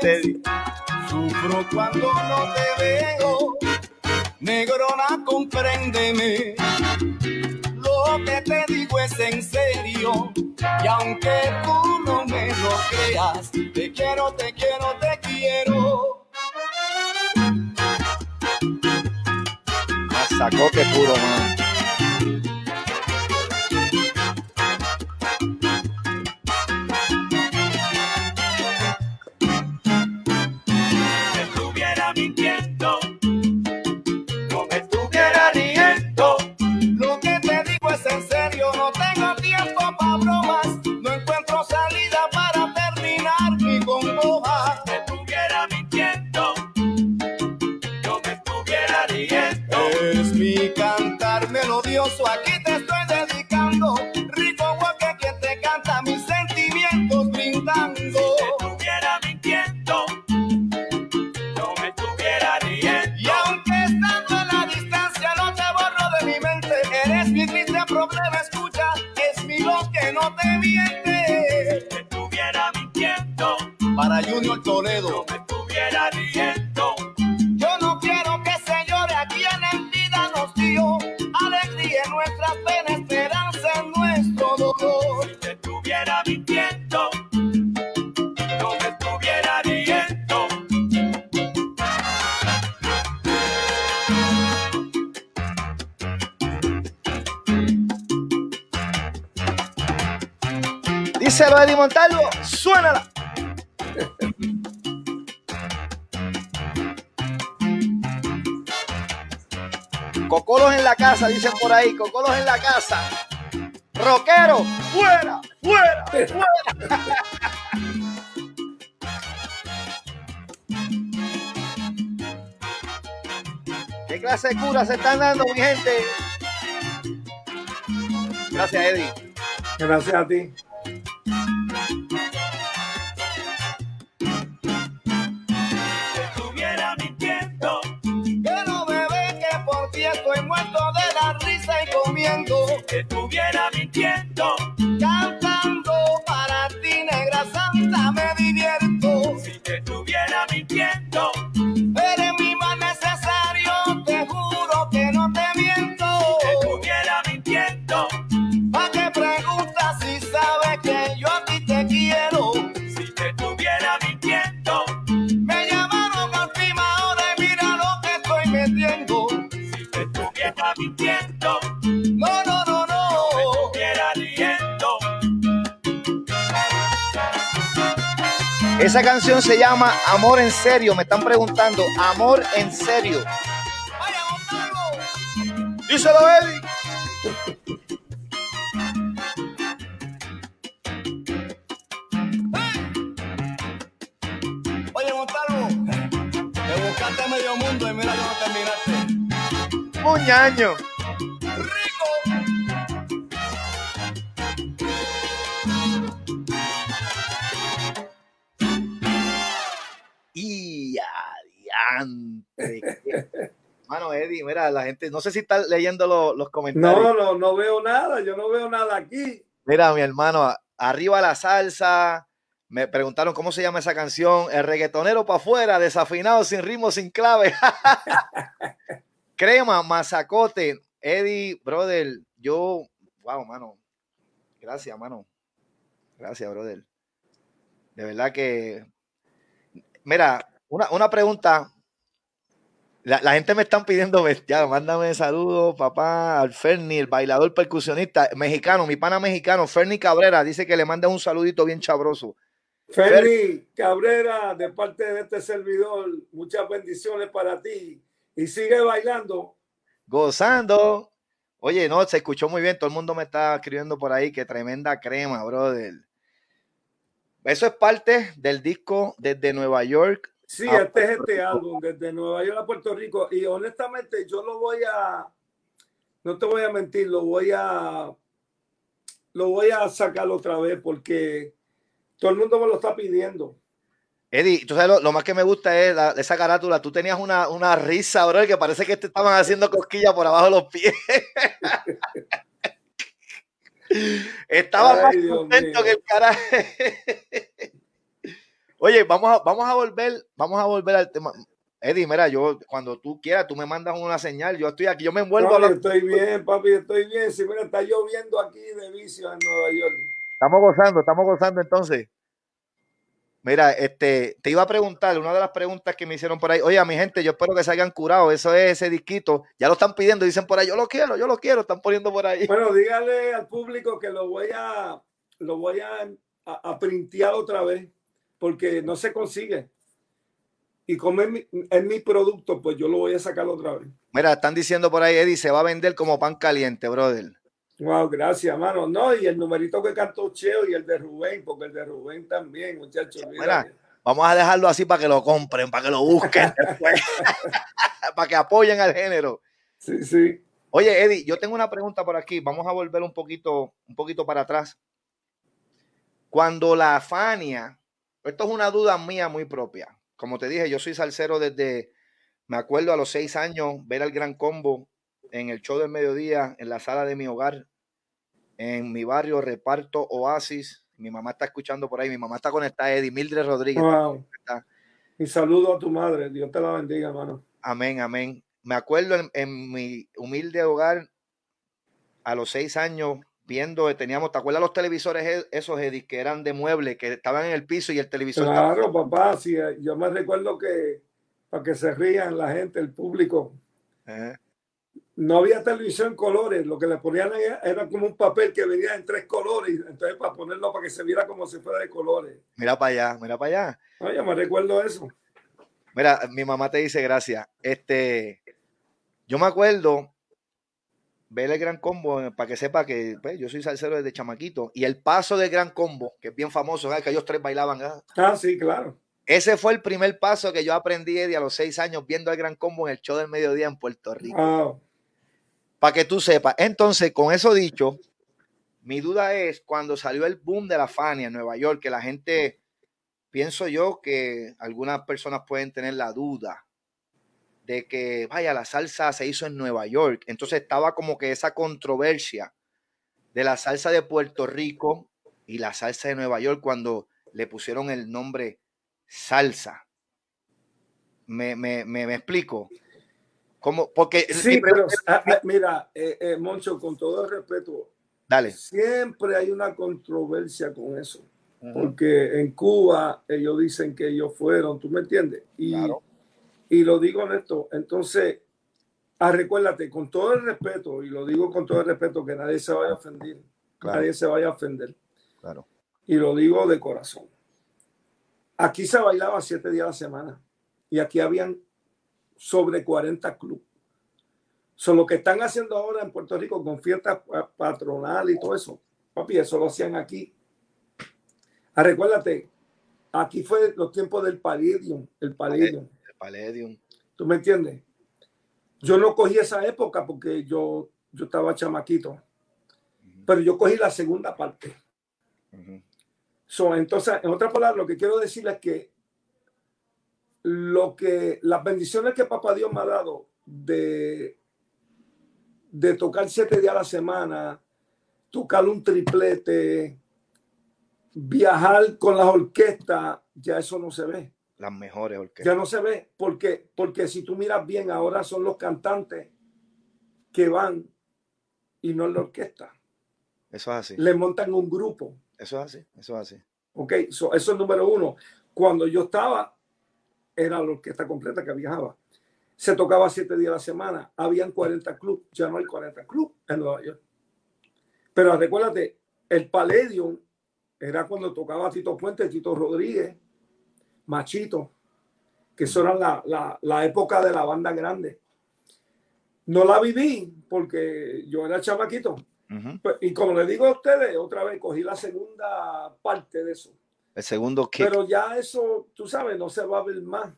Gente. Están dando, mi gente? Gracias, Eddie. Gracias a ti. estuviera mintiendo. Esa canción se llama Amor en serio. Me están preguntando, Amor en serio. Díselo, Eddie. Oye, Montalvo, te buscaste medio mundo y mira cómo terminaste. Muñaño. La gente, no sé si está leyendo los comentarios. No, no, no veo nada, yo no veo nada aquí. Mira, mi hermano, arriba la salsa. Me preguntaron cómo se llama esa canción. El reggaetonero para afuera, desafinado, sin ritmo, sin clave. Crema, mazacote. Eddie, brother, yo, wow, mano. Gracias, mano. Gracias, brother. De verdad que. Mira, una, una pregunta la, gente me están pidiendo bestial. Mándame saludos, papá, al Ferni, el bailador percusionista mexicano, mi pana mexicano, Ferni Cabrera, dice que le manda un saludito bien chabroso. Ferni Cabrera, de parte de este servidor, muchas bendiciones para ti. Y sigue bailando. Gozando. Oye, no, se escuchó muy bien. Todo el mundo me está escribiendo por ahí que tremenda crema, brother. Eso es parte del disco desde Nueva York Sí, este es este álbum desde Nueva York a Puerto Rico y honestamente yo lo voy a, no te voy a mentir, lo voy a, lo voy a sacar otra vez porque todo el mundo me lo está pidiendo. Eddie, tú sabes lo, más que me gusta es esa carátula. Tú tenías una, una risa, bro, que parece que te estaban haciendo cosquillas por abajo de los pies. Estaba más contento que el carajo. Oye, vamos a, vamos a volver, vamos a volver al tema. Eddie, mira, yo cuando tú quieras, tú me mandas una señal, yo estoy aquí, yo me envuelvo. a Estoy bien, papi, estoy bien. Si mira, está lloviendo aquí de vicio en Nueva York. Estamos gozando, estamos gozando entonces. Mira, este, te iba a preguntar, una de las preguntas que me hicieron por ahí, oye, mi gente, yo espero que se hayan curado, eso es ese disquito, ya lo están pidiendo, dicen por ahí, yo lo quiero, yo lo quiero, están poniendo por ahí. Bueno, dígale al público que lo voy a, lo voy a, a, a printear otra vez porque no se consigue. Y como es mi, producto, pues yo lo voy a sacar otra vez. Mira, están diciendo por ahí, Eddie, se va a vender como pan caliente, brother. Wow, gracias, mano. No, y el numerito que cantó Cheo y el de Rubén, porque el de Rubén también, muchachos. Mira, vamos a dejarlo así para que lo compren, para que lo busquen, para que apoyen al género. Sí, sí. Oye, Eddie, yo tengo una pregunta por aquí. Vamos a volver un poquito, un poquito para atrás. Cuando la Fania esto es una duda mía muy propia. Como te dije, yo soy salsero desde, me acuerdo a los seis años, ver al Gran Combo en el show del mediodía, en la sala de mi hogar, en mi barrio, reparto Oasis. Mi mamá está escuchando por ahí, mi mamá está conectada, Eddie Mildred Rodríguez. Y saludo a tu madre, Dios te la bendiga, hermano. Amén, amén. Me acuerdo en mi humilde hogar, a los seis años, viendo, teníamos, ¿te acuerdas los televisores e, esos, Edith, que eran de mueble, que estaban en el piso y el televisor... Claro, papá, sí, eh, yo me recuerdo que, para que se rían la gente, el público, no había televisión en colores, lo que le ponían era, como un papel que venía en tres colores, entonces para ponerlo para que se viera como si fuera de colores. Mira para allá, mira para allá. Oye, me recuerdo eso. Mira, mi mamá te dice gracias. Este, yo me acuerdo ver el gran combo eh, para que sepa que pues, yo soy salsero desde chamaquito. Y el paso del gran combo, que es bien famoso, que ellos tres bailaban. Ah, sí, claro. Ese fue el primer paso que yo aprendí Eddie, a los seis años viendo el gran combo en el show del mediodía en Puerto Rico. Para que tú sepas. Entonces, con eso dicho, mi duda es cuando salió el boom de la Fania en Nueva York, que la gente, pienso yo que algunas personas pueden tener la duda de que, vaya, la salsa se hizo en Nueva York. Entonces estaba como que esa controversia de la salsa de Puerto Rico y la salsa de Nueva York cuando le pusieron el nombre salsa. Me, me, me, explico. ¿Cómo? Porque. Sí, pero ah, ah, mira, eh, eh, Moncho, con todo el respeto, Dale. Siempre hay una controversia con eso. Porque en Cuba ellos dicen que ellos fueron, ¿tú me entiendes? Y claro. Y lo digo honesto. Entonces, ah, recuérdate, con todo el respeto, y lo digo con todo el respeto, que nadie se vaya a ofender. Nadie se vaya a ofender. Claro. Y lo digo de corazón. Aquí se bailaba siete días a la semana y aquí habían sobre 40 clubes. Son lo que están haciendo ahora en Puerto Rico con fiestas patronal y todo eso. Papi, eso lo hacían aquí. Ah, recuérdate, aquí fue los tiempos del Palladium, el Palladium. Palladium. ¿Tú me entiendes? Yo no cogí esa época porque yo, yo estaba chamaquito, pero yo cogí la segunda parte. entonces, en otras palabras, lo que quiero decirles es que lo que las bendiciones que papá Dios me ha dado de, de tocar siete días a la semana, tocar un triplete, viajar con las orquestas, ya eso no se ve. Las mejores orquestas. Ya no se ve, porque, porque si tú miras bien, ahora son los cantantes que van y no la orquesta. Eso es así. Le montan un grupo. Eso es así, eso es así. Ok, eso es número uno. Cuando yo estaba, era la orquesta completa que viajaba. Se tocaba siete días a la semana. Habían 40 clubes. Ya no hay 40 clubes en Nueva York. Pero recuérdate, el Palladium era cuando tocaba Tito Puente, Tito Rodríguez, Machito, que eso era la, la, época de la banda grande. No la viví porque yo era chamaquito. Pues, y como le digo a ustedes, otra vez cogí la segunda parte de eso. El segundo que. Pero ya eso, tú sabes, no se va a ver más.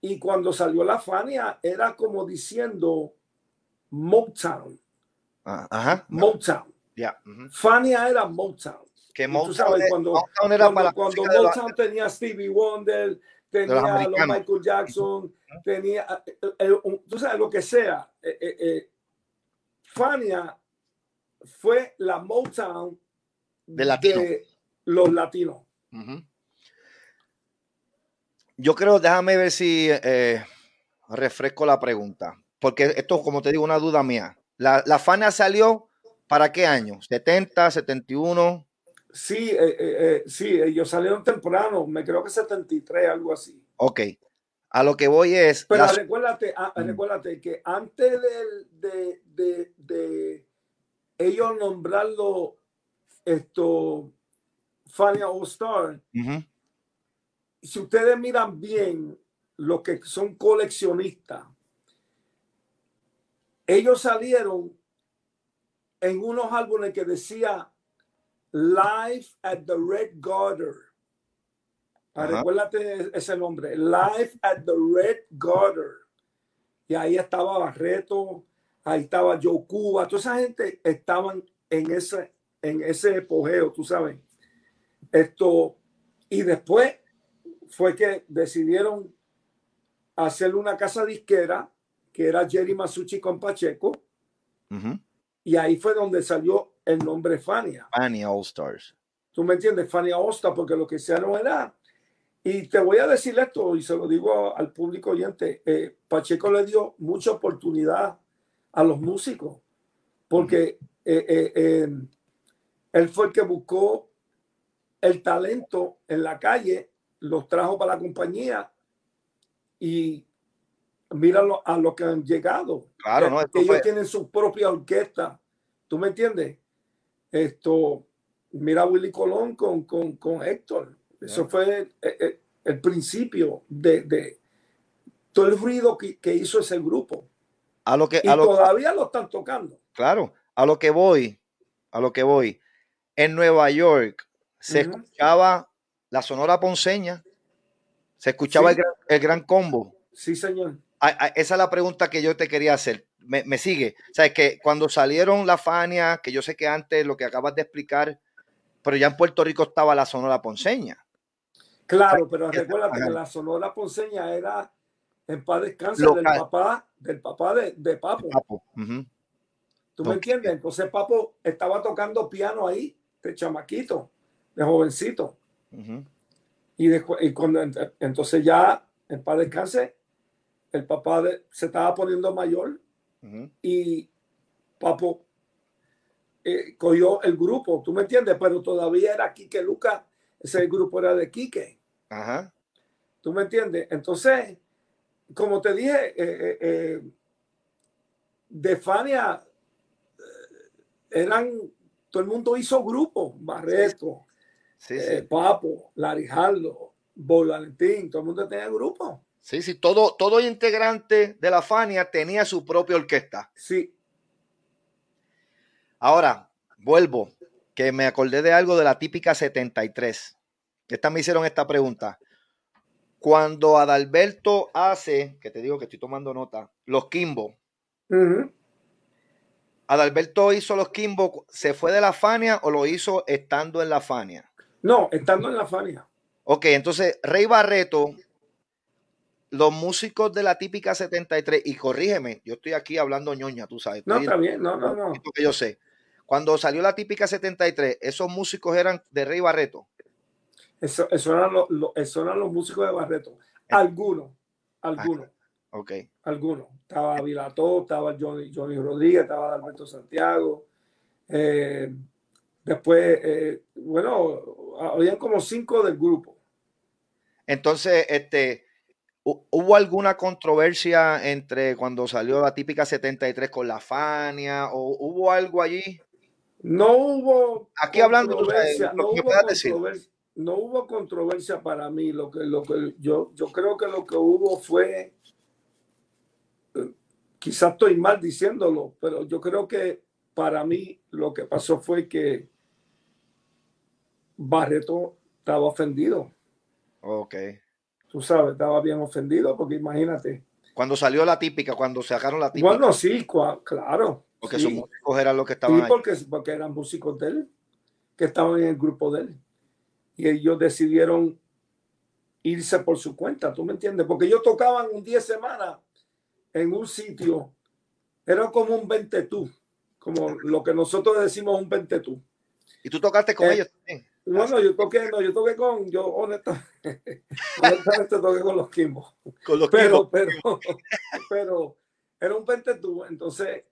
Y cuando salió la Fania, era como diciendo Motown. Ajá. Motown. Ya. Fania era Motown. Que Motown, cuando, Motown era para cuando Motown tenía Stevie Wonder, tenía los, Michael Jackson, tenía, eh, eh, eh, tú sabes, lo que sea. Fania fue la Motown de, latino. los latinos. Yo creo, déjame ver si eh, refresco la pregunta, porque esto, como te digo, una duda mía. La, la Fania salió para qué año? ¿70, 71? Sí, eh, eh, sí, ellos salieron temprano, me creo que 73, algo así. Ok. A lo que voy es. Pero recuérdate, ah, recuérdate que antes de, de, de, ellos nombrarlo esto Fania All Star, si ustedes miran bien, los que son coleccionistas, ellos salieron en unos álbumes que decía Life at the Red Garter. Ah, recuérdate ese nombre, Life at the Red Garter. Y ahí estaba Barreto, ahí estaba Joe Cuba, toda esa gente estaban en ese, en ese apogeo, tú sabes. Esto, y después fue que decidieron hacer una casa disquera que era Jerry Masucci con Pacheco. Y ahí fue donde salió el nombre Fania. Fania All Stars. ¿Tú me entiendes? Fania All Stars, porque lo que sea no era. Y te voy a decir esto, y se lo digo al público oyente, eh, Pacheco le dio mucha oportunidad a los músicos, porque eh, eh, él fue el que buscó el talento en la calle los trajo para la compañía y mira a lo que han llegado. Claro, no, ellos tienen su propia orquesta. ¿Tú me entiendes? Esto, mira a Willy Colón con, con, con Héctor. Eso fue el, eh, eh, el, principio de, de, todo el ruido que, que, hizo ese grupo. A lo que, y todavía lo están tocando. Claro, a lo que voy, a lo que voy. En Nueva York se escuchaba la Sonora Ponceña, se escuchaba el, gran, combo. Sí, señor. esa es la pregunta que yo te quería hacer. Me, sigue. O sea, es que cuando salieron la Fania, que yo sé que antes lo que acabas de explicar, pero ya en Puerto Rico estaba la Sonora Ponceña. Claro, pero recuerda que la Sonora Ponceña era en paz descanse del papá, del papá de, Papo. ¿Tú me entiendes? Entonces Papo estaba tocando piano ahí, de chamaquito, de jovencito. Y, después, y cuando entonces ya en paz descanse, el papá se estaba poniendo mayor y Papo eh, cogió el grupo, ¿tú me entiendes? Pero todavía era Quique Luca, ese grupo era de Quique. Ajá. ¿Tú me entiendes? Entonces, como te dije, eh, eh, de Fania eran, todo el mundo hizo grupo, Barreto, sí, eh, Papo, Larijaldo, Valentín, todo el mundo tenía grupo. Sí, sí, todo, todo integrante de la Fania tenía su propia orquesta. Sí. Ahora, vuelvo, que me acordé de algo de la típica 73. Esta me hicieron esta pregunta. Cuando Adalberto hace, que te digo que estoy tomando nota, los Kimbo. Adalberto hizo los Kimbo, ¿se fue de la Fania o lo hizo estando en la Fania? No, estando en la Fania. Ok, entonces Rey Barreto, los músicos de la típica 73, y corrígeme, yo estoy aquí hablando ñoña, tú sabes. No, está bien, no, no, no. Que yo sé. Cuando salió la típica 73, esos músicos eran de Rey Barreto. Eso, eran, los músicos de Barreto. Eh. Algunos, algunos. ok. Algunos. Estaba Vilató, estaba Johnny, Johnny Rodríguez, estaba Alberto Santiago. Eh, después, eh, bueno, habían como cinco del grupo. Entonces, este, ¿hubo alguna controversia entre cuando salió la típica 73 con la Fania? ¿O hubo algo allí? No hubo. Aquí hablando, controversia, no, hubo controversia, no hubo controversia para mí. Lo que, lo que yo, yo creo que lo que hubo fue. Eh, quizás estoy mal diciéndolo, pero yo creo que para mí lo que pasó fue que Barreto estaba ofendido. Ok. Tú sabes, estaba bien ofendido porque imagínate. Cuando salió la típica, cuando sacaron la típica. Bueno, sí, claro. Porque esos músicos eran los que estaban. Sí, porque, porque eran músicos de él, que estaban en el grupo de él. Y ellos decidieron irse por su cuenta, ¿tú me entiendes? Porque ellos tocaban un 10 semanas en un sitio, era como un ventetú, como lo que nosotros decimos un ventetú. ¿Y tú tocaste con eh, ellos también? Bueno, yo toqué, no, yo toqué con, yo honestamente, honestamente toqué con los Kimbo. Con los pero, pero, pero, era un ventetú, entonces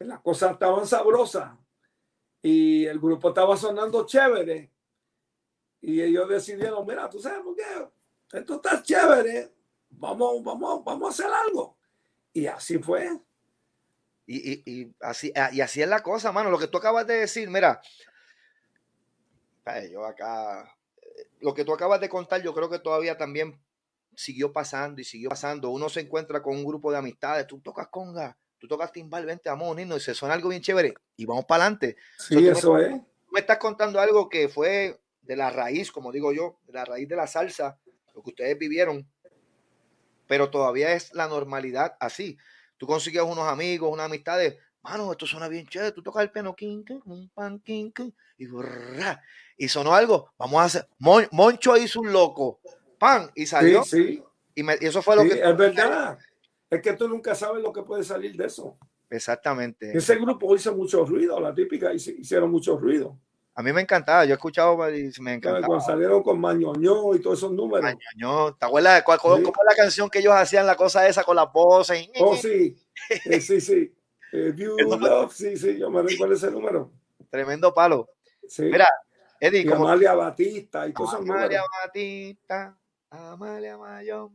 las cosas estaban sabrosas y el grupo estaba sonando chévere. Y ellos decidieron, mira, tú sabes por qué, esto está chévere, vamos, vamos, vamos a hacer algo. Y así fue. Y, así, ah, y así es la cosa, mano. Lo que tú acabas de decir, mira, yo acá, eh, lo que tú acabas de contar, yo creo que todavía también siguió pasando y siguió pasando. Uno se encuentra con un grupo de amistades, tú tocas conga, tú tocas timbal, vente, amor, niño, y se suena algo bien chévere y vamos para adelante. Sí, eso, es. me estás contando algo que fue de la raíz, como digo yo, de la raíz de la salsa, lo que ustedes vivieron, pero todavía es la normalidad así. Tú consigues unos amigos, unas amistades, mano, esto suena bien chévere, tú tocas el piano, un pan, y, y sonó algo, vamos a hacer, Moncho hizo un loco, pan, y salió. Sí, Y, eso fue lo que... Es verdad. Es que tú nunca sabes lo que puede salir de eso. Exactamente. Ese grupo hizo mucho ruido, la típica hicieron mucho ruido. A mí me encantaba, yo he escuchado y me encantaba. Cuando salieron con Mañoño y todos esos números. Mañoño, ¿te acuerdas? ¿Cuál, ¿Cómo es la canción que ellos hacían, la cosa esa con la voces? Oh, sí, eh, sí, sí. Eh, love, sí, sí, yo me recuerdo ese número. Tremendo palo. Sí. Mira, Eddie, y Amalia Batista y esos Amalia Batista, Amalia Mayor.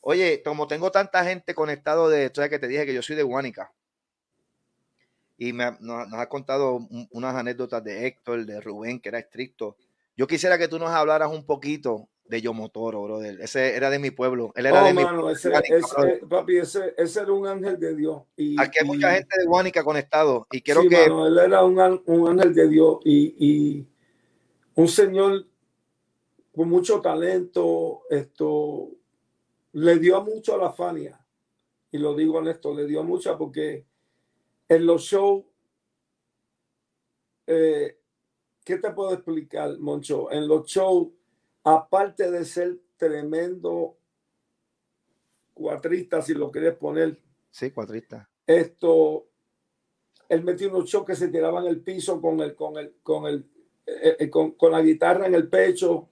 Oye, como tengo tanta gente conectado de esto, que te dije que yo soy de Guánica. Y me, nos, ha contado unas anécdotas de Héctor, de Rubén, que era estricto. Yo quisiera que tú nos hablaras un poquito de Yomotoro, brother. Ese era de mi pueblo. Él era oh, de mi pueblo. Ese, papi, ese, ese, era un ángel de Dios. Y, Aquí hay mucha gente de Guánica conectado. Y quiero que. él era un, un, ángel de Dios y, y un señor con mucho talento, esto, le dio mucho a la Fania. Y lo digo honesto, le dio mucho porque en los shows, eh, ¿qué te puedo explicar, Moncho? En los shows, aparte de ser tremendo cuatrista, si lo quieres poner. Sí, cuatrista. Esto, él metió unos shows que se tiraban el piso con el, con el, con el, eh, eh, con, con la guitarra en el pecho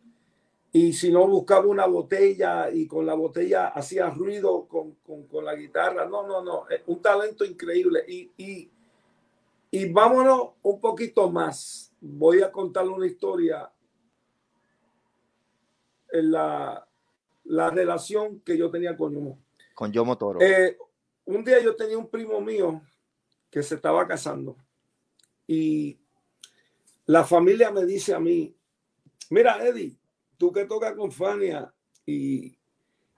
y si no buscaba una botella y con la botella hacía ruido con, con, la guitarra. No, no, no, un talento increíble. Y, y, y, vámonos un poquito más. Voy a contarle una historia en la, la relación que yo tenía con Yomo. Con Yomo Toro. Eh, un día yo tenía un primo mío que se estaba casando y la familia me dice a mí, mira, Eddie, tú que tocas con Fania y,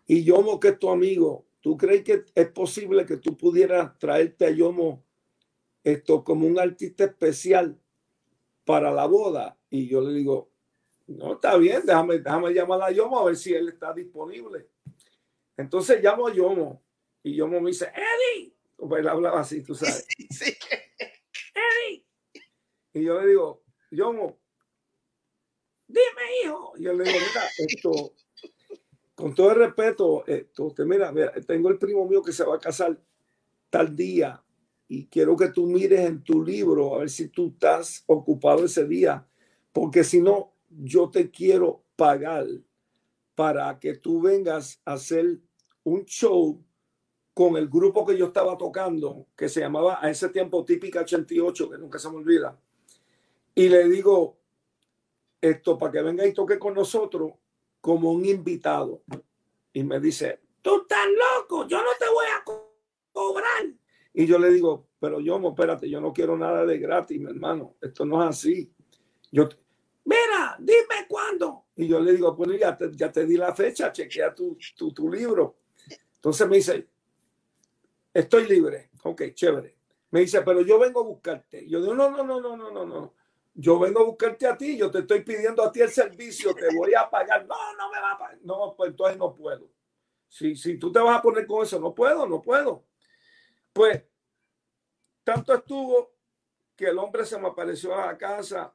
y Yomo, que es tu amigo, ¿tú crees que es posible que tú pudieras traerte a Yomo esto como un artista especial para la boda? Y yo le digo, no, está bien, déjame, déjame llamar a Yomo a ver si él está disponible. Entonces llamo a Yomo y Yomo me dice, Eddie, pues él hablaba así, tú sabes. Eddie. Y yo le digo, Yomo, dime, hijo. Y yo le digo, mira, esto, con todo el respeto, esto, te mira, mira, tengo el primo mío que se va a casar tal día y quiero que tú mires en tu libro a ver si tú estás ocupado ese día, porque si no, yo te quiero pagar para que tú vengas a hacer un show con el grupo que yo estaba tocando, que se llamaba a ese tiempo Típica 88, que nunca se me olvida. Y le digo, esto para que venga y toque con nosotros como un invitado. Y me dice, tú estás loco, yo no te voy a cobrar. Y yo le digo, pero yo, espérate, yo no quiero nada de gratis, mi hermano. Esto no es así. Yo, mira, dime cuándo. Y yo le digo, pues ya te, ya te di la fecha, chequea tu, tu, tu libro. Entonces me dice, estoy libre. Ok, chévere. Me dice, pero yo vengo a buscarte. Yo digo, no, no, no, no, no, no, no yo vengo a buscarte a ti, yo te estoy pidiendo a ti el servicio, te voy a pagar. No, no me va a pagar. No, pues entonces no puedo. Si, si tú te vas a poner con eso, no puedo, no puedo. Pues, tanto estuvo que el hombre se me apareció a la casa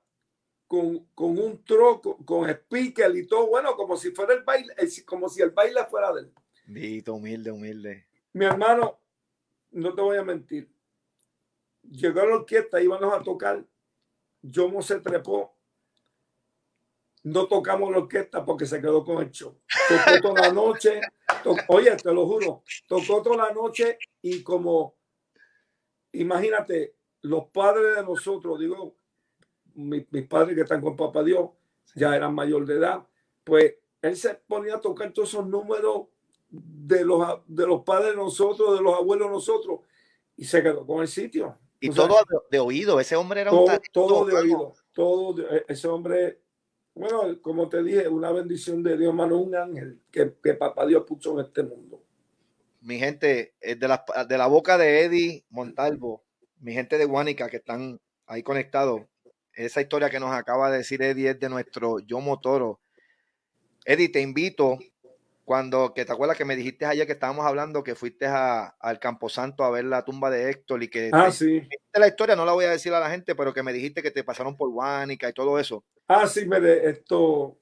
con, con un troco, con speaker y todo, bueno, como si fuera el baile, como si el baile fuera de él. Dito, humilde, humilde. Mi hermano, no te voy a mentir. Llegó a la orquesta, íbamos a tocar Yomo se trepó. No tocamos la orquesta porque se quedó con el show. Tocó toda la noche. oye, te lo juro. Tocó toda la noche y como, imagínate, los padres de nosotros, digo, mis, padres que están con papá Dios, ya eran mayor de edad, pues él se ponía a tocar todos esos números de los, de los padres de nosotros, de los abuelos de nosotros, y se quedó con el sitio. Y todo de, oído, ese hombre era todo, un todo de oído, todo e, ese hombre, bueno, como te dije, una bendición de Dios, mano, un ángel que, que papá Dios puso en este mundo. Mi gente, de la, de la boca de Eddie Montalvo, mi gente de Guánica que están ahí conectados, esa historia que nos acaba de decir Eddie es de nuestro Yo Motoro. Eddie, te invito cuando, que te acuerdas que me dijiste ayer que estábamos hablando que fuiste a, al Camposanto a ver la tumba de Héctor y que ah, sí. la historia, no la voy a decir a la gente, pero que me dijiste que te pasaron por Guánica y todo eso. Ah, sí, me de esto.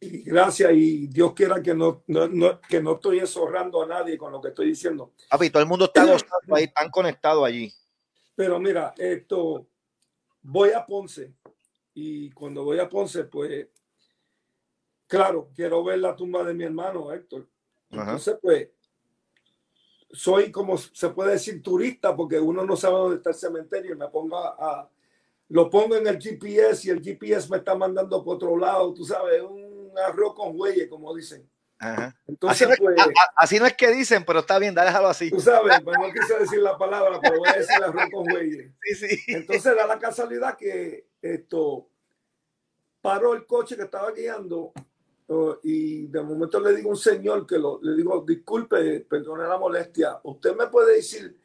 Y gracias, y Dios quiera que no, no, que no estoy enzorrando a nadie con lo que estoy diciendo. Papi, todo el mundo está gozando ahí, están conectados allí. Pero mira, esto, voy a Ponce, y cuando voy a Ponce, pues claro, quiero ver la tumba de mi hermano Héctor. Entonces, pues, soy como se puede decir turista porque uno no sabe dónde está el cementerio y me pongo a, lo pongo en el GPS y el GPS me está mandando por otro lado, tú sabes, un arroz con huelle, como dicen. Entonces, así, pues, así, no es que dicen, pero está bien, déjalo así. Tú sabes, pues no quise decir la palabra, pero voy a decir arroz con huelle. Sí, sí. Entonces da la casualidad que esto paró el coche que estaba guiando Oh, y de momento le digo a un señor que lo, le digo, disculpe, perdone la molestia, ¿usted me puede decir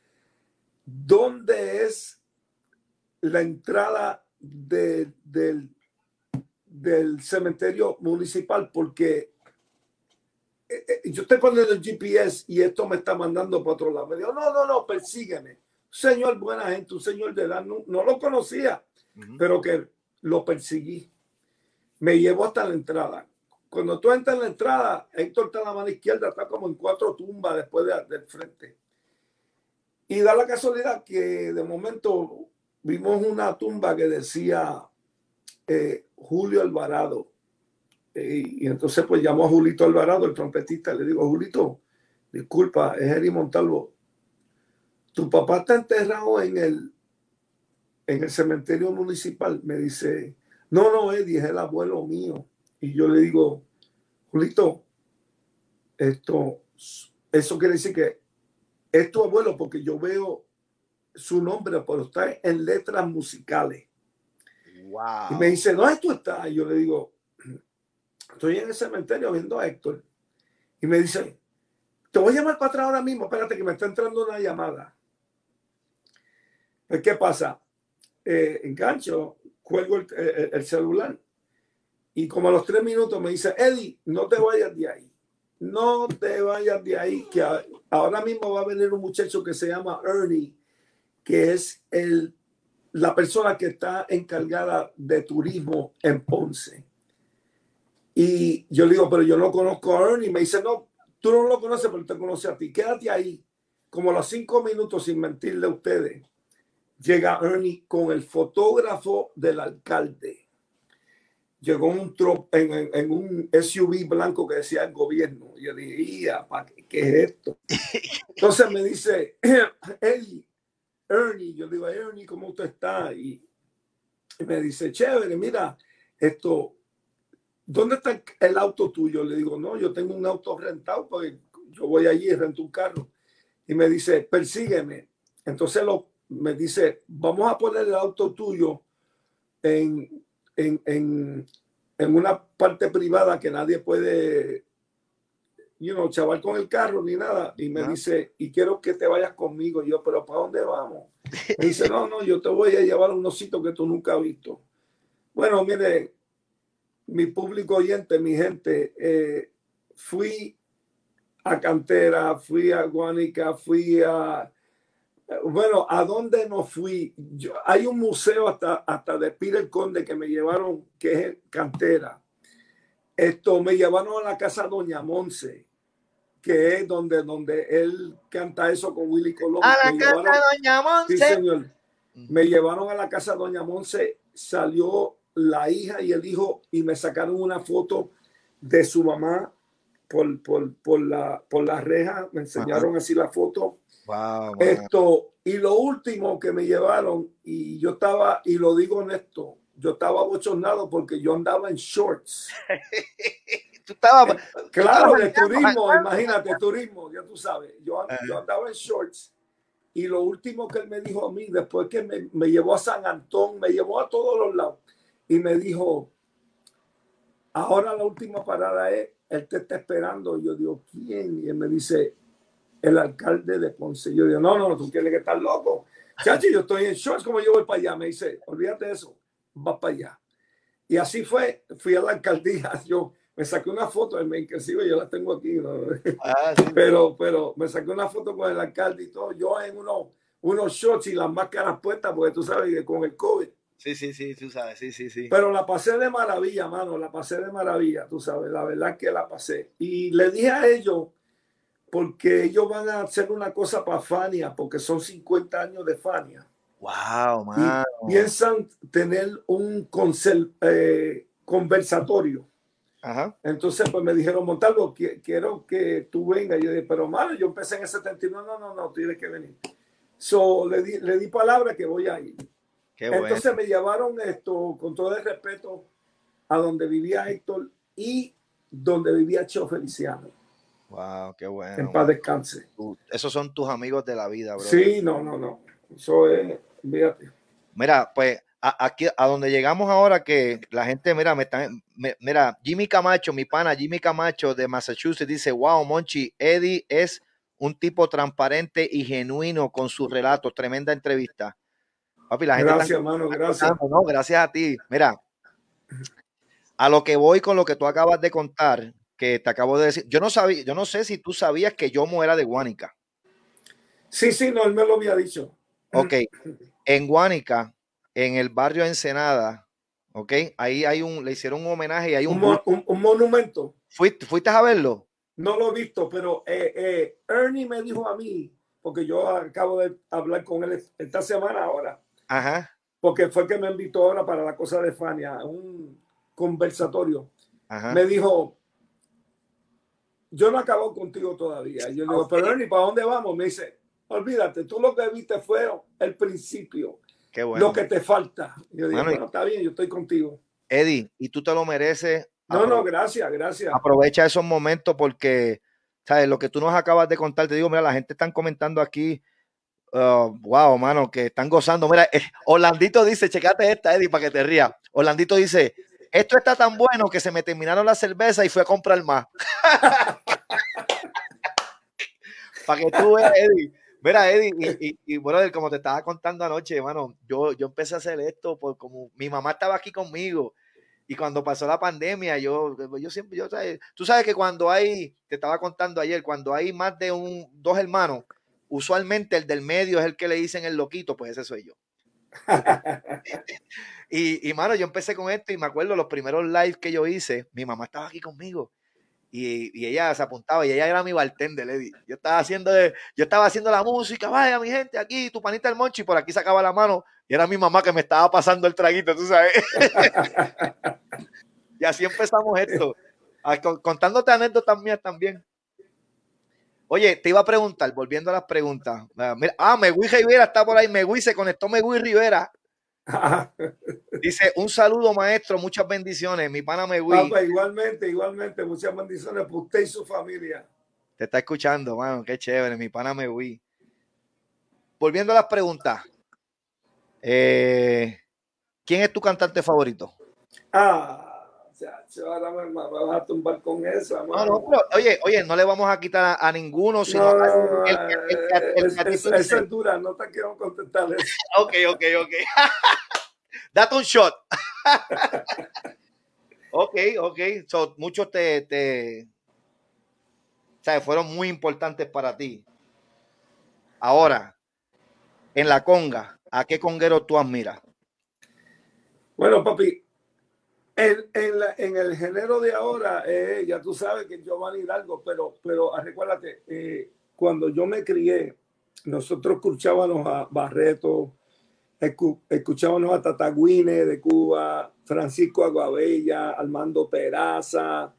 dónde es la entrada del, del cementerio municipal? Porque eh, eh, yo estoy poniendo el GPS y esto me está mandando para otro lado. Me dijo, no, no, no, persígueme. Señor buena gente, un señor de edad, no, lo conocía, pero que lo perseguí. Me llevó hasta la entrada cuando tú entras en la entrada, Héctor está en la mano izquierda, está como en cuatro tumbas después del frente. Y da la casualidad que de momento vimos una tumba que decía eh, Julio Alvarado. Eh, y entonces pues llamó a Julito Alvarado, el trompetista, le digo, Julito, disculpa, es Eri Montalvo. Tu papá está enterrado en el, en el cementerio municipal. Me dice, no, no, Eddie, es el abuelo mío. Y yo le digo, Julito, esto, eso quiere decir que es tu abuelo porque yo veo su nombre, pero está en letras musicales. Wow. Y me dice, ¿dónde tú estás? Y yo le digo, estoy en el cementerio viendo a Héctor y me dice, te voy a llamar para atrás ahora mismo, espérate que me está entrando una llamada. Pues, ¿Qué pasa? Eh, engancho, cuelgo el, celular y como a los tres minutos me dice, Eddie, no te vayas de ahí. No te vayas de ahí, que ahora mismo va a venir un muchacho que se llama Ernie, que es el, la persona que está encargada de turismo en Ponce. Y yo le digo, pero yo no conozco a Ernie. Me dice, no, tú no lo conoces, pero te conoce a ti. Quédate ahí. Como a los cinco minutos, sin mentirle a ustedes, llega Ernie con el fotógrafo del alcalde. Llegó un en, en, un SUV blanco que decía el gobierno. Yo dije, ¿qué es esto? Entonces me dice, Eddie, Ernie, yo digo, Ernie, ¿cómo usted está? Y, me dice, chévere, mira, esto, ¿dónde está el auto tuyo? Le digo, no, yo tengo un auto rentado, porque yo voy allí y rento un carro. Y me dice, persígueme. Entonces lo, me dice, vamos a poner el auto tuyo en, en, en, en una parte privada que nadie puede you know, chaval con el carro ni nada. Y me dice, y quiero que te vayas conmigo. yo, pero ¿para dónde vamos? Me dice, no, no, yo te voy a llevar a un osito que tú nunca has visto. Bueno, mire, mi público oyente, mi gente, eh, fui a Cantera, fui a Guanica, fui a... Bueno, ¿a dónde no fui? Yo, hay un museo hasta, hasta de Peter Conde que me llevaron, que es Cantera. Esto me llevaron a la casa Doña Monse que es donde, donde él canta eso con Willy Colón. A la casa de Doña Monse. Sí, señor. Me llevaron a la casa Doña Monse, salió la hija y el hijo y me sacaron una foto de su mamá por, por, por la, por la reja, me enseñaron así la foto. Esto, y lo último que me llevaron, y yo estaba, y lo digo honesto, yo estaba bochornado porque yo andaba en shorts. estaba. Claro, de turismo, imagínate, turismo, ya tú sabes. Yo, yo, andaba en shorts y lo último que él me dijo a mí, después que me, me llevó a San Antón, me llevó a todos los lados y me dijo: Ahora la última parada es, él te está esperando. Y yo digo, ¿quién? Y él me dice, el alcalde de Ponce. Yo digo, no, no, tú tienes que estar loco. Chachi, yo estoy en shorts, como yo voy para allá. Me dice, olvídate de eso, va para allá. Y así fue, fui a la alcaldía. Yo, me saqué una foto, inclusive yo la tengo aquí, ah, pero, pero me saqué una foto con el alcalde y todo, yo en unos, unos shorts y las máscaras puestas, porque tú sabes que con el COVID. Sí, sí, sí, tú sabes, sí, sí, sí. Pero la pasé de maravilla, mano, la pasé de maravilla, tú sabes, la verdad que la pasé. Y le dije a ellos, porque ellos van a hacer una cosa para Fania, porque son 50 años de Fania. Wow, man. piensan tener un eh, conversatorio entonces, pues me dijeron, Montalvo, quiero que tú vengas. Y yo dije, pero malo, yo empecé en el 79, no, no, no, tienes que venir. So, le di, le di palabra que voy a ir. Entonces me llevaron esto, con todo el respeto, a donde vivía Héctor y donde vivía Cheo Feliciano. Wow, qué bueno. En paz descanse. Esos son tus amigos de la vida, bro. Sí, no, no, no. Eso es, fíjate. Mira, pues aquí a donde llegamos ahora que la gente mira me están mira Jimmy Camacho mi pana Jimmy Camacho de Massachusetts dice wow Monchi Eddie es un tipo transparente y genuino con sus relatos tremenda entrevista papi la gente gracias hermano gracias no, gracias a ti mira a lo que voy con lo que tú acabas de contar que te acabo de decir yo no sabía yo no sé si tú sabías que yo era de Guánica sí sí no él me lo había dicho ok en Guánica en el barrio Ensenada, ¿ok? Ahí hay un, le hicieron un homenaje y hay un... Un, monumento. ¿Fuiste, ¿Fuiste a verlo? No lo he visto, pero eh, eh, Ernie me dijo a mí, porque yo acabo de hablar con él esta semana ahora. Ajá. Porque fue que me invitó ahora para la cosa de Fania, un conversatorio. Ajá. Me dijo, yo no acabo contigo todavía. yo digo, pero Ernie, ¿para dónde vamos? Me dice, olvídate, tú lo que viste fue el principio lo que te falta. Yo digo, bueno, está bien, yo estoy contigo. Eddie, y tú te lo mereces. No, no, gracias, gracias. Aprovecha esos momentos porque, ¿sabes? Lo que tú nos acabas de contar, te digo, mira, la gente está comentando aquí. wow, uh, mano, que están gozando. Mira, eh, Orlandito dice, checate esta, Eddie, para que te rías. Orlandito dice, esto está tan bueno que se me terminaron la cerveza y fui a comprar más. Para que tú veas, Eddie. Mira, Eddie, y, y, bueno, como te estaba contando anoche, hermano, yo, yo empecé a hacer esto por como mi mamá estaba aquí conmigo y cuando pasó la pandemia, yo, yo siempre, yo, tú sabes que cuando hay, te estaba contando ayer, cuando hay más de un, dos hermanos, usualmente el del medio es el que le dicen el loquito, pues ese soy yo. y, y, mano, yo empecé con esto y me acuerdo los primeros lives que yo hice, mi mamá estaba aquí conmigo y, ella se apuntaba y ella era mi bartender, Eddie. Yo estaba haciendo yo estaba haciendo la música, vaya mi gente, aquí tu panita el monchi, por aquí sacaba la mano y era mi mamá que me estaba pasando el traguito, tú sabes. y así empezamos esto, contándote anécdotas mías también. Oye, te iba a preguntar, volviendo a las preguntas. Ah, mira, ah, Megui Rivera está por ahí. Megui se conectó Megui Rivera. Dice, un saludo maestro, muchas bendiciones, mi pana me igualmente, igualmente, muchas bendiciones para usted y su familia. Te está escuchando, mano, qué chévere, mi pana me Volviendo a las preguntas, eh, ¿quién es tu cantante favorito? Ah, ahora me, vas a tumbar con eso. oye, oye, no le vamos a quitar a, ninguno, sino esa es dura, no te quiero contestar eso. ok, ok, ok. Date un shot. ok, ok. So, muchos te, te o sea, fueron muy importantes para ti. Ahora, en la conga, ¿a qué conguero tú admiras? Bueno, papi, en, en, el género de ahora, eh, ya tú sabes que Giovanni Hidalgo, pero, pero ah, recuérdate, eh, cuando yo me crié, nosotros escuchábamos a Barreto, escuchábamos a Tatagüine de Cuba, Francisco Aguabella, Armando Peraza,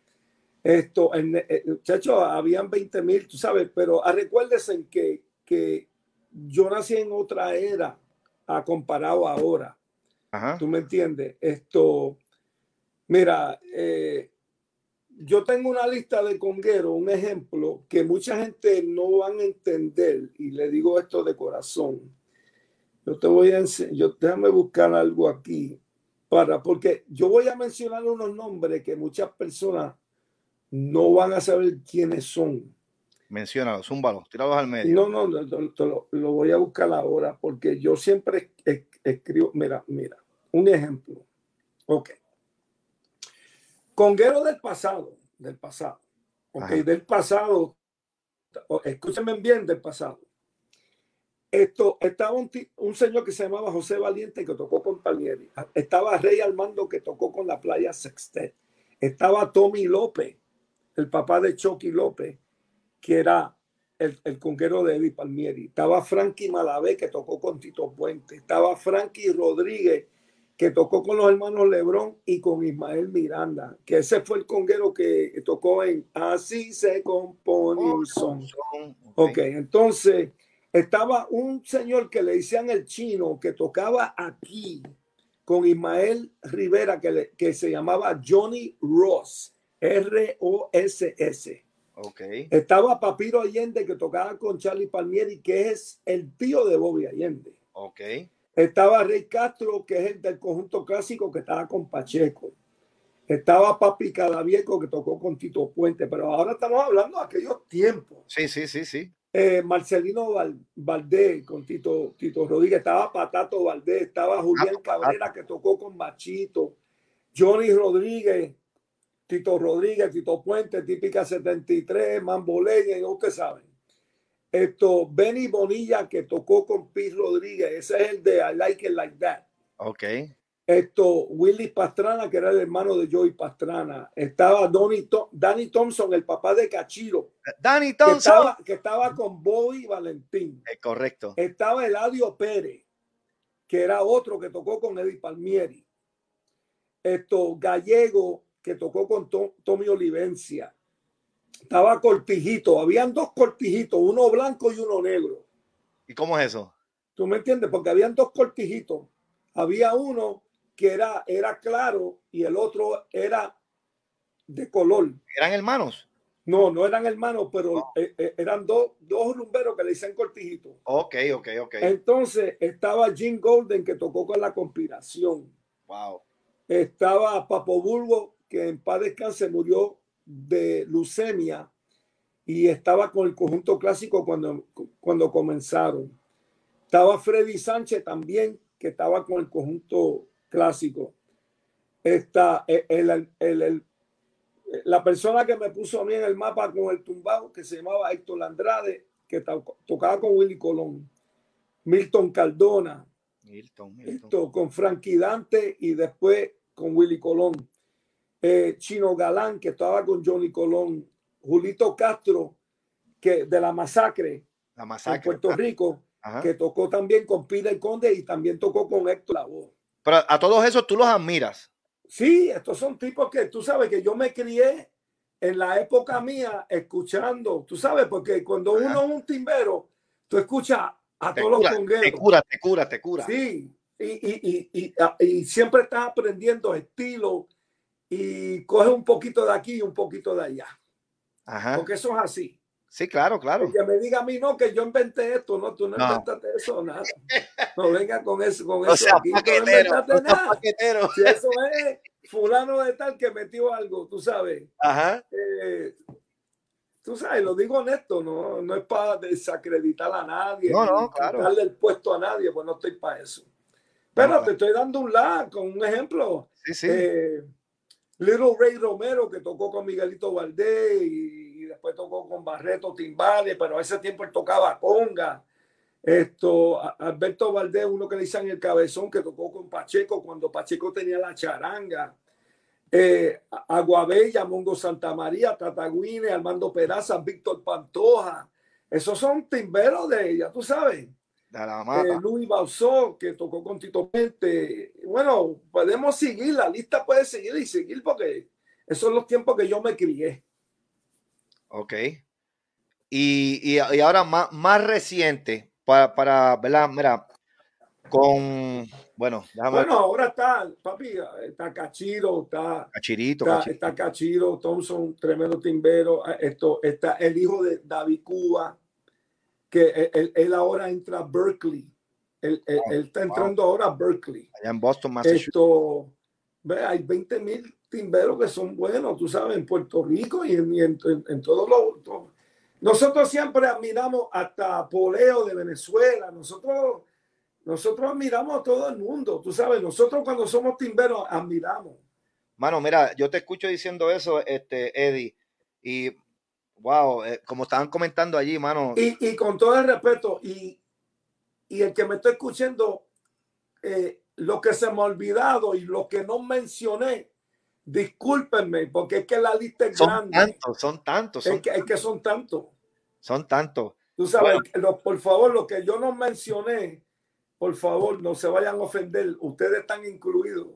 esto, en, eh, muchachos, habían 20 mil, tú sabes, pero ah, recuérdense que, que yo nací en otra era a comparado ahora. ¿Tú me entiendes? Esto, Mira, eh, yo tengo una lista de congueros, un ejemplo que mucha gente no van a entender y le digo esto de corazón. Yo te voy a enseñar, yo déjame buscar algo aquí para, porque yo voy a mencionar unos nombres que muchas personas no van a saber quiénes son. Menciónalos, zúmbalos, tíralos al medio. No, no, lo, lo, voy a buscar ahora porque yo siempre escribo, mira, mira, un ejemplo. Ok. Conguero del pasado, del pasado. Ok, del pasado. Escúchenme bien del pasado. Esto, estaba un, un, señor que se llamaba José Valiente que tocó con Palmieri. Estaba Rey Armando que tocó con la playa Sextet. Estaba Tommy López, el papá de Chucky López, que era el, el conguero de Eddie Palmieri. Estaba Frankie Malavé que tocó con Tito Puente. Estaba Frankie Rodríguez que tocó con los hermanos Lebrón y con Ismael Miranda, que ese fue el conguero que tocó en Así se compone un son. Ok, entonces estaba un señor que le decían el chino que tocaba aquí con Ismael Rivera que, que se llamaba Johnny Ross, R-O-S-S. Okay. Estaba Papiro Allende que tocaba con Charlie Palmieri, que es el tío de Bobby Allende. Okay. Estaba Rey Castro, que es el del conjunto clásico, que estaba con Pacheco. Estaba Papi Cadavieco, que tocó con Tito Puente. Pero ahora estamos hablando de aquellos tiempos. Sí, sí, sí, sí. Eh, Marcelino Valdés con Tito, Tito Rodríguez. Estaba Patato Valdés. Estaba Julián ah, Cabrera, que tocó con Machito. Johnny Rodríguez. Tito Rodríguez, Tito Puente, típica 73, Mamboleña, y ustedes saben. Esto, Benny Bonilla, que tocó con Pete Rodríguez, ese es el de I Like It Like That. Ok. Esto, Willy Pastrana, que era el hermano de Joey Pastrana. Estaba Donny Danny Thompson, el papá de Cachiro. Danny Thompson. Que estaba, con Bobby Valentín. Es correcto. Estaba Eladio Pérez, que era otro que tocó con Eddie Palmieri. Esto, Gallego, que tocó con Tommy Olivencia estaba cortijito, habían dos cortijitos, uno blanco y uno negro. ¿Y cómo es eso? ¿Tú me entiendes? Porque habían dos cortijitos. Había uno que era, era claro y el otro era de color. ¿Eran hermanos? No, no eran hermanos, pero eh, eh, eran dos, dos rumberos que le dicen cortijito. Ok, ok, ok. Entonces estaba Jim Golden que tocó con la conspiración. Wow. estaba Papo Bulbo, que en paz descanse murió de leucemia y estaba con el conjunto clásico cuando, cuando comenzaron. Estaba Freddy Sánchez también, que estaba con el conjunto clásico. Está el, el, la persona que me puso a mí en el mapa con el tumbado, que se llamaba Héctor Andrade, que tocaba con Willy Colón. Milton Cardona. Milton, Esto, con Frankie Dante y después con Willy Colón. Eh, Chino Galán, que estaba con Johnny Colón. Julito Castro, que de la masacre, la masacre en Puerto Rico, que tocó también con Pide Conde y también tocó con Héctor Lavoe. Pero a todos esos tú los admiras. Sí, estos son tipos que tú sabes que yo me crié en la época mía escuchando, tú sabes, porque cuando uno es un timbero, tú escuchas a todos los congueros. Te cura, te cura, te cura. Sí, y, y, y, y, siempre estás aprendiendo estilo y coges un poquito de aquí y un poquito de allá. Ajá. Porque eso es así. Sí, claro, claro. que me diga a mí, no, que yo inventé esto, no, tú no, inventaste eso, nada. No venga con eso, con eso. Sea, aquí. no inventaste nada. Si eso es fulano de tal que metió algo, tú sabes. Ajá. Eh, tú sabes, lo digo honesto, no, no es para desacreditar a nadie, no, no, claro. darle el puesto a nadie, pues no estoy para eso. Pero te estoy dando un la con un ejemplo. Sí, sí. Eh, Little Ray Romero, que tocó con Miguelito Valdés y después tocó con Barreto Timbales, pero a ese tiempo él tocaba conga. Esto, Alberto Valdés, uno que le dicen el cabezón, que tocó con Pacheco cuando Pacheco tenía la charanga. Eh, Aguabella, Mongo Santa María, Tataguine, Armando Peraza, Víctor Pantoja. Esos son timberos de ella, tú sabes. Eh, Luis Bausó, que tocó con Tito Mente. Bueno, podemos seguir, la lista puede seguir y seguir porque esos son los tiempos que yo me crié. Ok. Y, y, ahora más, más reciente, para, para, ¿verdad? Mira, con, bueno, Bueno, ahora está, papi, está Cachiro, está Cachirito, está, Cachiro. está Cachiro, Thompson, tremendo timbero, ah, esto, está el hijo de David Cuba, que él, ahora entra a Berkeley. Él, está entrando ahora a Berkeley. Allá en Boston, Massachusetts. Esto, ve, hay 20 mil timberos que son buenos, tú sabes, en Puerto Rico y en, en, todos los... Nosotros siempre admiramos hasta Poleo de Venezuela, nosotros, nosotros admiramos a todo el mundo, tú sabes, nosotros cuando somos timberos admiramos. Mano, mira, yo te escucho diciendo eso, este, Eddie, y wow, eh, como estaban comentando allí, mano. Y, y, con todo el respeto, y, y el que me está escuchando, eh, lo que se me ha olvidado y lo que no mencioné, Discúlpenme, porque es que la lista es son grande. Tantos, son tantos, son es, que, es que son tantos. Son tantos. Tú sabes, por favor, lo que yo no mencioné, por favor, no se vayan a ofender. Ustedes están incluidos.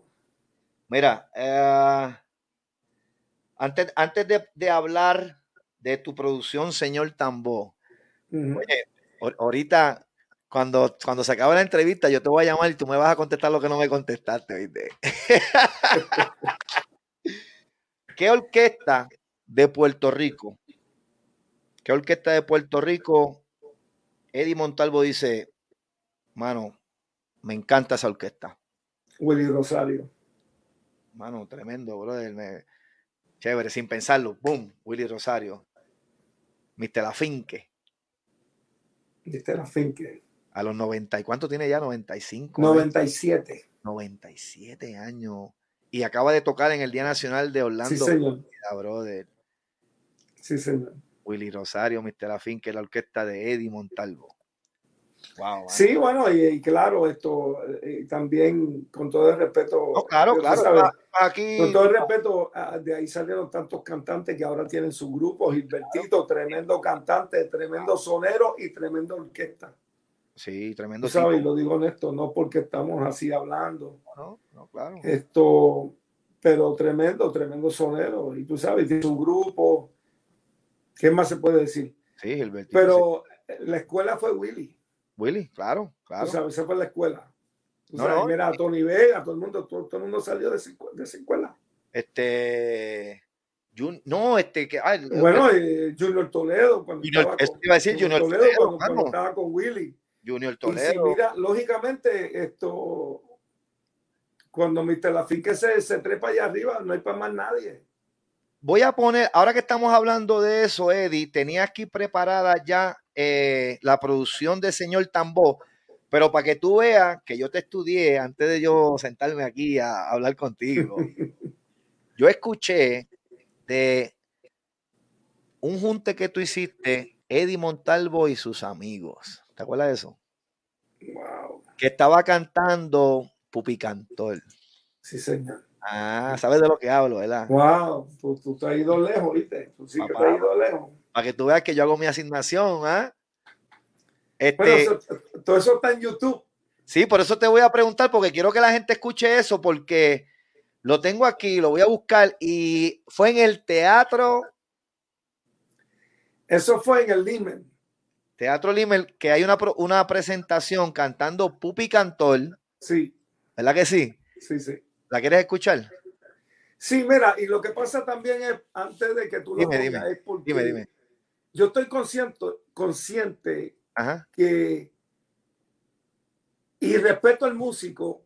Mira, eh, antes, antes de, hablar de tu producción, señor Tambo, oye, ahorita, cuando, cuando se acabe la entrevista, yo te voy a llamar y tú me vas a contestar lo que no me contestaste, ¿viste? ¿Qué orquesta de Puerto Rico? ¿Qué orquesta de Puerto Rico? Eddie Montalvo dice, mano, me encanta esa orquesta. Willy Rosario. Mano, tremendo, brother. Chévere, sin pensarlo. Boom, Willy Rosario. Mr. Lafinque. Mr. Lafinque. A los 90, ¿y cuánto tiene ya? 95. 97. 97 años y acaba de tocar en el Día Nacional de Orlando. Sí, señor. brother. Sí, señor. Willy Rosario, Mr. Afín, que es la orquesta de Eddie Montalvo. Wow, sí, bueno, y, claro, esto eh, también con todo el respeto. claro, claro. aquí, con todo el respeto, ah, de ahí salieron tantos cantantes que ahora tienen su grupo. Gilbertito, tremendo cantante, tremendo sonero y tremendo orquesta. Sí, tremendo. sabes, lo digo honesto, no porque estamos así hablando. No, no, claro. Esto, pero tremendo, tremendo sonero. Y tú sabes, tiene un grupo. ¿Qué más se puede decir? Sí, el Pero la escuela fue Willy. Willy, claro, claro. Tú sabes, esa fue la escuela. no, mira, a Tony Vega, todo el mundo, todo, el mundo salió de, de esa escuela. Este. No, este que. bueno, eh, Junior Toledo. Cuando Junior, estaba iba a decir Junior Toledo, cuando, estaba con Willy. Junior Toledo. mira, lógicamente, esto, cuando Mr. Lafique se, se trepa allá arriba, no hay para más nadie. Voy a poner, ahora que estamos hablando de eso, Eddie, tenía aquí preparada ya eh, la producción de Señor Tambó, pero para que tú veas que yo te estudié antes de yo sentarme aquí a, hablar contigo, yo escuché de un junte que tú hiciste, Eddie Montalvo y sus amigos. ¿Te acuerdas de eso? Wow. Que estaba cantando Pupi Cantor. Sí, señor. Ah, sabes de lo que hablo, ¿verdad? Wow, tú, tú te has ido lejos, ¿viste? Tú sí que te has ido lejos. Para que tú veas que yo hago mi asignación, ¿ah? Este, todo eso está en YouTube. Sí, por eso te voy a preguntar, porque quiero que la gente escuche eso, porque lo tengo aquí, lo voy a buscar, y fue en el teatro. Eso fue en el Limen. Teatro Limen, que hay una, una presentación cantando Pupi Cantor. Sí. ¿Verdad que sí? Sí, sí. ¿La quieres escuchar? Sí, mira, y lo que pasa también es, antes de que tú lo dime, dime, es porque dime, dime. Yo estoy consciente, consciente que y respeto al músico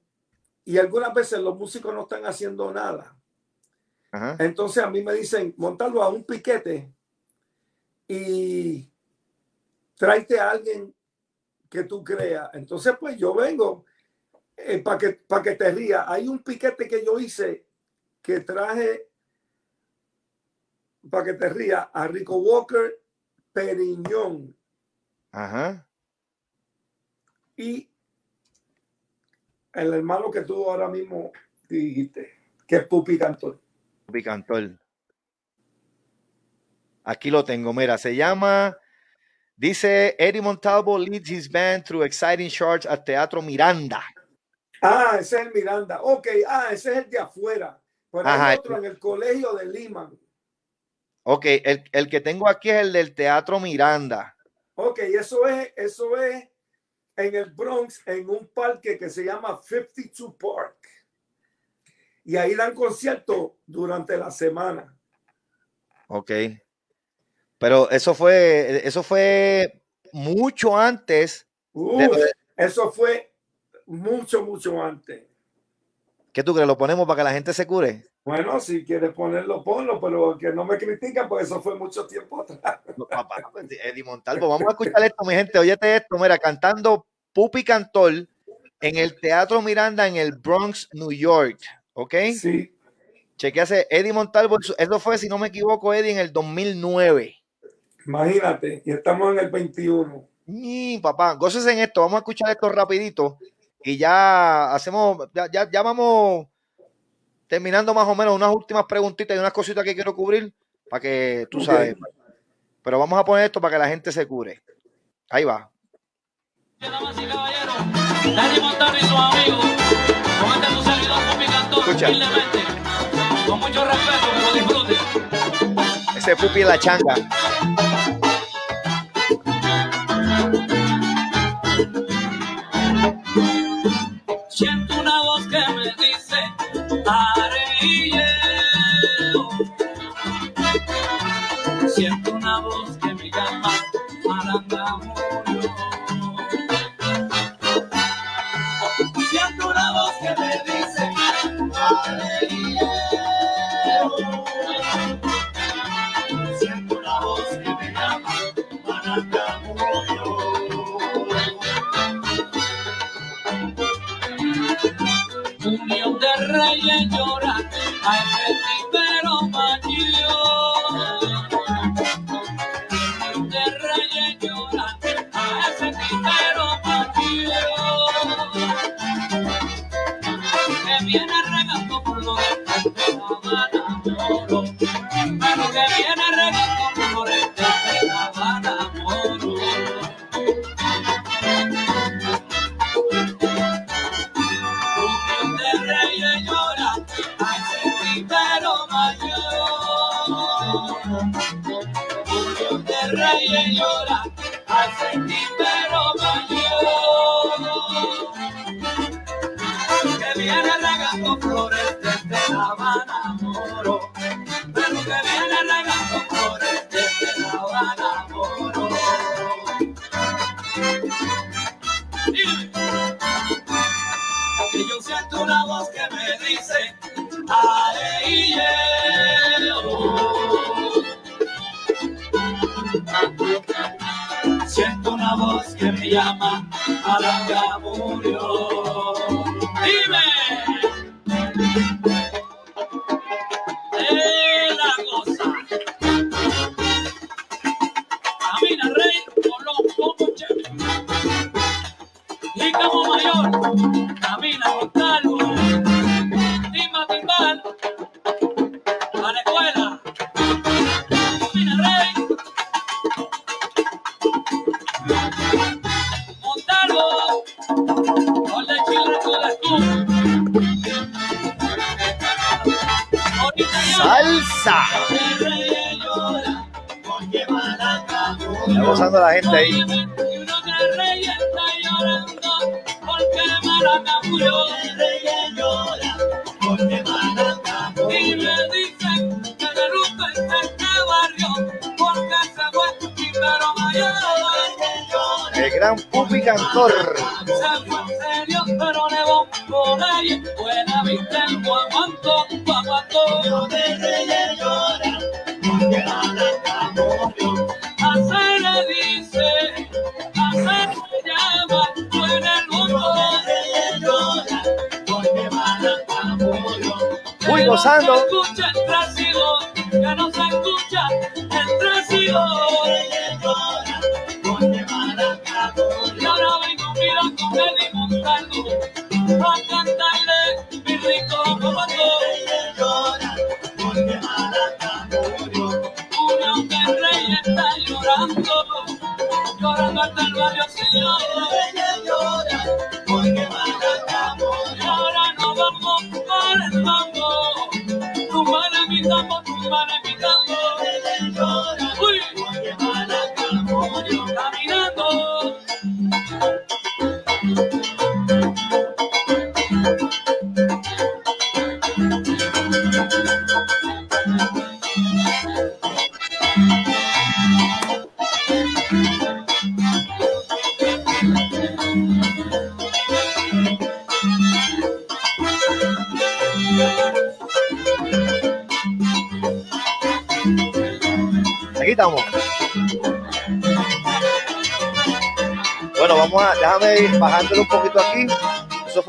y algunas veces los músicos no están haciendo nada. Entonces a mí me dicen, montarlo a un piquete y tráete a alguien que tú creas. Entonces, pues yo vengo eh, para que, para que te ría, hay un piquete que yo hice que traje para que te ría a Rico Walker Periñón. Ajá. Y el hermano que tú ahora mismo dijiste, que es Pupi Cantor. Pupi Cantor. Aquí lo tengo, mira, se llama, dice Eddie Montalvo leads his band through exciting charts at Teatro Miranda. Ah, ese es el Miranda. Ok, ah, ese es el de afuera. Pero hay otro en el colegio de Lima. Ok, el, que tengo aquí es el del Teatro Miranda. Ok, eso es, eso es en el Bronx, en un parque que se llama 52 Park. Y ahí dan conciertos durante la semana. Ok. Pero eso fue, eso fue mucho antes. Eso fue mucho, mucho antes. ¿Qué tú crees? ¿Lo ponemos para que la gente se cure? Bueno, si quieres ponerlo, ponlo, pero que no me critican, porque eso fue mucho tiempo atrás. Pues, Eddie Montalvo, vamos a escuchar esto, mi gente. Óyete esto, mira, cantando Pupi Cantor en el Teatro Miranda en el Bronx, New York. ¿Ok? Sí. Chequease, Eddie Montalvo, eso fue, si no me equivoco, Eddie, en el 2009. Imagínate, y estamos en el 21. Y papá, goces en esto, vamos a escuchar esto rapidito y ya hacemos, ya, ya, vamos terminando más o menos unas últimas preguntitas y unas cositas que quiero cubrir para que tú sabes. Pero vamos a poner esto para que la gente se cure. Ahí va. Escucha. Con mucho respeto, que lo disfruten. Ese pupi la changa. Que yo siento una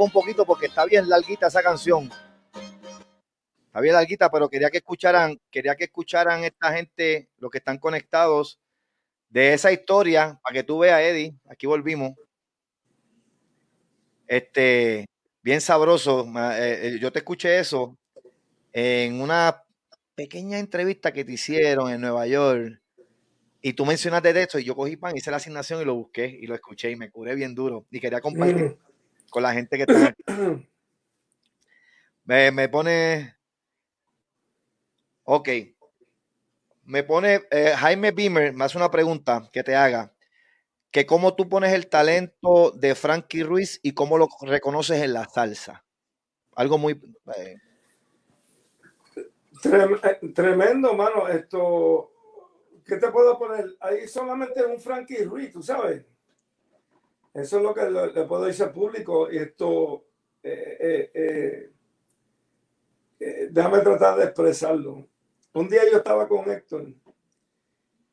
un poquito porque está bien larguita esa canción. Está bien larguita, pero quería que escucharan, quería que escucharan esta gente, los que están conectados, de esa historia, para que tú veas, Eddie. Aquí volvimos. Este, bien sabroso. eh, eh, yo te escuché eso en una pequeña entrevista que te hicieron en Nueva York y tú mencionaste de esto y yo cogí pan, hice la asignación y lo busqué y lo escuché y me curé bien duro y quería compartir con la gente que está aquí. Me, pone, ok, me pone, eh, Jaime Beamer me hace una pregunta que te haga, que cómo tú pones el talento de Frankie Ruiz y cómo lo reconoces en la salsa. Algo muy... eh, eh, tremendo, mano. Esto, ¿qué te puedo poner? Ahí solamente un Frankie Ruiz, tú sabes. Eso es lo que le, puedo decir al público. Y esto, eh, eh, eh, déjame tratar de expresarlo. Un día yo estaba con Héctor.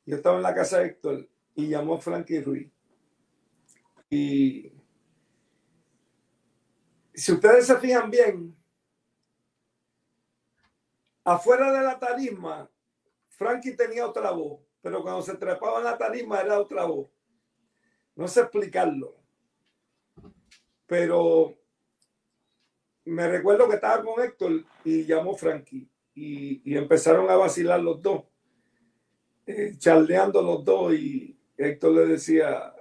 Yo estaba en la casa de Héctor y llamó Frankie Ruiz. Y si ustedes se fijan bien, afuera de la tarima, Frankie tenía otra voz, pero cuando se trepaba en la tarima era otra voz. No sé explicarlo. Pero me recuerdo que estaba con Héctor y llamó Frankie y, y empezaron a vacilar los dos, eh, charleando los dos y Héctor le decía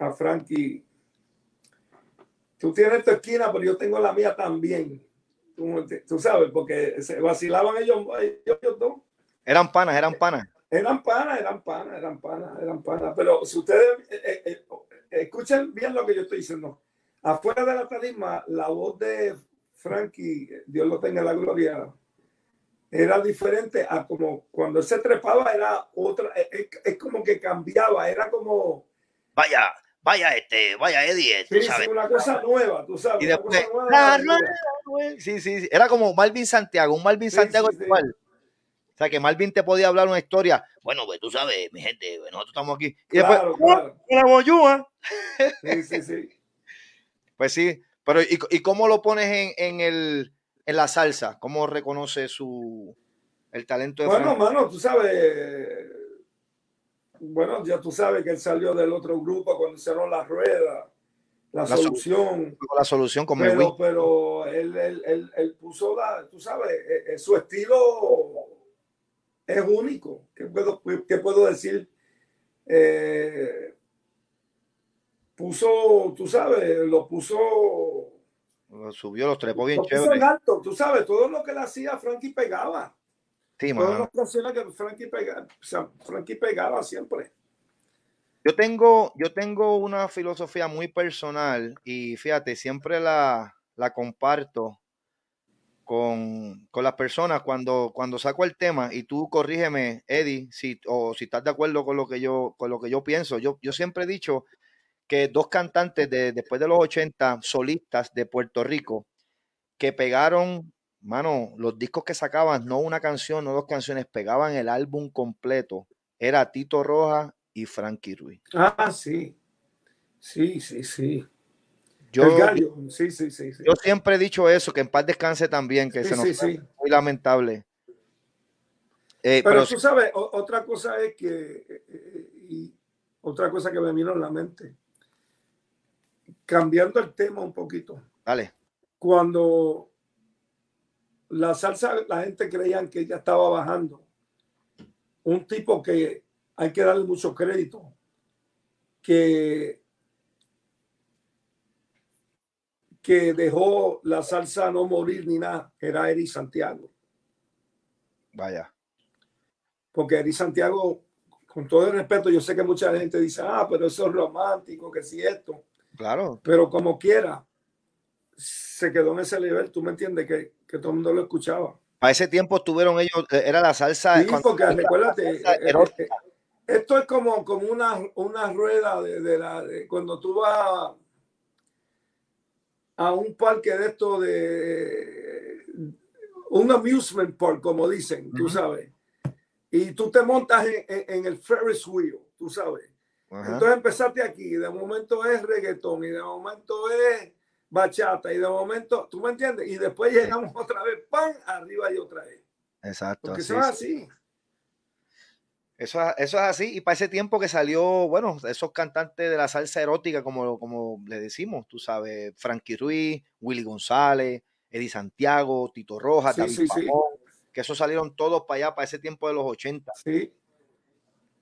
a Frankie, tú tienes tu esquina, pero yo tengo la mía también. Tú, sabes, porque se vacilaban ellos, ellos dos. eran panas, eran panas. Eran panas, eran panas, eran panas, eran panas. Pero si ustedes eh, eh, eh, escuchen bien lo que yo estoy diciendo. Afuera de la tarima, la voz de Frankie, Dios lo tenga en la gloria, era diferente a como cuando él se trepaba, era otra, es, es como que cambiaba, era como, Vaya, vaya, este, vaya, Eddie, tú sí, sabes. una cosa nueva, tú sabes. Y una después, cosa nueva, la nueva. rueda, güey. sí, sí, sí, era como Malvin Santiago, un Malvin Sí, Santiago sí, sí. Igual. sea, que Malvin te podía hablar una historia. Bueno, pues tú sabes, mi gente, pues, nosotros estamos aquí. Y claro, después, claro. la boyúa. Sí, sí, sí. Pues sí, pero ¿y, y cómo lo pones en, en, el, en la salsa? ¿Cómo reconoce su el talento de Bueno, Frankie? mano, tú sabes. Bueno, ya tú sabes que él salió del otro grupo cuando hicieron la rueda, la, La solución. la solución con el Pero, pero él, él, él, él puso la, tú sabes, eh, su estilo es único. ¿Qué puedo, qué puedo decir? Eh, puso, tú sabes, lo puso, Lo subió, los trepó bien lo puso en chévere. alto. Tú sabes, todo lo que le hacía Frankie pegaba. Sí, Todas las canciones que Frankie pegaba, o sea, Frankie pegaba siempre. Yo tengo, yo tengo una filosofía muy personal y fíjate, siempre la, la comparto con, con las personas cuando, cuando saco el tema y tú corrígeme, Eddie, si, o si estás de acuerdo con lo que yo, con lo que yo pienso. Yo, yo siempre he dicho que dos cantantes de, después de los 80, solistas de Puerto Rico, que pegaron, mano, los discos que sacaban, no una canción, no dos canciones, pegaban el álbum completo, era Tito Rojas y Frankie Ruiz. Ah, sí. Sí, sí, sí. Yo, el gallo. Sí, sí, sí. sí. yo siempre he dicho eso, que en paz descanse también, que Sí, se nos sí, muy lamentable. Eh, Pero pero tú sabes, o- otra cosa es que, eh, eh, y otra cosa que me vino en la mente, cambiando el tema un poquito, dale, cuando la salsa, la gente creían que ya estaba bajando, un tipo que hay que darle mucho crédito, que, que dejó la salsa no morir ni nada, era Eri Santiago. vaya. porque Eri Santiago, con todo el respeto, yo sé que mucha gente dice, ah, pero eso es romántico, que si esto, Claro, pero como quiera, se quedó en ese nivel, tú me entiendes, que, que todo el mundo lo escuchaba. para ese tiempo estuvieron ellos, eh, era la salsa. Sí, porque recuérdate, eh, eh, esto es como, como una, una rueda de, de la, de cuando tú vas a, un parque de esto de un amusement park, como dicen, tú Ujú. sabes, y tú te montas en, en- en el Ferris wheel, tú sabes. Ajá. Entonces empezaste aquí, de momento es reggaetón, y de momento es bachata, y de momento, ¿tú me entiendes? Y después llegamos otra vez, ¡pam! Arriba y otra vez. Exacto. Porque sí. así. Eso, es- eso es así. Y para ese tiempo que salió, bueno, esos cantantes de la salsa erótica, como, como le decimos, tú sabes, Frankie Ruiz, Willy González, Eddie Santiago, Tito Rojas, Sí, David sí, que esos salieron todos para allá, para ese tiempo de los 80. Sí.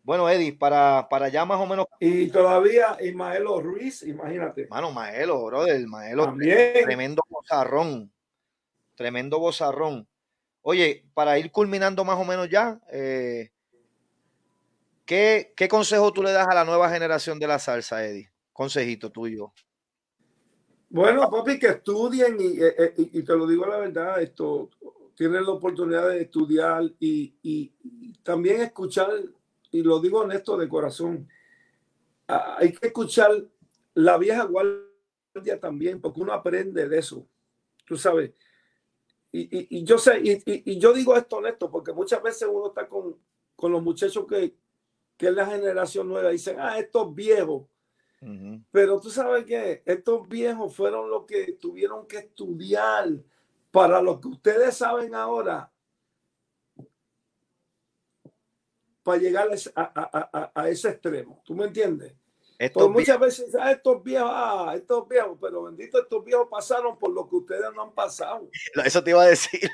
Bueno, Eddie, para, para ya más o menos, Y todavía Ismaelo Ruiz, imagínate. mano, Maelo, brother, Maelo, También. tremendo bozarrón, tremendo bozarrón. Oye, para ir culminando más o menos ya, eh, ¿qué, ¿qué consejo tú le das a la nueva generación de la salsa, Eddie? Consejito tuyo. Bueno, papi, que estudien y, eh, eh, y- te lo digo la verdad, esto tienen la oportunidad de estudiar y, y- también escuchar, y lo digo honesto de corazón, hay que escuchar la vieja guardia también, porque uno aprende de eso, tú sabes. Y, y- yo sé, y yo digo esto honesto, porque muchas veces uno está con, con los muchachos que, que es la generación nueva, dicen, ah, estos viejos. Pero tú sabes que estos viejos fueron los que tuvieron que estudiar para lo que ustedes saben ahora, para llegar a ese, a- a- a- ese extremo. ¿Tú me entiendes? Estos muchas veces, ah, estos viejos, ah, estos viejos, pero bendito, estos viejos pasaron por lo que ustedes no han pasado. Eso te iba a decir.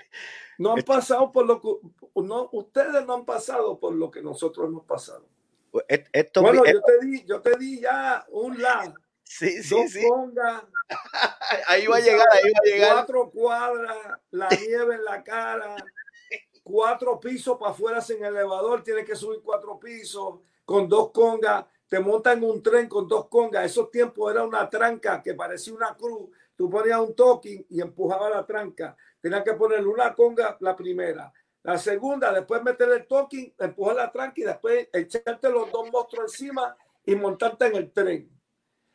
No han pasado por lo que, no, ustedes no han pasado por lo que nosotros hemos pasado. Bueno, yo te di, yo te di ya un la, sí, sí, dos sí. Ahí va a llegar, ahí va a llegar. Cuatro cuadras, la nieve en la cara, cuatro pisos para afuera sin elevador, tienes que subir cuatro pisos con dos congas, te montan un tren con dos congas. Esos tiempos era una tranca que parecía una cruz. Tú ponías un token y empujaba la tranca. Tenías que ponerle una conga la primera. La segunda, después meterle el token, empujar la tranca y después echarte los dos monstruos encima y montarte en el tren.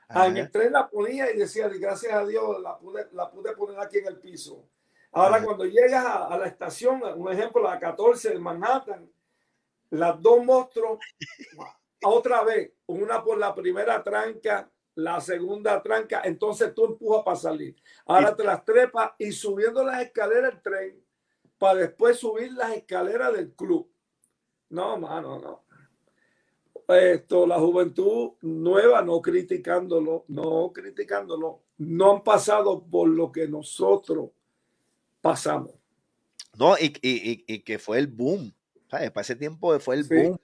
Ah, en el Ajá. tren la ponía y decía, gracias a Dios, la pude, la pude poner aquí en el piso. Ahora, cuando llegas a, la estación, un ejemplo, la 14 de Manhattan, las dos monstruos, otra vez, una por la primera tranca, la segunda tranca, entonces tú empujas para salir. Ahora te las trepas y subiendo las escaleras del tren para después subir las escaleras del club. No, mano, no. Esto, la juventud nueva, no criticándolo, no criticándolo, no han pasado por lo que nosotros pasamos. No, y, que fue el boom. ¿sabes? Para ese tiempo fue el boom.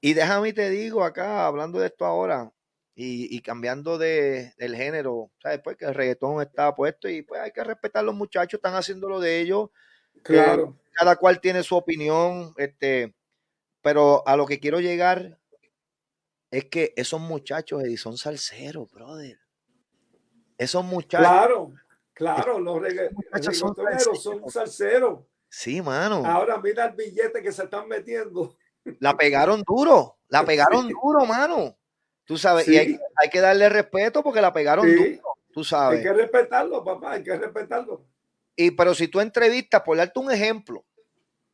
Y déjame te digo acá, hablando de esto ahora, y, cambiando de, del género, ¿sabes? Pues que el reggaetón está puesto y pues hay que respetar a los muchachos, están haciendo lo de ellos. Claro. cada cual tiene su opinión, este, pero a lo que quiero llegar es que esos muchachos, Eddie, son salseros, brother. Esos muchachos. Claro, claro, los reggaetoneros son, salseros. Sí, mano. Ahora mira el billete que se están metiendo. La pegaron duro, la pegaron duro, mano. Tú sabes, y hay, que darle respeto porque la pegaron duro, tú sabes. Hay que respetarlo, papá, hay que respetarlo. Y pero si tú entrevistas, por darte un ejemplo,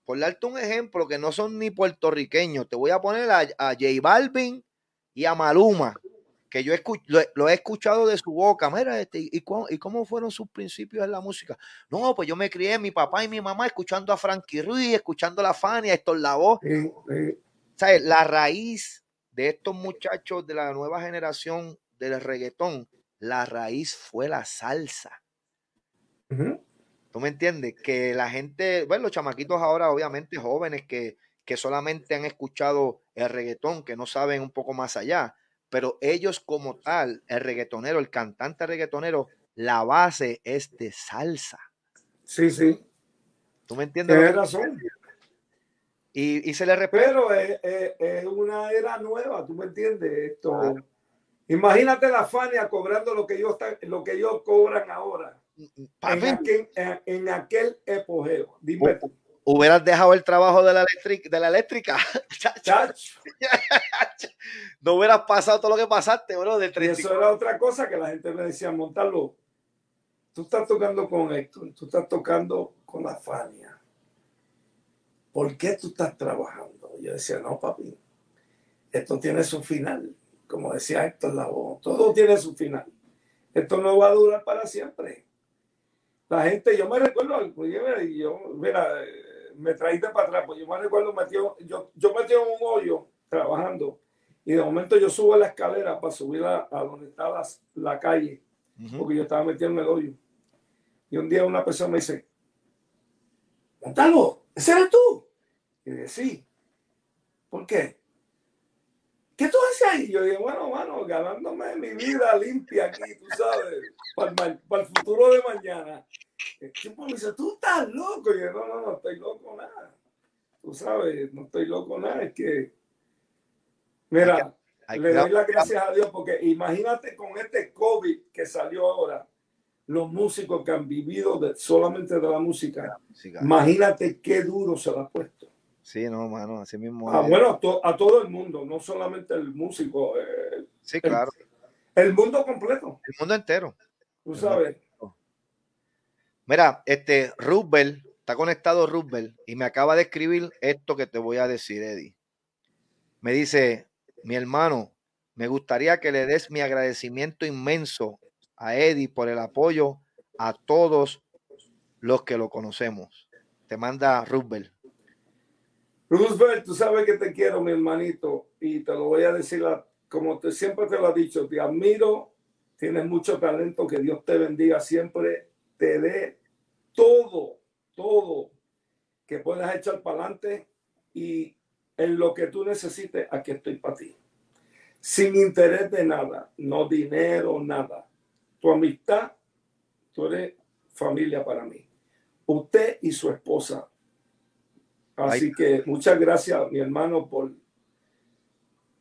por darte un ejemplo que no son ni puertorriqueños, te voy a poner a, a J Balvin y a Maluma, que yo lo, he escuchado de su boca. Mira, este, ¿y, cómo, fueron sus principios en la música? No, pues yo me crié, mi papá y mi mamá, escuchando a Frankie Ruiz, escuchando a la Fania, esto la voz. ¿Sabes? La raíz de estos muchachos de la nueva generación del reggaetón, la raíz fue la salsa. ¿Tú me entiendes? Que la gente, bueno, los chamaquitos ahora, obviamente jóvenes que, que solamente han escuchado el reggaetón, que no saben un poco más allá, pero ellos como tal, el reggaetonero, el cantante reggaetonero, la base es de salsa. Sí, sí. ¿Tú me entiendes? Tienes razón. Y, se le repite. Pero es, una era nueva, ¿tú me entiendes? Esto. Imagínate la Fania cobrando lo que ellos, lo que ellos cobran ahora. En aquel, en, aquel, epogeo. Dime tú hubieras dejado el trabajo de la, eléctrica, de la eléctrica. no hubieras pasado todo lo que pasaste, bro. De eso era otra cosa que la gente me decía, montarlo. Tú estás tocando con Héctor, tú estás tocando con la Fania. ¿Por qué tú estás trabajando? Yo decía, no, papi, esto tiene su final. Como decía Héctor la voz, todo tiene su final. Esto no va a durar para siempre. La gente, yo me recuerdo, yo, mira, me traíste para atrás, pues yo me recuerdo, metió, yo, yo metí en un hoyo trabajando y de momento yo subo a la escalera para subir a, donde estaba la, calle, porque yo estaba metido en el hoyo. Y un día una persona me dice, Montalo, ¿ese eres tú? Y dije, sí. ¿Por qué? ¿Qué tú haces ahí? Yo dije, bueno, mano, ganándome mi vida limpia aquí, tú sabes, para para el futuro de mañana. El tipo me dice, tú estás loco. Y yo, no, no, no estoy loco nada. Tú sabes, no estoy loco nada. Es que, mira, le doy las gracias a Dios porque imagínate con este COVID que salió ahora, los músicos que han vivido de, solamente de la música, imagínate qué duro se lo ha puesto. Sí, no, mano, así mismo. Ah, bueno, a, todo el mundo, no solamente el músico. Eh, sí, claro. El, mundo completo. El mundo entero. Tú sabes. Mira, este Roosevelt, está conectado Roosevelt y me acaba de escribir esto que te voy a decir, Eddie. Me dice, mi hermano, me gustaría que le des mi agradecimiento inmenso a Eddie por el apoyo a todos los que lo conocemos. Te manda Roosevelt. Roosevelt, tú sabes que te quiero, mi hermanito, y te lo voy a decir como te, siempre te lo he dicho, te admiro, tienes mucho talento, que Dios te bendiga siempre, te dé todo, todo que puedas echar para adelante y en lo que tú necesites, aquí estoy para ti. Sin interés de nada, no dinero, nada. Tu amistad, tú eres familia para mí. Usted y su esposa. Así que muchas gracias, mi hermano, por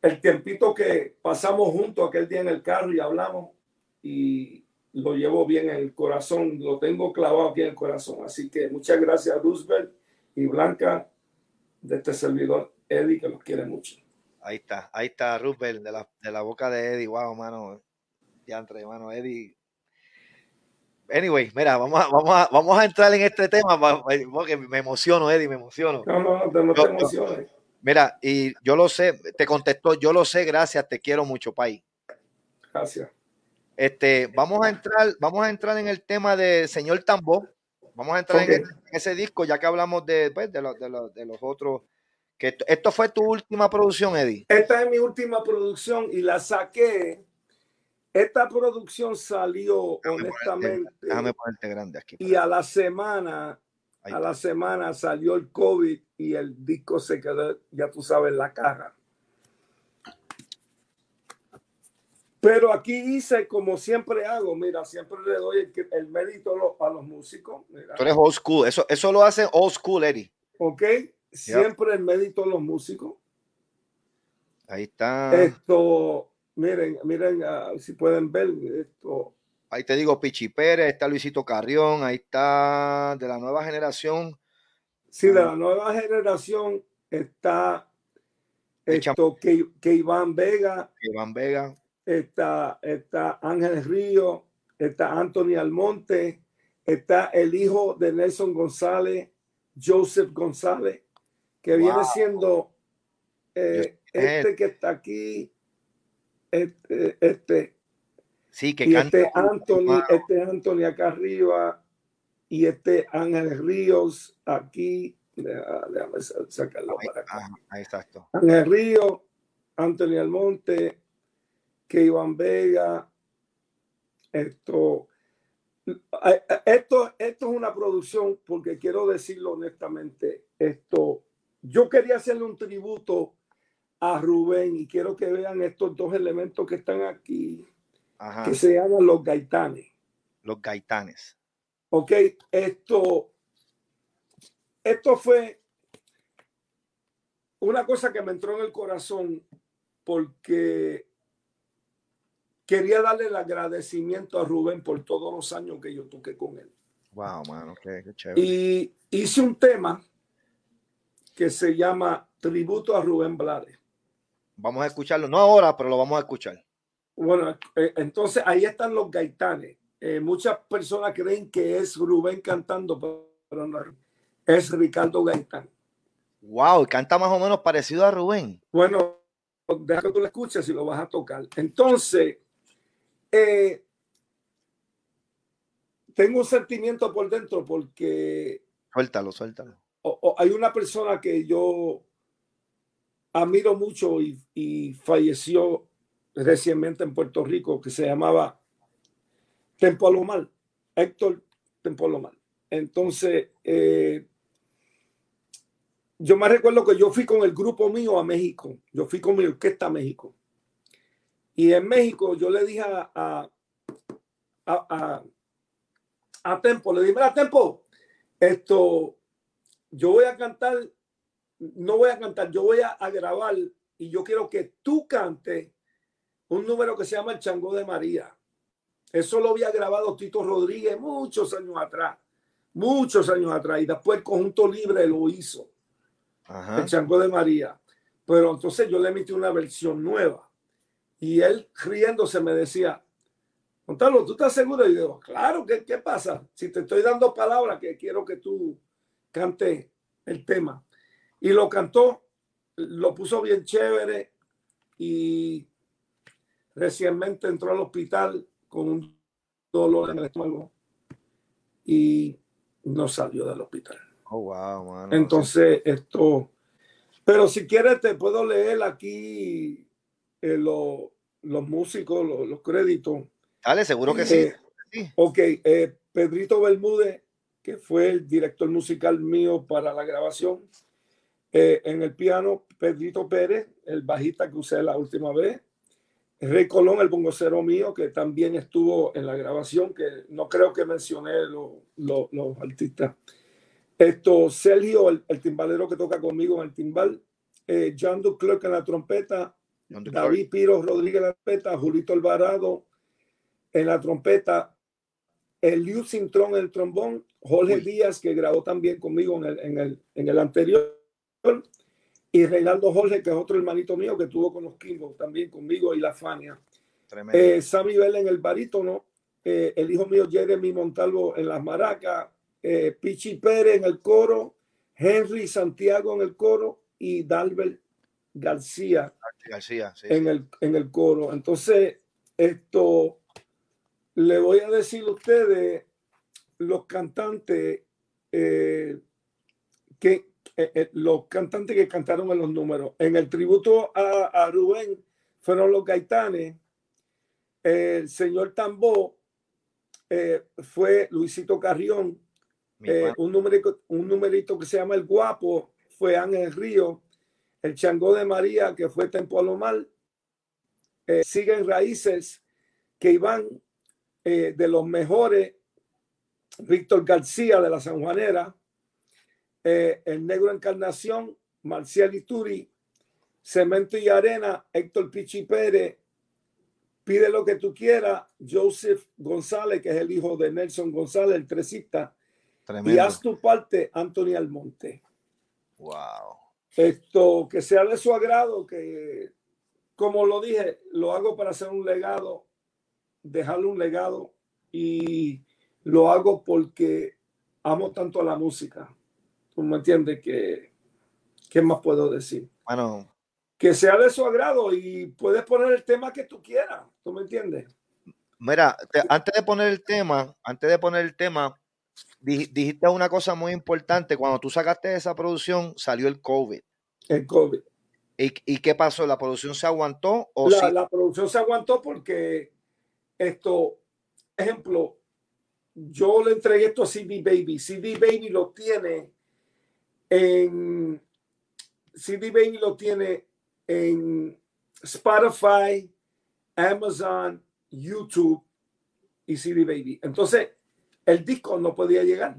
el tiempito que pasamos juntos aquel día en el carro y hablamos. Y lo llevo bien en el corazón, lo tengo clavado aquí en el corazón. Así que muchas gracias Roosevelt y Blanca de este servidor, Eddie, que los quiere mucho. Ahí está, ahí está Roosevelt de la, de la boca de Eddie. Wow, mano. Ya entre, mano, Eddie. Anyway, mira, vamos a, vamos a, vamos a entrar en este tema porque me emociono, Eddie, me emociono. No, no, no, te emociones. Mira, y yo lo sé, te contestó, yo lo sé, gracias, te quiero mucho, Pai. Gracias. Este, vamos a entrar, vamos a entrar en el tema de Señor Tambo. Vamos a entrar en, ese disco, ya que hablamos de, pues, de, de, los otros. Que esto, fue tu última producción, Eddie. Esta es mi última producción y la saqué. Esta producción salió honestamente. déjame ponerte grande aquí. Y a la semana, a la semana salió el COVID y el disco se quedó, ya tú sabes, en la caja. Pero aquí hice como siempre hago, mira, siempre le doy el, mérito a los, músicos. Tú eres old school, eso, eso lo hace old school, Eddie. Ok, siempre el mérito a los músicos. Ahí está. Esto, miren, miren, ah, si pueden ver esto. Ahí te digo, Pichi Pérez, está Luisito Carrión, ahí está de la nueva generación. Sí, de la nueva generación está esto, que, que Iván Vega. Iván Vega está, está Ángel Río, está Anthony Almonte, está el hijo de Nelson González, Joseph González, que viene siendo eh, este que está aquí, este, este sí, que y este Anthony, este Anthony acá arriba, y este Ángel Ríos aquí, déjame sacarlo para acá. Ahí está esto. Ángel Río, Anthony Almonte, que Iván Vega, esto, esto, esto es una producción, porque quiero decirlo honestamente, esto, yo quería hacerle un tributo a Rubén y quiero que vean estos dos elementos que están aquí, que se llaman los gaitanes. Los gaitanes. Ok, esto, esto fue una cosa que me entró en el corazón porque quería darle el agradecimiento a Rubén por todos los años que yo toqué con él. Wow, mano, qué, chévere. Y hice un tema que se llama Tributo a Rubén Blades. Vamos a escucharlo, no ahora, pero lo vamos a escuchar. Bueno, eh, entonces ahí están los gaitanes. Eh, muchas personas creen que es Rubén cantando, pero no, es Ricardo Gaitán. Wow, canta más o menos parecido a Rubén. Bueno, deja que tú lo escuches y lo vas a tocar. Entonces, eh, tengo un sentimiento por dentro porque... Suéltalo, suéltalo. hay una persona que yo admiro mucho y, falleció recientemente en Puerto Rico que se llamaba Tempolomar, Héctor Tempolomar. Entonces, eh, yo me recuerdo que yo fui con el grupo mío a México, yo fui con mi orquesta a México. Y en México yo le dije a, a, a, a Tempo, le dije, mira Tempo, esto, yo voy a cantar, no voy a cantar, yo voy a, grabar y yo quiero que tú cantes un número que se llama El Chango de María. Eso lo había grabado Tito Rodríguez muchos años atrás, muchos años atrás, y después el conjunto libre lo hizo, El Chango de María. Pero entonces yo le emití una versión nueva. Y él riéndose me decía, Gonzalo, ¿tú estás seguro? Y digo, claro, ¿qué, ¿qué pasa? Si te estoy dando palabras que quiero que tú cante el tema. Y lo cantó, lo puso bien chévere y recientemente entró al hospital con un dolor en el estómago y no salió del hospital. Oh, wow, Entonces, esto, pero si quieres te puedo leer aquí eh, los músicos, los, créditos. Dale, seguro que sí. Eh, sí. Ok, eh, Pedrito Bermúdez, que fue el director musical mío para la grabación. En el piano, Pedrito Pérez, el bajista que usé la última vez. Rey Colón, el bongocero mío, que también estuvo en la grabación, que no creo que mencioné los artistas. Esto, Sergio, el, timbalero que toca conmigo en el timbal. John Duclerc en la trompeta. David Piro Rodríguez en la trompeta, Julito Alvarado en la trompeta, Eliu Cintrón en el trombón, Jorge Díaz, que grabó también conmigo en el, en, el, en el anterior, y Reinaldo Jorge, que es otro hermanito mío que tuvo con los Kingos también conmigo y la Fania. Eh, Sammy Bell en el barítono, eh, el hijo mío Jeremy Montalvo en las maracas, eh, Pichi Pérez en el coro, Henry Santiago en el coro y Dalbert García, García en, el, en el coro. Entonces, esto le voy a decir a ustedes, los cantantes, eh, que los cantantes que cantaron en los números. En el tributo a, a Rubén fueron los gaitanes, el señor Tambó eh, fue Luisito Carrión, eh, un, numerito, un numerito que se llama El Guapo fue Ángel Río, el Changó de María que fue Tempo Alomar, eh, siguen raíces que iban de los mejores, Víctor García de la San Juanera, el Negro Encarnación, Marcial Ituri, Cemento y Arena, Héctor Pichi Pérez, Pide lo que tú quieras, Joseph González, que es el hijo de Nelson González, el tresista. Y haz tu parte, Anthony Almonte. Wow. Esto, que sea de su agrado, que, como lo dije, lo hago para hacer un legado, dejarle un legado y lo hago porque amo tanto a la música. ¿Tú me entiendes? Que, ¿Qué más puedo decir? Bueno, que sea de su agrado y puedes poner el tema que tú quieras. ¿Tú me entiendes? Mira, antes de poner el tema, antes de poner el tema, dijiste una cosa muy importante. Cuando tú sacaste esa producción, salió el COVID. El COVID. ¿Y, qué pasó? ¿La producción se aguantó? O la, la producción se aguantó porque esto, ejemplo, yo le entregué esto a CD Baby. CD Baby lo tiene en. CD Baby lo tiene en Spotify, Amazon, YouTube y CD Baby. Entonces, el disco no podía llegar.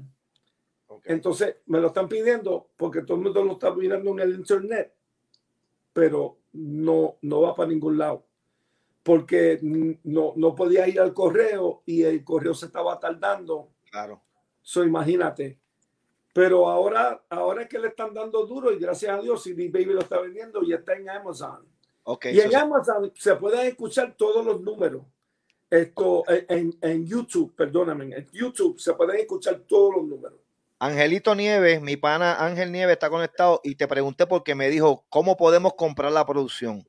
Entonces, me lo están pidiendo porque todo el mundo lo está mirando en el internet, pero no, no va para ningún lado. Porque no, no podía ir al correo y el correo se estaba tardando. Claro. So, imagínate. Pero ahora, ahora es que le están dando duro y gracias a Dios CD Baby lo está vendiendo y está en Amazon. Okay, y en Amazon se pueden escuchar todos los números. Esto en, en, YouTube, perdóname, en YouTube se pueden escuchar todos los números. Angelito Nieves, mi pana Ángel Nieves está conectado y te pregunté porque me dijo, ¿cómo podemos comprar la producción?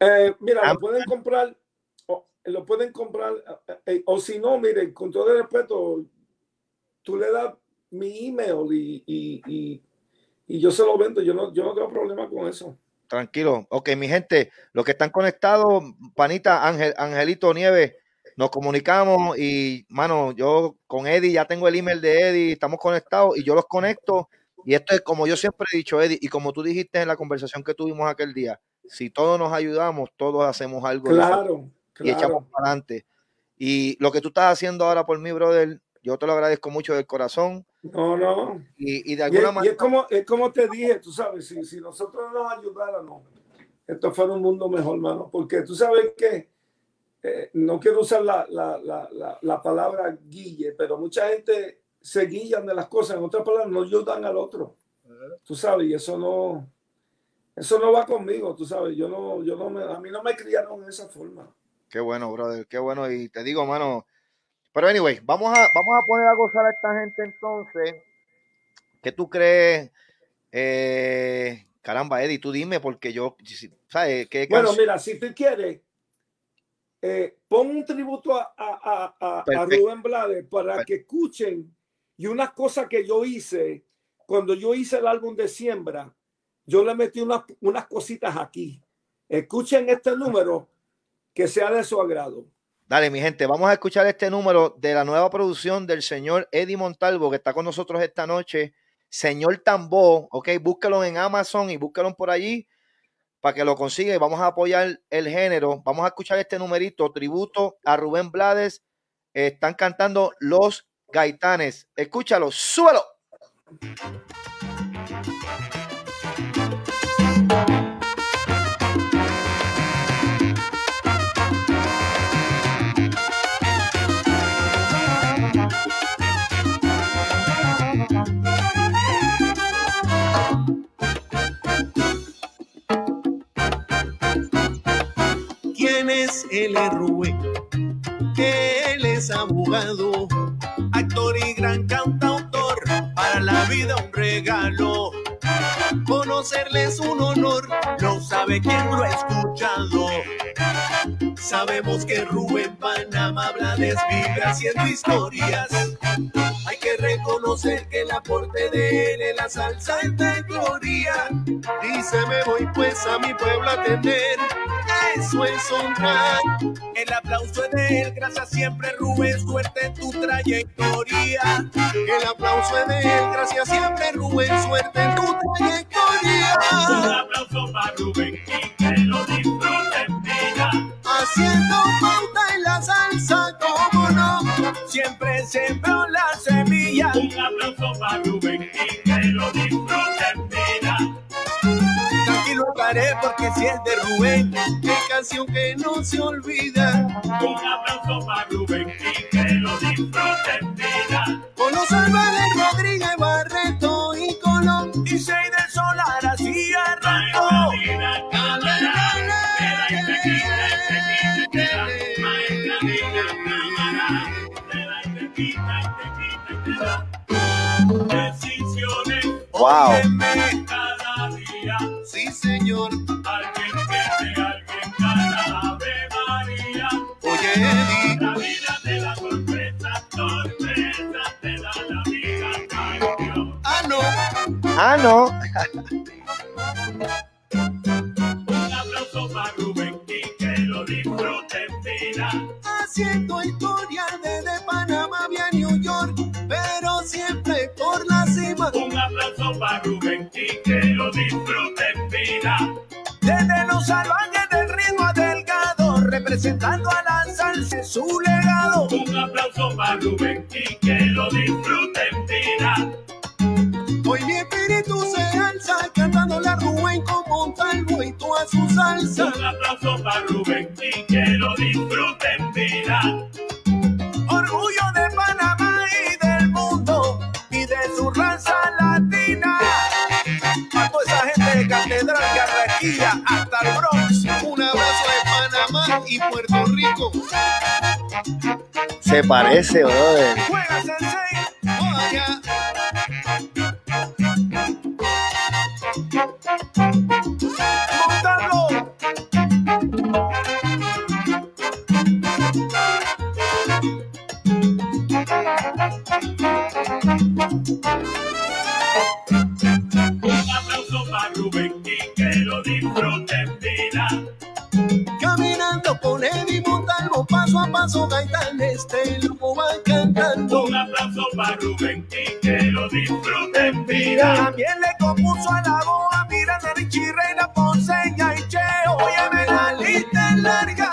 Eh, mira, lo pueden comprar, lo pueden comprar, eh, eh, o si no, miren, con todo el respeto, tú le das mi email y, y, y, yo se lo vendo. Yo no, yo no tengo problema con eso. Tranquilo. Ok, mi gente, los que están conectados, panita Ángel, Angelito Nieves, nos comunicamos y, mano, yo con Eddie ya tengo el email de Eddie, estamos conectados y yo los conecto. Y esto es como yo siempre he dicho, Eddie, y como tú dijiste en la conversación que tuvimos aquel día, si todos nos ayudamos, todos hacemos algo. Claro, Y echamos para adelante. Y lo que tú estás haciendo ahora por mí, brother, yo te lo agradezco mucho del corazón. No, no. Y, de alguna manera. Y es como, es como te dije, tú sabes, si, si nosotros nos ayudáramos, esto fuera un mundo mejor, hermano. Porque tú sabes que eh, no quiero usar la, la, la, la, palabra guille, pero mucha gente se guillan de las cosas. En otras palabras, no ayudan al otro. Tú sabes, y eso no. Eso no va conmigo, tú sabes. Yo no, yo no me, a mí no me criaron de esa forma. Qué bueno, brother, qué bueno. Y te digo, mano, pero anyway, vamos a, vamos a poner a gozar a esta gente entonces. ¿Qué tú crees? Eh, caramba, Eddie, tú dime, porque yo, ¿sabes? ¿Qué bueno, mira, si tú quieres, eh, pon un tributo a, a, a, a Rubén Blades para que escuchen. Y una cosa que yo hice, cuando yo hice el álbum de Siembra, yo le metí unas, unas cositas aquí. Escuchen este número que sea de su agrado. Dale, mi gente, vamos a escuchar este número de la nueva producción del señor Eddie Montalvo, que está con nosotros esta noche. Señor Tambó, ok, búsquelo en Amazon y búsquelo por allí para que lo consiga vamos a apoyar el género. Vamos a escuchar este numerito, tributo a Rubén Blades. están cantando Los Gaitanes. Escúchalo, súbelo. el Rubén, es abogado, actor y gran cantautor, para la vida un regalo. Conocerle es un honor, lo sabe quien lo ha escuchado. Sabemos que Rubén Panamá Blades vive haciendo historias. Hay que reconocer que el aporte de él en la salsa es de gloria. Dice me voy pues a mi pueblo a tener. Eso es honrar. El aplauso es de él, gracias siempre Rubén, suerte en tu trayectoria. El aplauso es de él, gracias siempre Rubén, suerte en tu trayectoria. Un aplauso para Rubén y que lo disfruten. Haciendo pauta en la salsa, como no, siempre sembró la semilla. Un aplauso para Rubén y que lo disfruten vida. Tranquilo estaré porque si es de Rubén, qué canción que no se olvida. Un aplauso para Rubén y que lo disfruten vida. Con los Álvarez Rodríguez Barreto y Colón y Seis del Solar así arrancó. Wow. Cada día. Sí, señor. Alguien pierde, alguien gana. Ave María. Oye, Eddie. La vida te da sorpresas, sorpresas te da la vida, campeón. Ah, no. Ah, no. Un aplauso para Rubén y que lo disfruten vida. Haciendo historia desde Panamá vía New York, pero siempre por la cima. Un aplauso para Rubén y que lo disfruten vida. Desde los salvajes del ritmo delgado, representando a la salsa su legado. Un aplauso para Rubén y que lo disfruten vida. Hoy mi espíritu se alza, cantando la Rubén con Montalvo y toda su salsa. Un aplauso para Rubén y que lo disfruten vida. Orgullo de Panamá y Puerto Rico. Se parece, brother. Juega Sensei, vaya. Montarlo. Paso a paso, gaitanes te lo van cantando. Un aplauso para Rubén y que lo disfruten vida. También le compuso a la boa, Miranda, Richie, Reina, Ponceña y Cheo. Óyeme, la lista larga.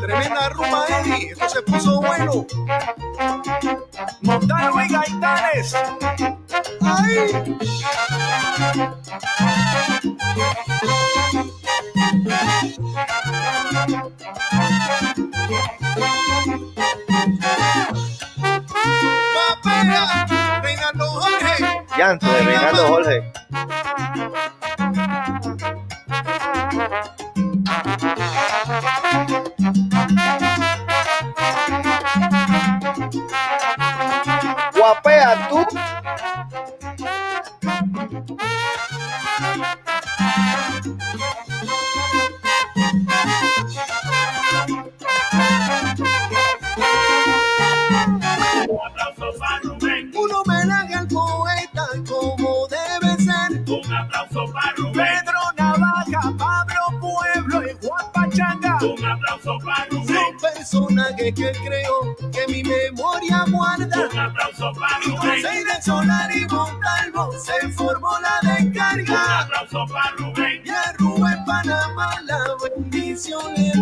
Tremenda rumba, Eddie. Esto se puso bueno. Montalvo y Gaitanes. ¡Ay! ¡Papea! ¡Reinaldo Jorge! Llanto de Reinaldo Jorge. Personajes que creo que mi memoria guarda. Un aplauso para con Rubén. de Solar y Montalvo se formó la Un descarga. aplauso para Rubén. Y a Rubén Panamá la bendición le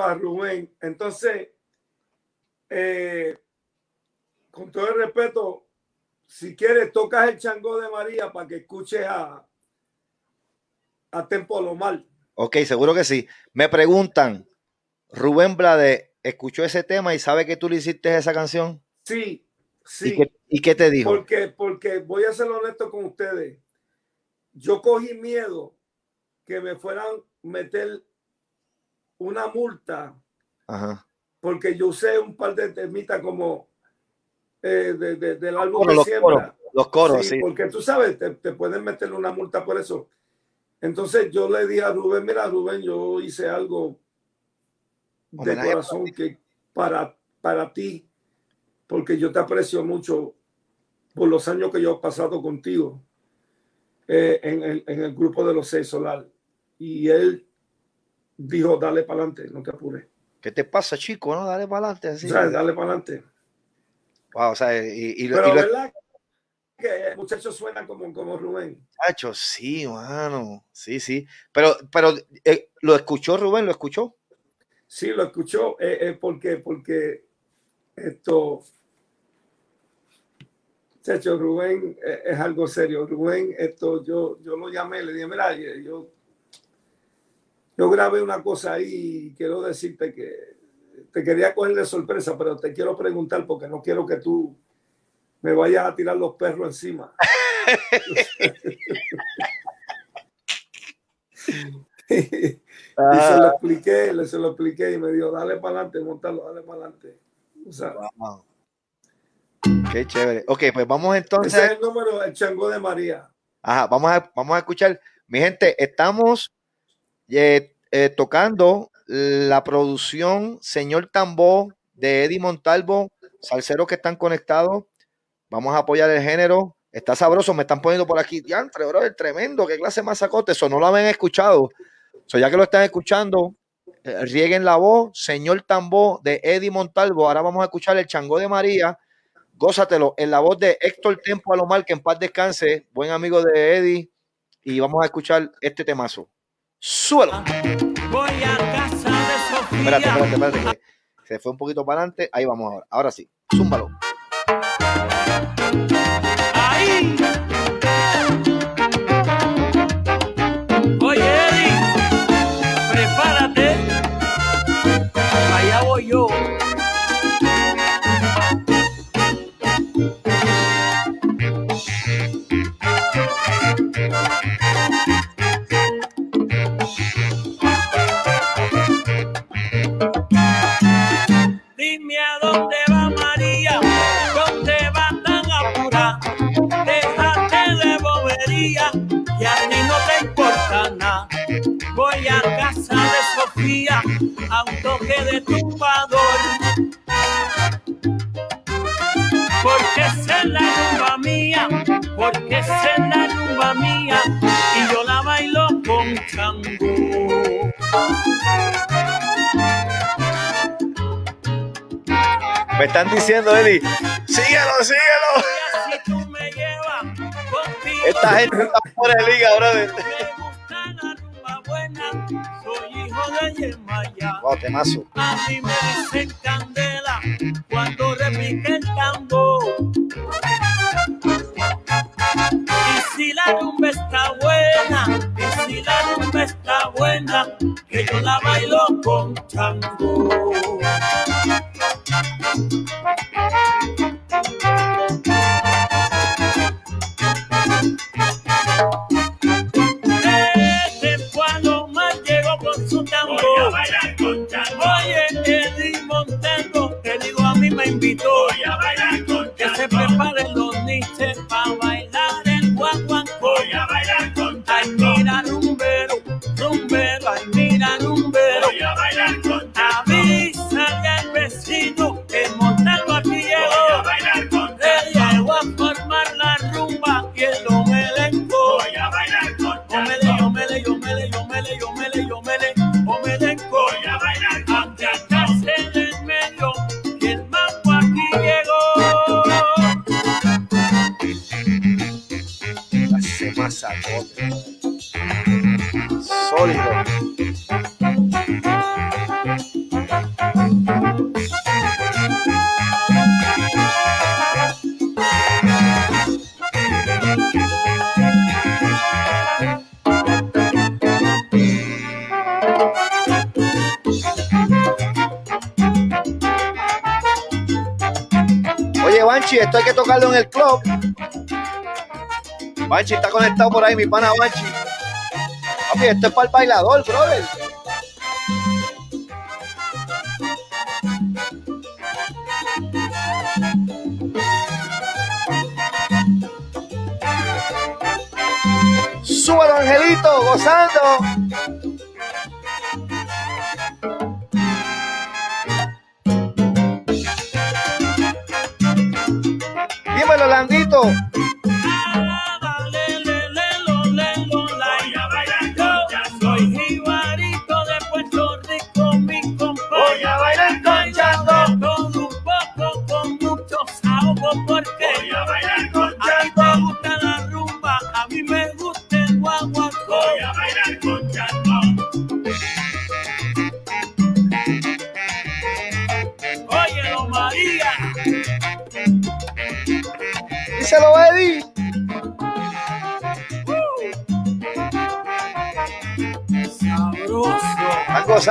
a Rubén. Entonces, eh, con todo el respeto, si quieres, tocas el chango de María para que escuches a, a Tempo Lomar. Ok, seguro que sí. Me preguntan, Rubén Blade, ¿escuchó ese tema y sabe que tú le hiciste esa canción? Sí, sí. ¿Y qué, te dijo? Porque, porque voy a ser honesto con ustedes. Yo cogí miedo que me fueran meter una multa porque yo usé un par de temitas como eh, de, del álbum de los Coros, los coros, sí, Porque tú sabes, te, te, pueden meter una multa por eso. Entonces yo le dije a Rubén, mira Rubén, yo hice algo de corazón que para, para ti, porque yo te aprecio mucho por los años que yo he pasado contigo eh, en, el, en, el, grupo de los seis solar. Y él dijo, dale para adelante, no te apures. ¿Qué te pasa, chico? No, dale para adelante. Así. dale para adelante. Wow, o sea, y, y, Pero, ¿verdad? que muchachos suenan como, como Rubén. Muchachos, sí, mano. Sí, sí. Pero, pero eh, ¿lo escuchó Rubén? ¿Lo escuchó? Sí, lo escuchó. Eh, eh, porque, porque esto. Muchachos, Rubén eh, es algo serio. Rubén, esto yo, yo lo llamé, le dije, mira, yo yo grabé una cosa ahí y quiero decirte que te quería coger de sorpresa, pero te quiero preguntar porque no quiero que tú me vayas a tirar los perros encima. y se lo ah. expliqué, le se lo expliqué y me dijo, dale para adelante, montalo, dale para adelante. O sea, Qué chévere. Ok, pues vamos entonces. Ese es el número, el chango de María. Ajá, vamos a, vamos a escuchar. Mi gente, estamos eh, eh, tocando la producción Señor Tambó de Eddie Montalvo, salseros que están conectados. Vamos a apoyar el género. Está sabroso, me están poniendo por aquí. Diantre, bro, el tremendo, qué clase más sacote. Eso no lo habían escuchado. So, ya que lo están escuchando, eh, rieguen la voz. Señor Tambó de Eddie Montalvo. Ahora vamos a escuchar el Changó de María. Gózatelo en la voz de Héctor Tempo Alomar, que en paz descanse, buen amigo de Eddie. Y vamos a escuchar este temazo. Suelo. Voy a casa de Sofía. Espérate, espérate, espérate, que se fue un poquito para adelante. Ahí vamos ahora. Ahora sí. Zúmbalo. De a un toque de tumbador. Porque es la rumba mía, porque es la rumba mía y yo la bailo con chango. Me están diciendo, Eddie, síguelo, síguelo. Esta gente está por el liga, brother Wow, temazo. A mí me dicen candela cuando repique el tambor. Y si la rumba está buena, y si la rumba está buena, que yo la bailo con chango. Voy a bailar con Que se preparen Esto hay que tocarlo en el club. Banchi está conectado por ahí, mi pana Banchi. Papi, esto es para el bailador, brother. Súbalo, Angelito, gozando.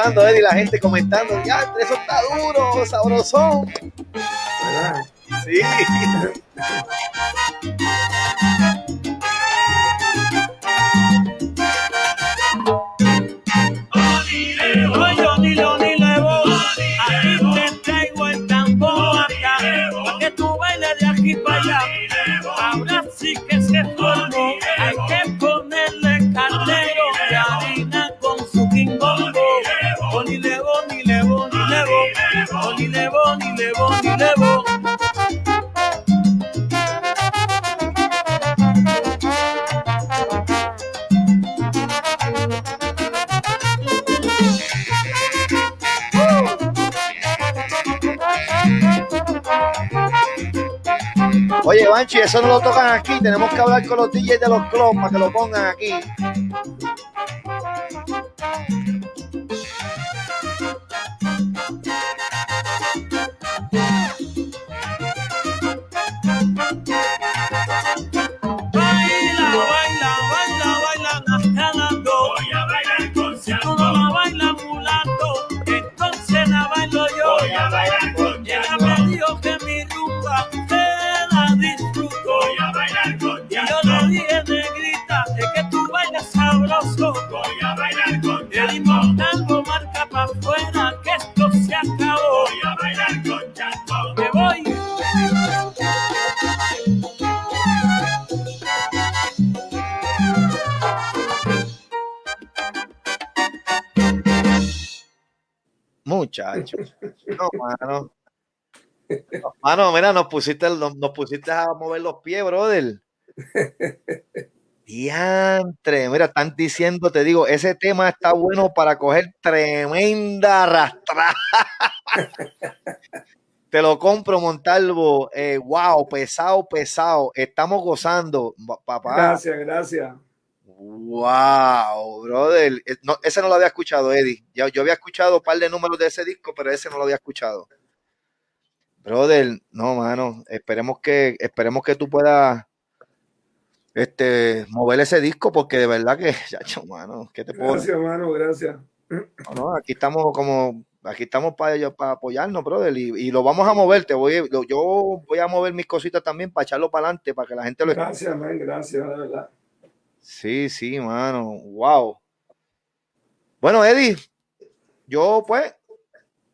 Gozando, Eddie, la gente comentando. Ya, eso está duro, sabrosón. ¿Verdad? Sí. Eso no lo tocan aquí. Tenemos que hablar con los DJs de los clubs para que lo pongan aquí. Muchachos. No, mano. No, Mano, mira, nos pusiste, nos, nos pusiste a mover los pies, brother. Diantre, mira, están diciendo, te digo, ese tema está bueno para coger tremenda arrastrada. Te lo compro, Montalvo. Eh, wow, pesado, pesado. Estamos gozando, papá. Gracias, gracias. Wow, brother. Eh, no, ese no lo había escuchado, Eddie. Ya, yo había escuchado un par de números de ese disco, pero ese no lo había escuchado. Brother, no, mano. Esperemos que, esperemos que tú puedas este, mover ese disco, porque de verdad que, chacho, mano, ¿qué te puedo Gracias, hermano, gracias. no, no, aquí estamos como, aquí estamos para, para apoyarnos, brother, y, y lo vamos a mover. Te voy, lo- yo voy a mover mis cositas también para echarlo para adelante, para que la gente lo escuche. Gracias, man, gracias, de verdad. Sí, sí, mano. Wow. Bueno, Eddie, yo pues,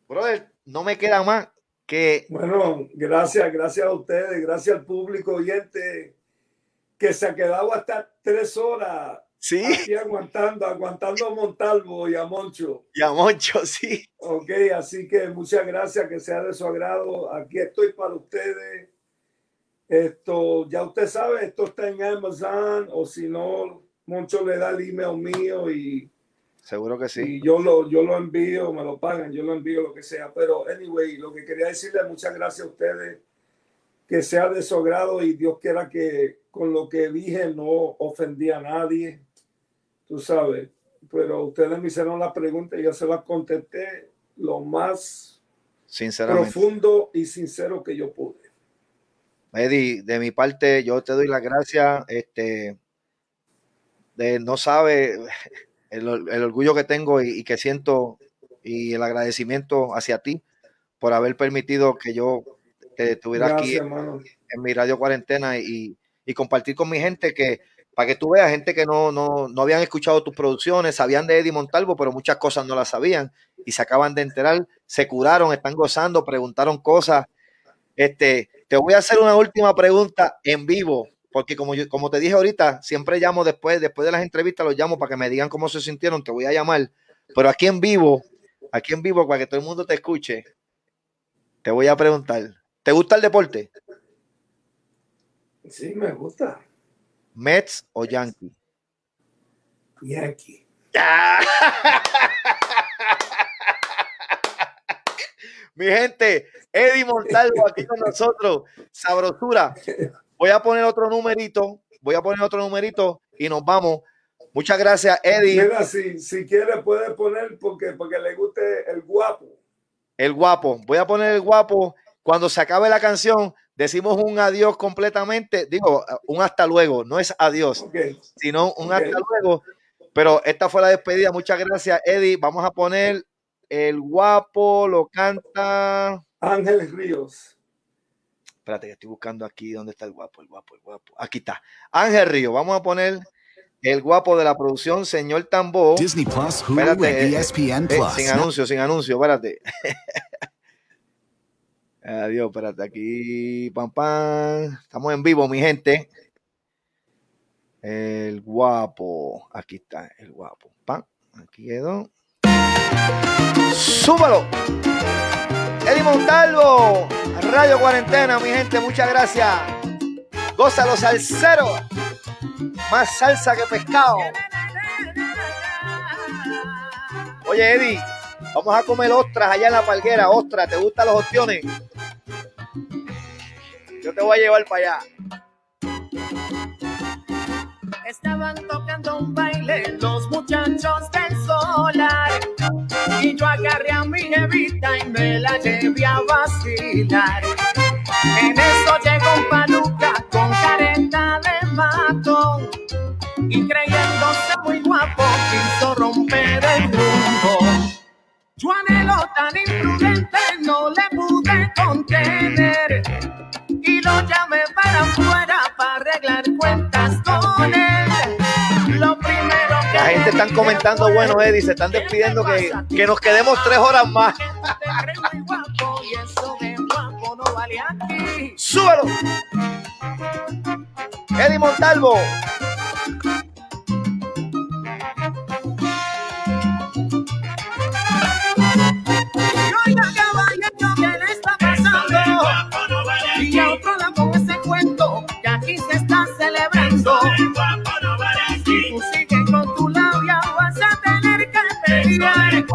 brother, no me queda más que Bueno, gracias, gracias a ustedes, gracias al público oyente que se ha quedado hasta tres horas sí, aquí aguantando, aguantando a Montalvo y a Moncho. y a Moncho, sí. Ok, así que muchas gracias, que sea de su agrado. Aquí estoy para ustedes. Esto, ya usted sabe, esto está en Amazon o si no, Moncho le da el email mío y, Seguro que sí. y yo, lo, yo lo envío, me lo pagan, yo lo envío, lo que sea. Pero, anyway, lo que quería decirle, muchas gracias a ustedes, que sea de su agrado y Dios quiera que con lo que dije no ofendí a nadie, tú sabes. Pero ustedes me hicieron la pregunta y yo se la contesté lo más profundo y sincero que yo pude. Eddie, de mi parte, yo te doy las gracias. Este, de no sabe el, el orgullo que tengo y, y que siento y el agradecimiento hacia ti por haber permitido que yo te estuviera aquí en, mi radio cuarentena y, compartir con mi gente que, para que tú veas, gente que no, no, no habían escuchado tus producciones, sabían de Eddie Montalvo, pero muchas cosas no las sabían y se acaban de enterar, se curaron, están gozando, preguntaron cosas. Este, te voy a hacer una última pregunta en vivo, porque como, yo, como te dije ahorita, siempre llamo después, después de las entrevistas, los llamo para que me digan cómo se sintieron, te voy a llamar, pero aquí en vivo, aquí en vivo, para que todo el mundo te escuche, te voy a preguntar, ¿te gusta el deporte? Sí, me gusta. ¿Mets o Yankee? Yankee. Mi gente, Eddie Montalvo aquí con nosotros. Sabrosura. Voy a poner otro numerito. Voy a poner otro numerito y nos vamos. Muchas gracias, Eddie. Mira, si, si quiere puede poner porque, porque le guste el guapo. El guapo. Voy a poner el guapo. Cuando se acabe la canción, decimos un adiós completamente. Digo, un hasta luego. No es adiós, sino un hasta luego. Pero esta fue la despedida. Muchas gracias, Eddie. Vamos a poner el guapo, lo canta. Ángeles Ríos. Espérate, que estoy buscando aquí dónde está el guapo, el guapo, el guapo. Aquí está. Ángel Ríos. Vamos a poner el guapo de la producción, señor Tambo. Disney Plus, Hulu espérate, ESPN eh, Plus. sin anuncio, sin anuncio, espérate. Adiós, espérate, aquí, pam, pam. Estamos en vivo, mi gente. El guapo. Aquí está, el guapo. Pam, aquí quedó. ¡Súbalo! Eddie Montalvo, Radio Cuarentena, mi gente, muchas gracias. Gózalo, salsero. Más salsa que pescado. Oye, Eddie, vamos a comer ostras allá en la palguera. Ostras, ¿te gustan los ostiones? Yo te voy a llevar para allá. Estaban tocando un baile los muchachos del solar. Y yo agarré a mi jevita y me la llevé a vacilar. En eso llegó un paluca con careta de matón. Y creyéndose muy guapo, quiso romper el rumbo. Yo anhelo tan imprudente, no le pude contener. Y lo llamé para afuera para arreglar cuentas con él. Lo primero que La gente están comentando, bueno, Eddie, se están despidiendo que, que nos quedemos tres horas más. ¡Súbelo! Eddie Montalvo. Celebrando. Si tú sigues con tu labia, vas a tener que pelear.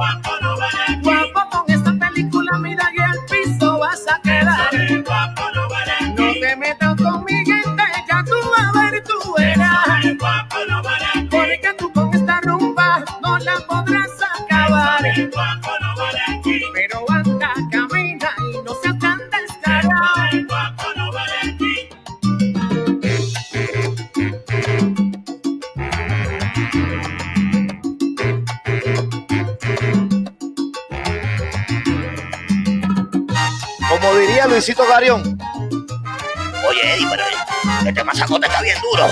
Luisito Garión. Oye, Eddie, pero este masacote está bien duro.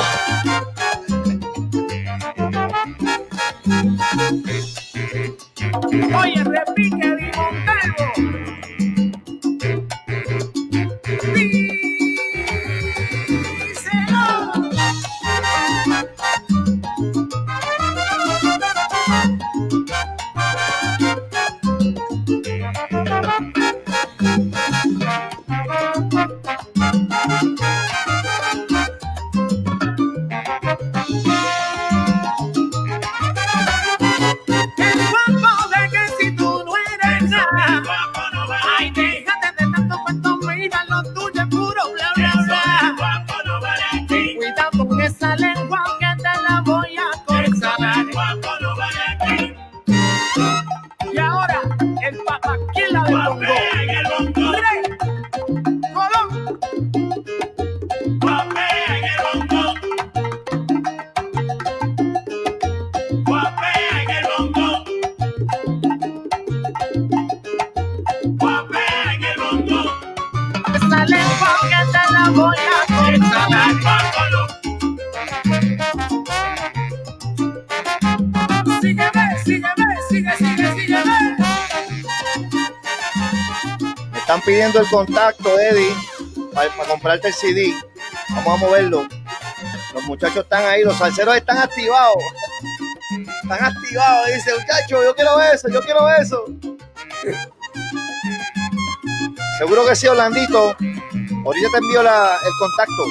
Pidiendo el contacto, Eddie, para, comprarte el CD. Vamos a moverlo. Los muchachos están ahí, los salseros están activados. Están activados. Dice, muchacho, yo quiero eso, yo quiero eso. Seguro que sí, Orlandito. Ahorita te envío la, el contacto.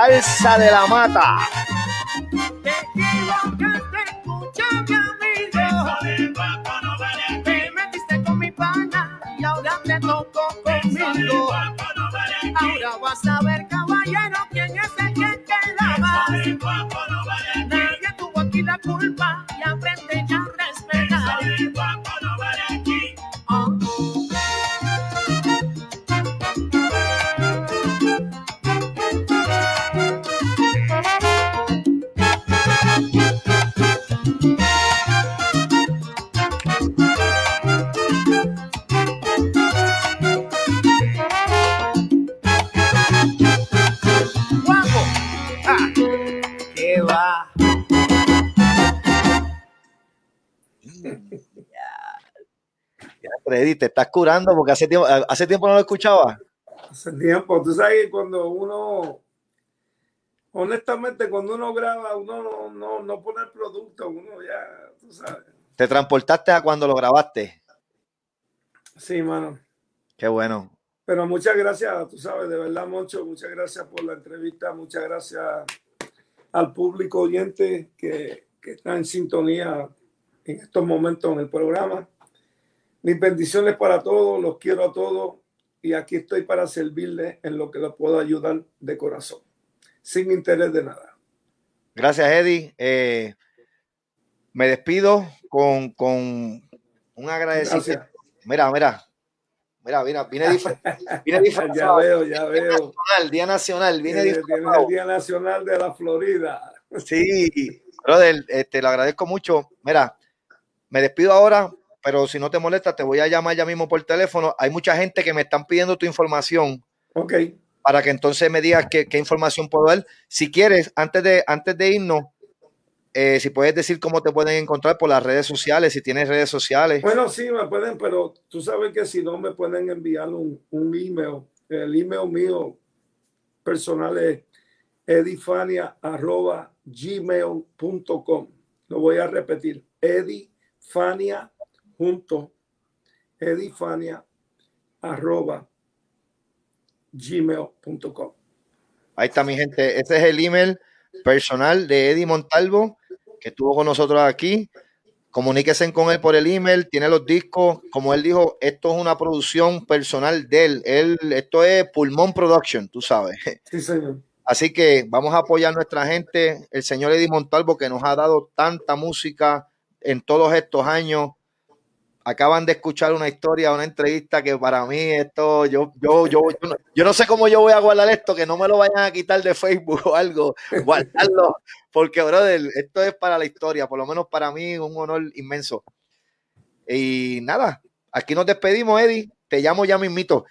Salsa de la mata. Te equivocaste, escucha mi amigo. Te metiste con mi pana y ahora te tocó conmigo. Ahora vas a te estás curando porque hace tiempo, hace tiempo no lo escuchaba. Hace tiempo. Tú sabes que cuando uno, honestamente, cuando uno graba, uno no, no, no pone el producto, uno ya, tú sabes. Te transportaste a cuando lo grabaste. Sí, mano. Qué bueno. Pero muchas gracias, tú sabes, de verdad, Moncho, muchas gracias por la entrevista, muchas gracias al público oyente que, que está en sintonía en estos momentos en el programa. Mis bendiciones para todos, los quiero a todos y aquí estoy para servirles en lo que les puedo ayudar de corazón, sin interés de nada. Gracias, Eddie. Eh, me despido con, con un agradecimiento. Gracias. Mira, mira. Mira, mira, viene Ya veo, ya veo. Nacional, Día Nacional, viene Tiene, tiene disfrazado. el Día Nacional de la Florida. Sí, brother, este, lo agradezco mucho. Mira, me despido ahora, pero si no te molesta, te voy a llamar ya mismo por teléfono. Hay mucha gente que me están pidiendo tu información Ok, para que entonces me digas qué, qué información puedo dar. Si quieres, antes de, antes de irnos, eh, si puedes decir cómo te pueden encontrar por las redes sociales, si tienes redes sociales. Bueno, sí, me pueden, pero tú sabes que si no me pueden enviar un, un email. El email mío personal es edifania.gmail.com. Lo voy a repetir. Edifania junto edifania arroba gmail.com. Ahí está mi gente. Ese es el email personal de Eddie Montalvo, que estuvo con nosotros aquí. Comuníquense con él por el email, tiene los discos. Como él dijo, esto es una producción personal de él. él esto es Pulmón Production, tú sabes. Sí, señor. Así que vamos a apoyar a nuestra gente, el señor Eddie Montalvo, que nos ha dado tanta música en todos estos años. Acaban de escuchar una historia, una entrevista que para mí esto, yo, yo, yo, yo, no, yo no sé cómo yo voy a guardar esto, que no me lo vayan a quitar de Facebook o algo, guardarlo, porque, brother, esto es para la historia, por lo menos para mí un honor inmenso. Y nada, aquí nos despedimos, Eddie, te llamo ya mismito.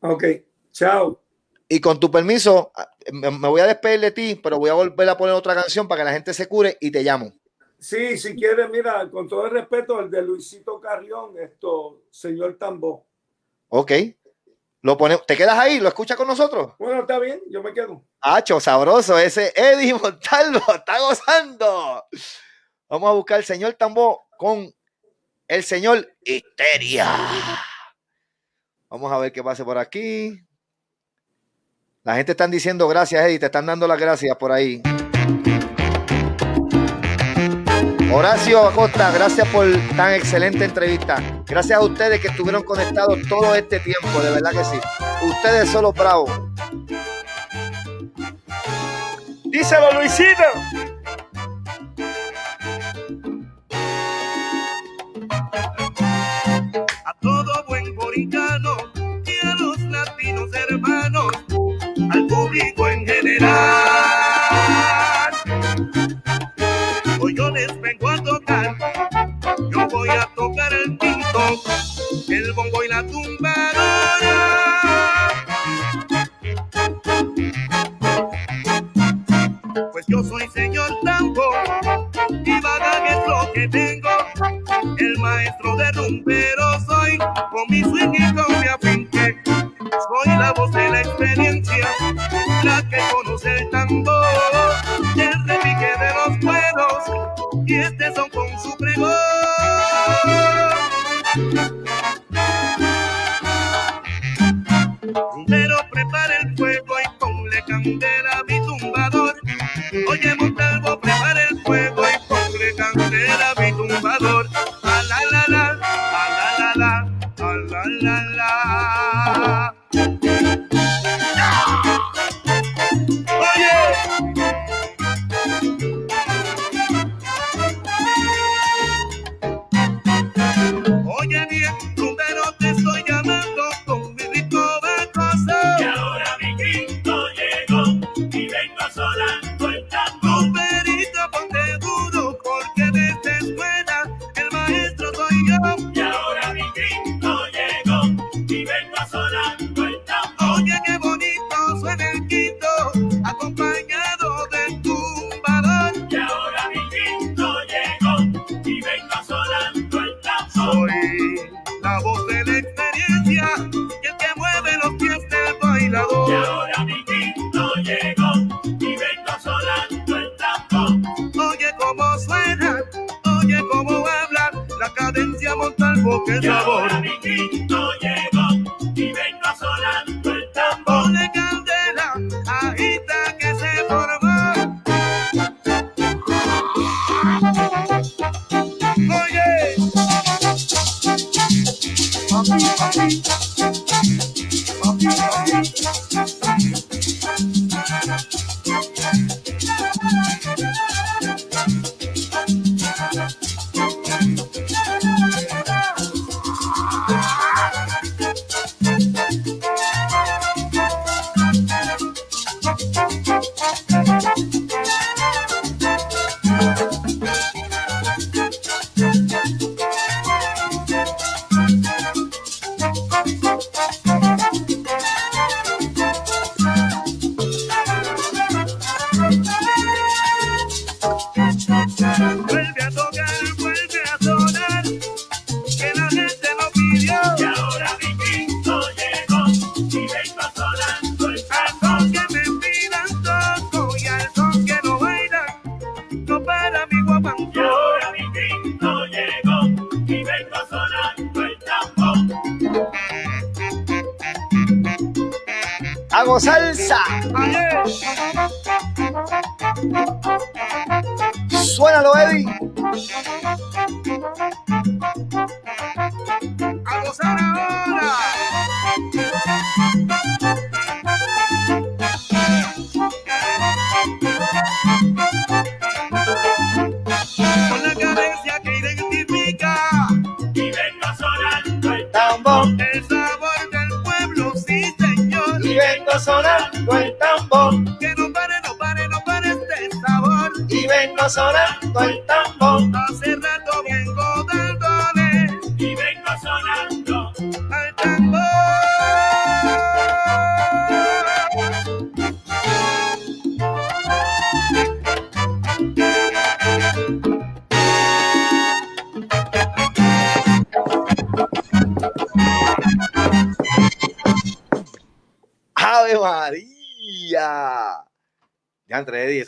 Ok, chao. Y con tu permiso, me me voy a despedir de ti, pero voy a volver a poner otra canción para que la gente se cure y te llamo. Sí, si quieres, mira, con todo el respeto, el de Luisito Carrión, esto, señor Tambo. Ok. Lo pone, ¿Te quedas ahí? ¿Lo escuchas con nosotros? Bueno, está bien, yo me quedo. Hacho, sabroso. Ese Eddie Montalvo está gozando. Vamos a buscar el señor Tambo con el señor Histeria. Vamos a ver qué pase por aquí. La gente están diciendo gracias, Eddie. Te están dando las gracias por ahí. Horacio Acosta, gracias por tan excelente entrevista. Gracias a ustedes que estuvieron conectados todo este tiempo, de verdad que sí. Ustedes son los bravos. Díselo, Luisito. a todo buen boricano y a los latinos hermanos, al público en general. el bongo y la tumbadora. Pues yo soy señor tambor y vaga es lo que tengo, el maestro de rumberos.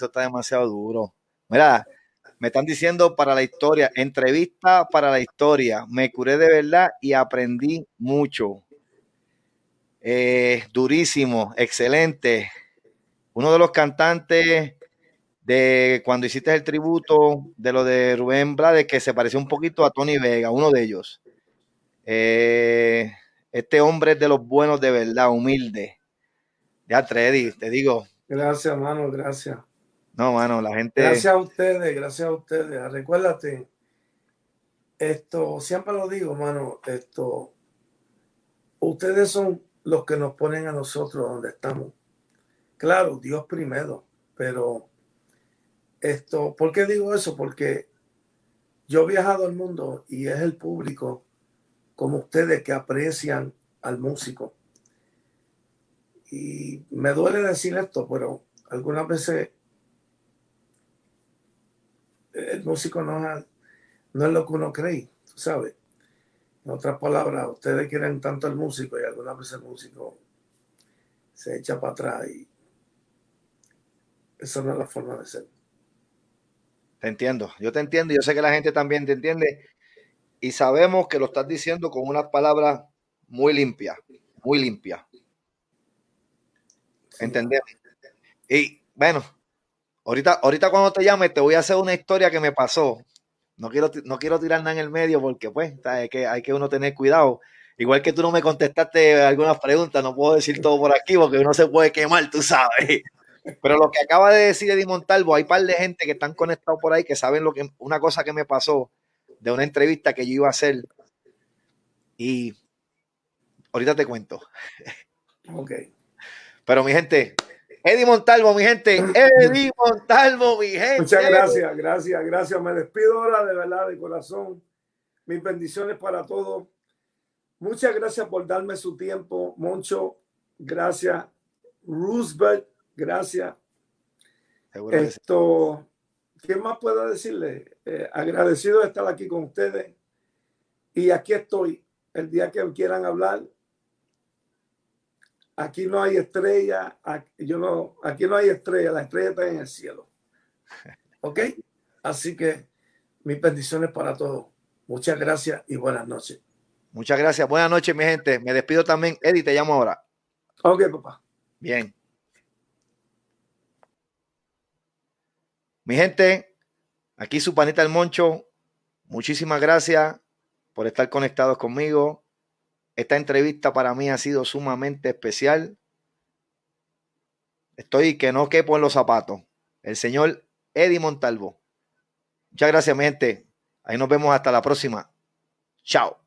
está demasiado duro. Mira, me están diciendo para la historia, entrevista para la historia. Me curé de verdad y aprendí mucho. Eh, durísimo, excelente. Uno de los cantantes de cuando hiciste el tributo de lo de Rubén Blades, que se pareció un poquito a Tony Vega, uno de ellos. Eh, este hombre es de los buenos de verdad, humilde. Ya, Tredi, te digo. Gracias, hermano, gracias. No, mano, la gente. Gracias a ustedes, gracias a ustedes. Ah, recuérdate, esto, siempre lo digo, mano, esto, ustedes son los que nos ponen a nosotros donde estamos. Claro, Dios primero, pero esto, ¿por qué digo eso? Porque yo he viajado al mundo y es el público como ustedes que aprecian al músico. Y me duele decir esto, pero algunas veces el músico no es, no es lo que uno cree, tú sabes. En otras palabras, ustedes quieren tanto al músico y alguna vez el músico se echa para atrás y esa no es la forma de ser. Te entiendo, yo te entiendo, yo sé que la gente también te entiende y sabemos que lo estás diciendo con unas palabras muy limpias, muy limpias. Sí. Entendemos. Y bueno, ahorita, ahorita cuando te llame te voy a hacer una historia que me pasó. No quiero, no quiero tirar nada en el medio porque pues hay que, hay que uno tener cuidado. Igual que tú no me contestaste algunas preguntas, no puedo decir todo por aquí porque uno se puede quemar, tú sabes. Pero lo que acaba de decir Eddie Montalvo, hay un par de gente que están conectados por ahí que saben lo que una cosa que me pasó de una entrevista que yo iba a hacer. Y ahorita te cuento. Ok. Pero mi gente, Eddie Montalvo, mi gente, Eddie Montalvo, mi gente. Muchas gracias, gracias, gracias. Me despido ahora de verdad, de corazón. Mis bendiciones para todos. Muchas gracias por darme su tiempo, Moncho. Gracias. Roosevelt, gracias. Esto, ¿qué más puedo decirle? Eh, agradecido de estar aquí con ustedes. Y aquí estoy. El día que quieran hablar, aquí no hay estrella, aquí, yo no, aquí no hay estrella, la estrella está en el cielo. ¿Ok? Así que mis bendiciones para todos. Muchas gracias y buenas noches. Muchas gracias. Buenas noches, mi gente. Me despido también. Eddie, te llamo ahora. Ok, papá. Bien. Mi gente, aquí su panita el Moncho. Muchísimas gracias por estar conectados conmigo. Esta entrevista para mí ha sido sumamente especial. Estoy que no quepo en los zapatos. El señor Eddie Montalvo. Muchas gracias, mi gente. Ahí nos vemos hasta la próxima. Chao.